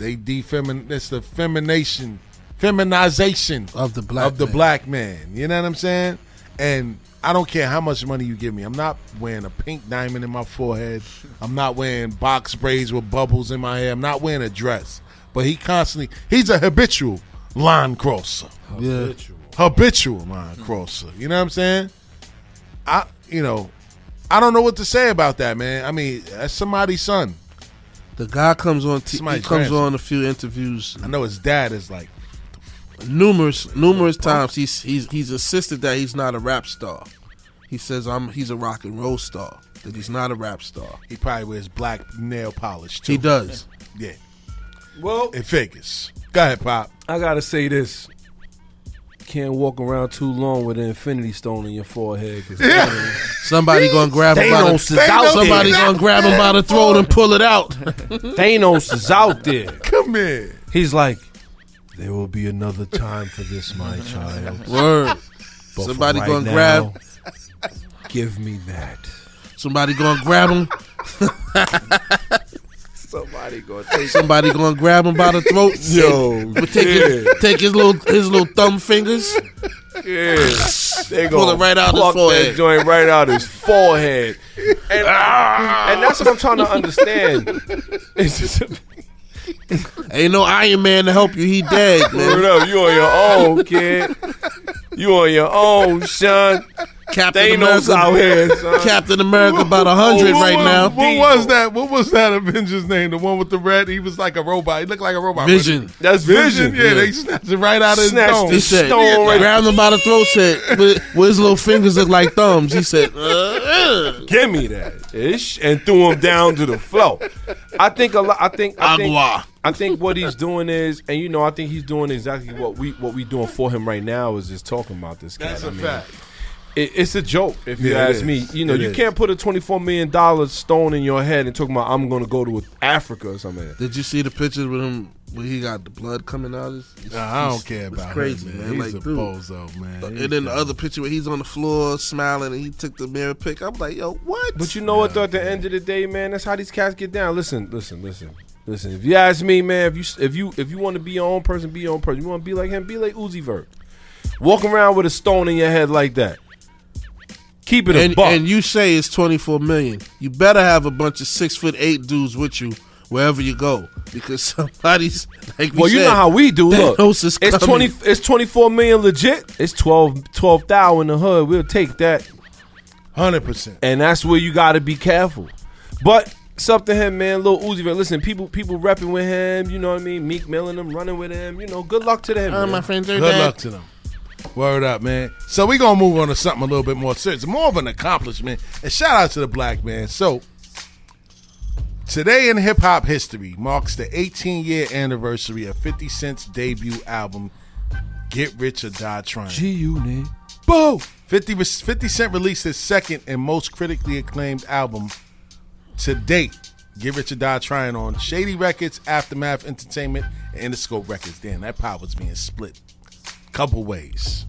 they defemin. It's the femination, feminization of the black of the man. black man. You know what I'm saying? And I don't care how much money you give me. I'm not wearing a pink diamond in my forehead. I'm not wearing box braids with bubbles in my hair. I'm not wearing a dress. But he constantly he's a habitual line crosser. Yeah. Habitual line crosser. You know what I'm saying? I you know, I don't know what to say about that, man. I mean, that's somebody's son. The guy comes on. T- he comes grandson. on a few interviews. I know his dad is like numerous numerous times. He's he's he's insisted that he's not a rap star. He says I'm he's a rock and roll star. That he's not a rap star. He probably wears black nail polish too. He does. Yeah. Well, in figures. Go ahead, Pop. I gotta say this. Can't walk around too long with an infinity stone in your forehead. 'cause Somebody gonna grab him by the Thanos is out somebody gonna grab him by the throat and pull it out. Thanos is out there. Come here. He's like, there will be another time for this, my child. Word. But Somebody right gonna now, grab- Give me that. Somebody gonna grab him. Somebody gonna take. Somebody gonna grab him by the throat. Yo, take his, take his little his little thumb fingers. Yeah, they Pull go it right out his forehead. that joint right out his forehead, and, ah. and that's what I'm trying to understand. It's just, Ain't no Iron Man to help you. He dead, man. Up, you on your own, kid. You on your own, son. Captain Thanos America out here, son. Captain America about a hundred right was- now. What was that? What was that Avengers name? The one with the red? He was like a robot. He looked like a robot. Vision. That's Vision. Yeah, they snatched it right out of his Snatched dome. the He said, stone right- grabbed him by the throat, said, with, with his little fingers look like thumbs. He said, uh, Give me that ish, and threw him down to the floor. I think a lot. I think. I think, Agua. I think what he's doing is, and you know, I think he's doing exactly what we what we doing for him right now is just talking about this cat. That's I a mean, fact. It, it's a joke, if you Yeah, it ask me. You know, It you is. can't put a twenty four million dollar stone in your head and talk about I'm going to go to Africa or something. Did you see the pictures with him when he got the blood coming out? It's, it's- Nah, I don't it's- care it's about crazy, him, man. man. He's like, a dude. bozo, man. And then the other picture where he's on the floor smiling and he took the mirror pic. I'm like, yo, what? But you know what? Though, at the end of the day, man, that's how these cats get down. Listen, listen, listen, listen. If you ask me, man, if you if you if you want to be your own person, be your own person. You want to be like him, be like Uzi Vert. Walk around with a stone in your head like that. Keep it a and, buck. and you say it's 24 million. You better have a bunch of six foot eight dudes with you wherever you go because somebody's like. We well, you said, know how we do. Look, Thanos is it's coming. twenty. It's twenty four million legit. It's 12 12 thou in the hood. We'll take that, Hundred percent. and that's where you got to be careful. But it's up to him, man. Lil Uzi but Listen, people people repping with him. You know what I mean? Meek Mill and them running with him. You know, good luck to them. Uh, my friends are Good dead. luck to them. Word up, man. So we gonna move on to something a little bit more serious, more of an accomplishment. And shout out to the black man. So today in hip hop history marks the 18 year anniversary of 50 Cent's debut album, Get Rich or Die Trying. G Unit. Boo! 50, 50 Cent released his second and most critically acclaimed album to date, Get Rich or Die Trying on Shady Records, Aftermath Entertainment, and Interscope Records. Damn, that pop was being split couple ways.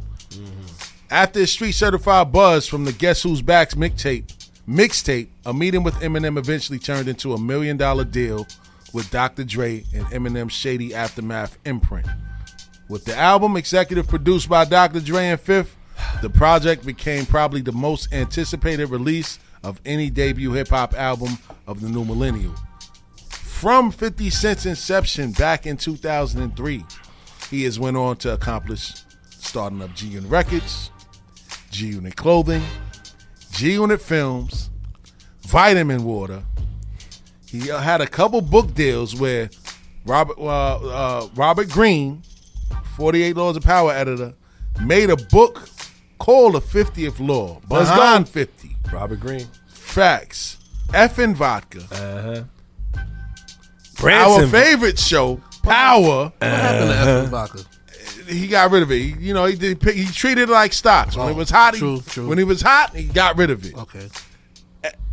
After his street certified buzz from the Guess Who's Back's mixtape, mixtape, a meeting with Eminem eventually turned into a million dollar deal with Dr. Dre and Eminem's Shady Aftermath imprint. With the album executive produced by Dr. Dre and Fifth, the project became probably the most anticipated release of any debut hip hop album of the new millennium. From 50 Cent's inception back in 2003, he has went on to accomplish starting up G Unit Records, G Unit Clothing, G Unit Films, Vitamin Water. He uh, had a couple book deals where Robert uh, uh, Robert Greene, 48 Laws of Power editor, made a book called The 50th Law. Go. Behind 50. Robert Green. Facts. Effen vodka. Uh-huh. Our favorite show, Power. What happened to Effen Vodka? He got rid of it. He- you know, he did. He treated it like stocks. When Oh, it was hot, true, he, true. when he was hot, he got rid of it. Okay.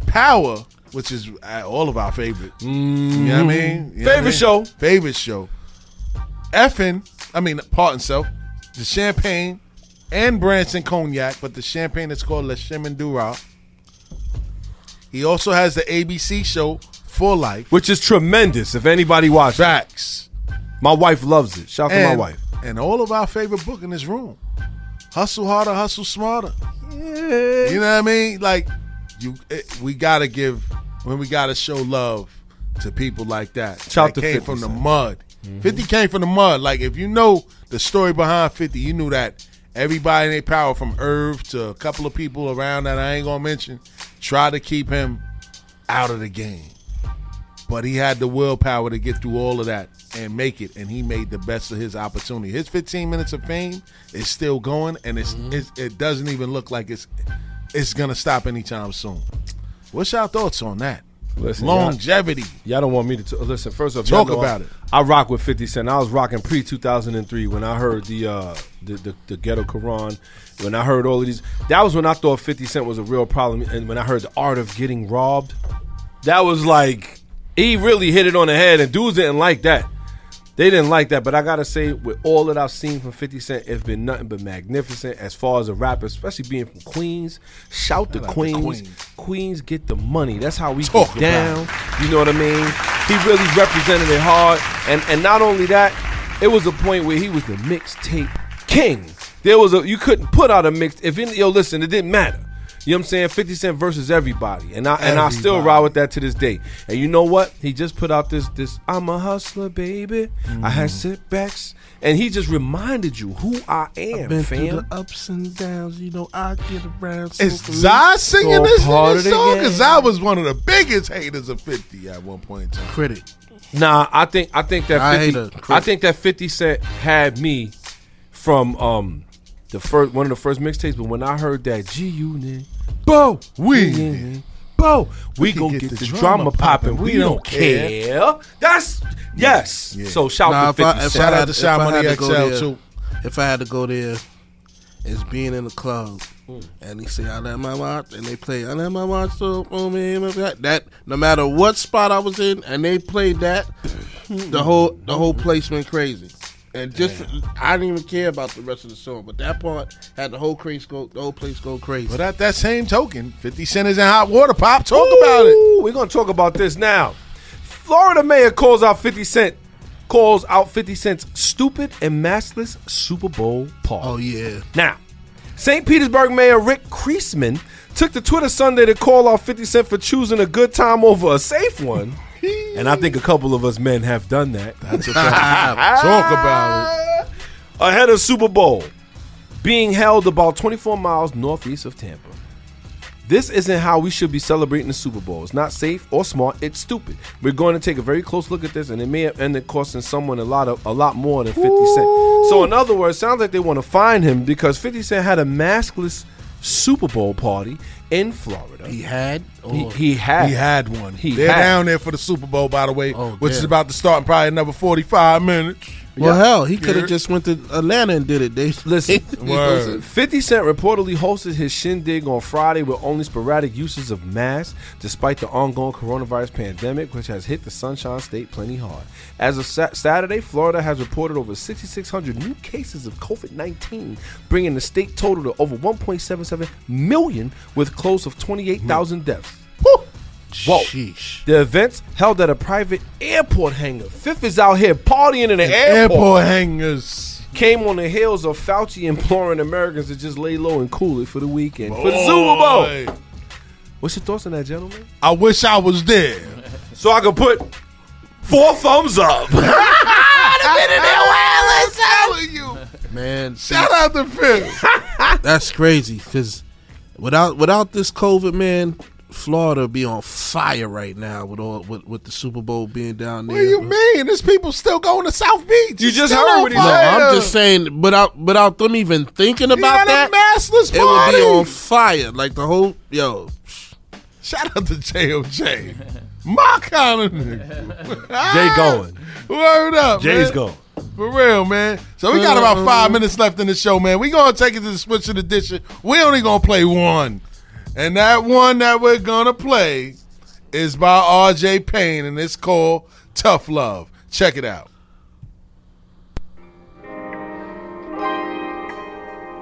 Power, which is uh, all of our favorite. You know what I mean? You know what I Favorite mean? show. Favorite show. Effen I mean, pardon self, the champagne and Branson cognac, but the champagne is called Le Chemin du Roi. He also has the ABC show For Life. Which is tremendous if anybody watches. Facts. My wife loves it. Shout out to my And- wife. And all of our favorite book in this room. Hustle harder, hustle smarter. You know what I mean? Like you it, we gotta give when we gotta show love to people like that. Shout that to came 50 from the Cent. mud. Mm-hmm. 50 came from the mud. Like if you know the story behind 50, you knew that everybody in their power from Irv to a couple of people around that I ain't gonna mention try to keep him out of the game. But he had the willpower to get through all of that and make it, and he made the best of his opportunity. His 15 minutes of fame is still going, and it's, it's it doesn't even look like it's it's gonna stop anytime soon. What's your thoughts on that? Listen, y'all- Longevity. Y'all, don't want me to t- listen. First off, Talk y'all about I, it. I rock with Fifty Cent. I was rocking pre two thousand and three when I heard the, uh, the the the Ghetto Quran. When I heard all of these, that was when I thought Fifty Cent was a real problem. And when I heard the art of getting robbed, that was like he really hit it on the head. And dudes didn't like that. They didn't like that, but I gotta say, with all that I've seen from 50 Cent, it's been nothing but magnificent as far as a rapper, especially being from Queens. Shout to to Queens. Queens. Queens get the money. That's how we Talk get down. You know what I mean? He really represented it hard. And and not only that, it was a point where he was the mixtape king. There was a you couldn't put out a mix if any, yo listen, it didn't matter. You know what I'm saying? 50 Cent versus everybody. And I and I still ride with that to this day. And you know what? He just put out this this I'm a hustler, baby. I had setbacks. And he just reminded you who I am, Been through the ups and downs, you know. I get around. so Is Zai singing So this, this song? Because Zai was one of the biggest haters of 50 at one point in time. Critic. Nah, I think I think that I 50, hate a I critic. think that 50 Cent had me from um the first one of the first mixtapes, but when I heard that G Unit, Bo, We Bo, we, can gonna get, the, drama popping. We, don't care. That's yes. Yeah. So shout Nah, to 50 I- Cent. Shout I out to if I Money had to go XL, there- too. If I had to go there, it's being in the club. Hmm. And they say, I let my watch, and they play, I let my watch so on me. That no matter what spot I was in, and they played that, the whole the whole place went crazy. And just I didn't even care about the rest of the song, but that part had the whole place go, the whole place go crazy. But at that same token, 50 Cent is in hot water. Pop, talk about it. We're gonna talk about this now. Florida mayor calls out 50 Cent, calls out 50 Cent's stupid and maskless Super Bowl party. oh yeah, Now, St. Petersburg Mayor Rick Kriseman took to Twitter Sunday to call out 50 Cent for choosing a good time over a safe one. and I think a couple of us men have done that. That's a fact. talk about it. Ahead of Super Bowl being held about 24 miles northeast of Tampa. This isn't how we should be celebrating the Super Bowl. It's not safe or smart. It's stupid. We're going to take a very close look at this, and it may end up costing someone a lot of a lot more than 50 Cent. So, in other words, sounds like they want to find him because 50 Cent had a maskless Super Bowl party in Florida. he had. He, he had He had one. He They're had. down there for the Super Bowl, by the way, Oh, which is about to start in probably another 45 minutes. Well, Yeah. hell, he could have just went to Atlanta and did it. They Listen, Word. 50 Cent reportedly hosted his shindig on Friday with only sporadic uses of masks, despite the ongoing coronavirus pandemic, which has hit the Sunshine State plenty hard. As of sa- Saturday, Florida has reported over 6,600 new cases of COVID 19, bringing the state total to over 1.77 million, with close of 28,000 deaths. Whoa. Sheesh. The events held at a private airport hangar. Fifth is out here partying in the airport Airport hangers. came on the heels of Fauci imploring Americans to just lay low and cool it for the weekend for the Super Bowl. What's your thoughts on that, gentlemen? I wish I was there. So I could put four thumbs up. I'm telling you. Man, Shout out to Phil. That's crazy because without without this COVID, man, Florida be on fire right now with all with, with the Super Bowl being down there. What do you mean? There's people still going to South Beach. You just heard on what he No, fire. I'm just saying, without without them even thinking He about had that, a massless it would be on fire. Like the whole yo, Shout out to JOJ. My kind of nigga. Jay going. Word up, Jay's man. going. For real, man. So we got about five minutes left in the show, man. We gonna take it to the switch of the edition. We only gonna play one, and that one that we're gonna play is by R.J. Payne, and it's called Tough Love. Check it out.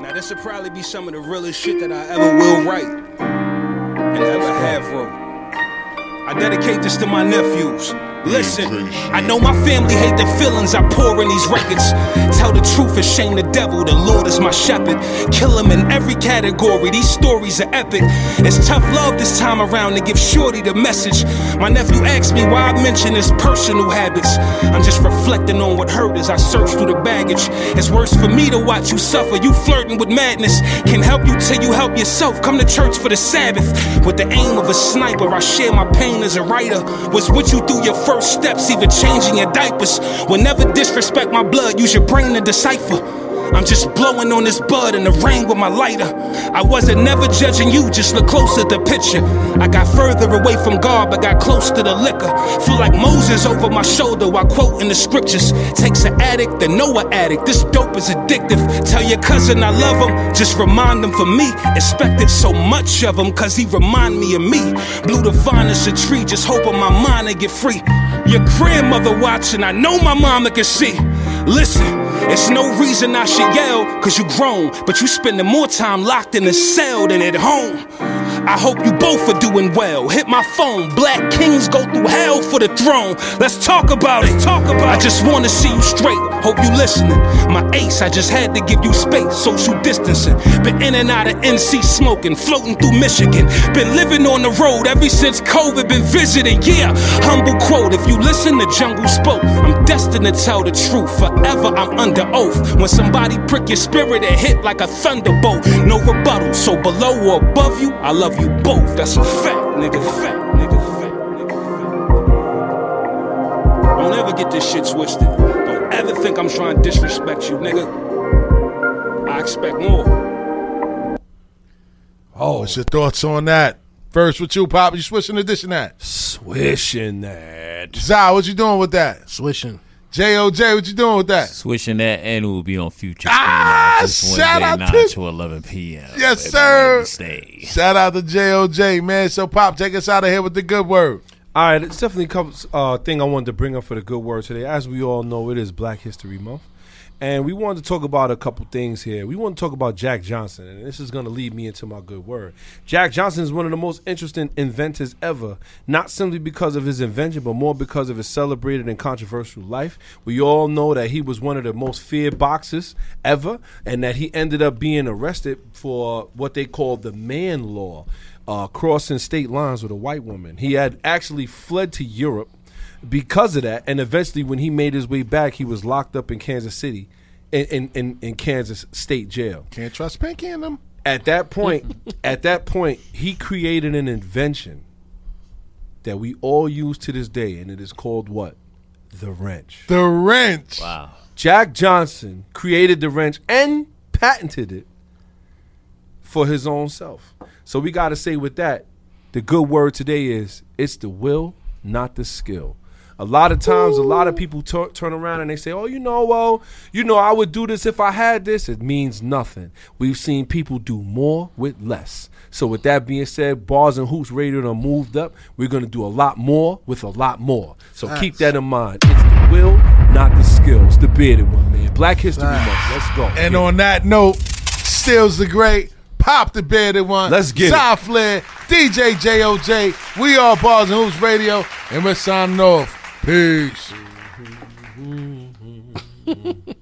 Now this should probably be some of the realest shit that I ever will write and ever have wrote. I dedicate this to my nephews. Listen, I know my family hate the feelings I pour in these records. Tell the truth and shame the devil. The Lord is my shepherd. Kill him in every category. These stories are epic. It's tough love this time around to give Shorty the message. My nephew asked me why I mention his personal habits. I'm just reflecting on what hurt as I search through the baggage. It's worse for me to watch you suffer. You flirting with madness. Can help you till you help yourself. Come to church for the Sabbath. With the aim of a sniper, I share my pain as a writer. Was with you through your first steps, even changing your diapers. Will never disrespect my blood. Use your brain to decipher. I'm just blowing on this bud in the rain with my lighter. I wasn't never judging you, just look closer at the picture. I got further away from God, but got close to the liquor. Feel like Moses over my shoulder while quoting the scriptures. Takes an addict to know an addict. This dope is addictive. Tell your cousin I love him, just remind him for me. Expected so much of him, cause he remind me of me. Blew the finest a tree, just hoping my mind to get free. Your grandmother watching, I know my mama can see. Listen, it's no reason I should yell, cause you grown, but you spending more time locked in a cell than at home. I hope you both are doing well. Hit my phone. Black kings go through hell for the throne. Let's talk about it. Talk about I just wanna see you straight. Hope you listening. My ace, I just had to give you space. Social distancing. Been in and out of NC smoking, floating through Michigan. Been living on the road ever since COVID. Been visiting. Yeah, humble quote. If you listen, the jungle spoke. I'm destined to tell the truth. Forever, I'm under oath. When somebody prick your spirit, it hit like a thunderbolt. No rebuttal. So below or above you, I love you both. That's a fact, nigga. Fact, nigga. Fact, nigga. Fact. Don't ever get this shit twisted. Don't ever think I'm trying to disrespect you, nigga. I expect more. Oh, what's your thoughts on that? First with you, Pop. You swishing or dishing that? Swishing that. Zah, what you doing with that? Swishing. J.O.J., what you doing with that? Swishing that, and it will be on Future. Ah, this shout out night to- to 11 p.m. Yes, sir. Wednesday. Shout out to J.O.J., man. So, Pop, take us out of here with the good word. All right, it's definitely comes uh, thing I wanted to bring up for the good word today. As we all know, it is Black History Month, and we wanted to talk about a couple things here. We want to talk about Jack Johnson, and this is going to lead me into my good word. Jack Johnson is one of the most interesting inventors ever, not simply because of his invention, but more because of his celebrated and controversial life. We all know that he was one of the most feared boxers ever, and that he ended up being arrested for what they call the man law uh, crossing state lines with a white woman. He had actually fled to Europe because of that, and eventually, when he made his way back, he was locked up in Kansas City, in in, in, in Kansas State Jail. Can't trust Pinky in them. At that point, at that point, he created an invention that we all use to this day, and it is called what? The wrench. The wrench. Wow. Jack Johnson created the wrench and patented it for his own self. So we got to say with that, the good word today is it's the will, not the skill. A lot of times, a lot of people tur- turn around and they say, "Oh, you know, well, you know, I would do this if I had this." It means nothing. We've seen people do more with less. So, with that being said, bars and hoops radio done moved up. We're gonna do a lot more with a lot more. So keep that in mind. It's the will, not the skills. The bearded one, man. Black History Month. Let's go. And Yeah. on that note, Stills the Great, Pop the Bearded One. Let's get it. Flair, DJ J.O.J. We are Bars and Hoops Radio, and we're signing off. Peace.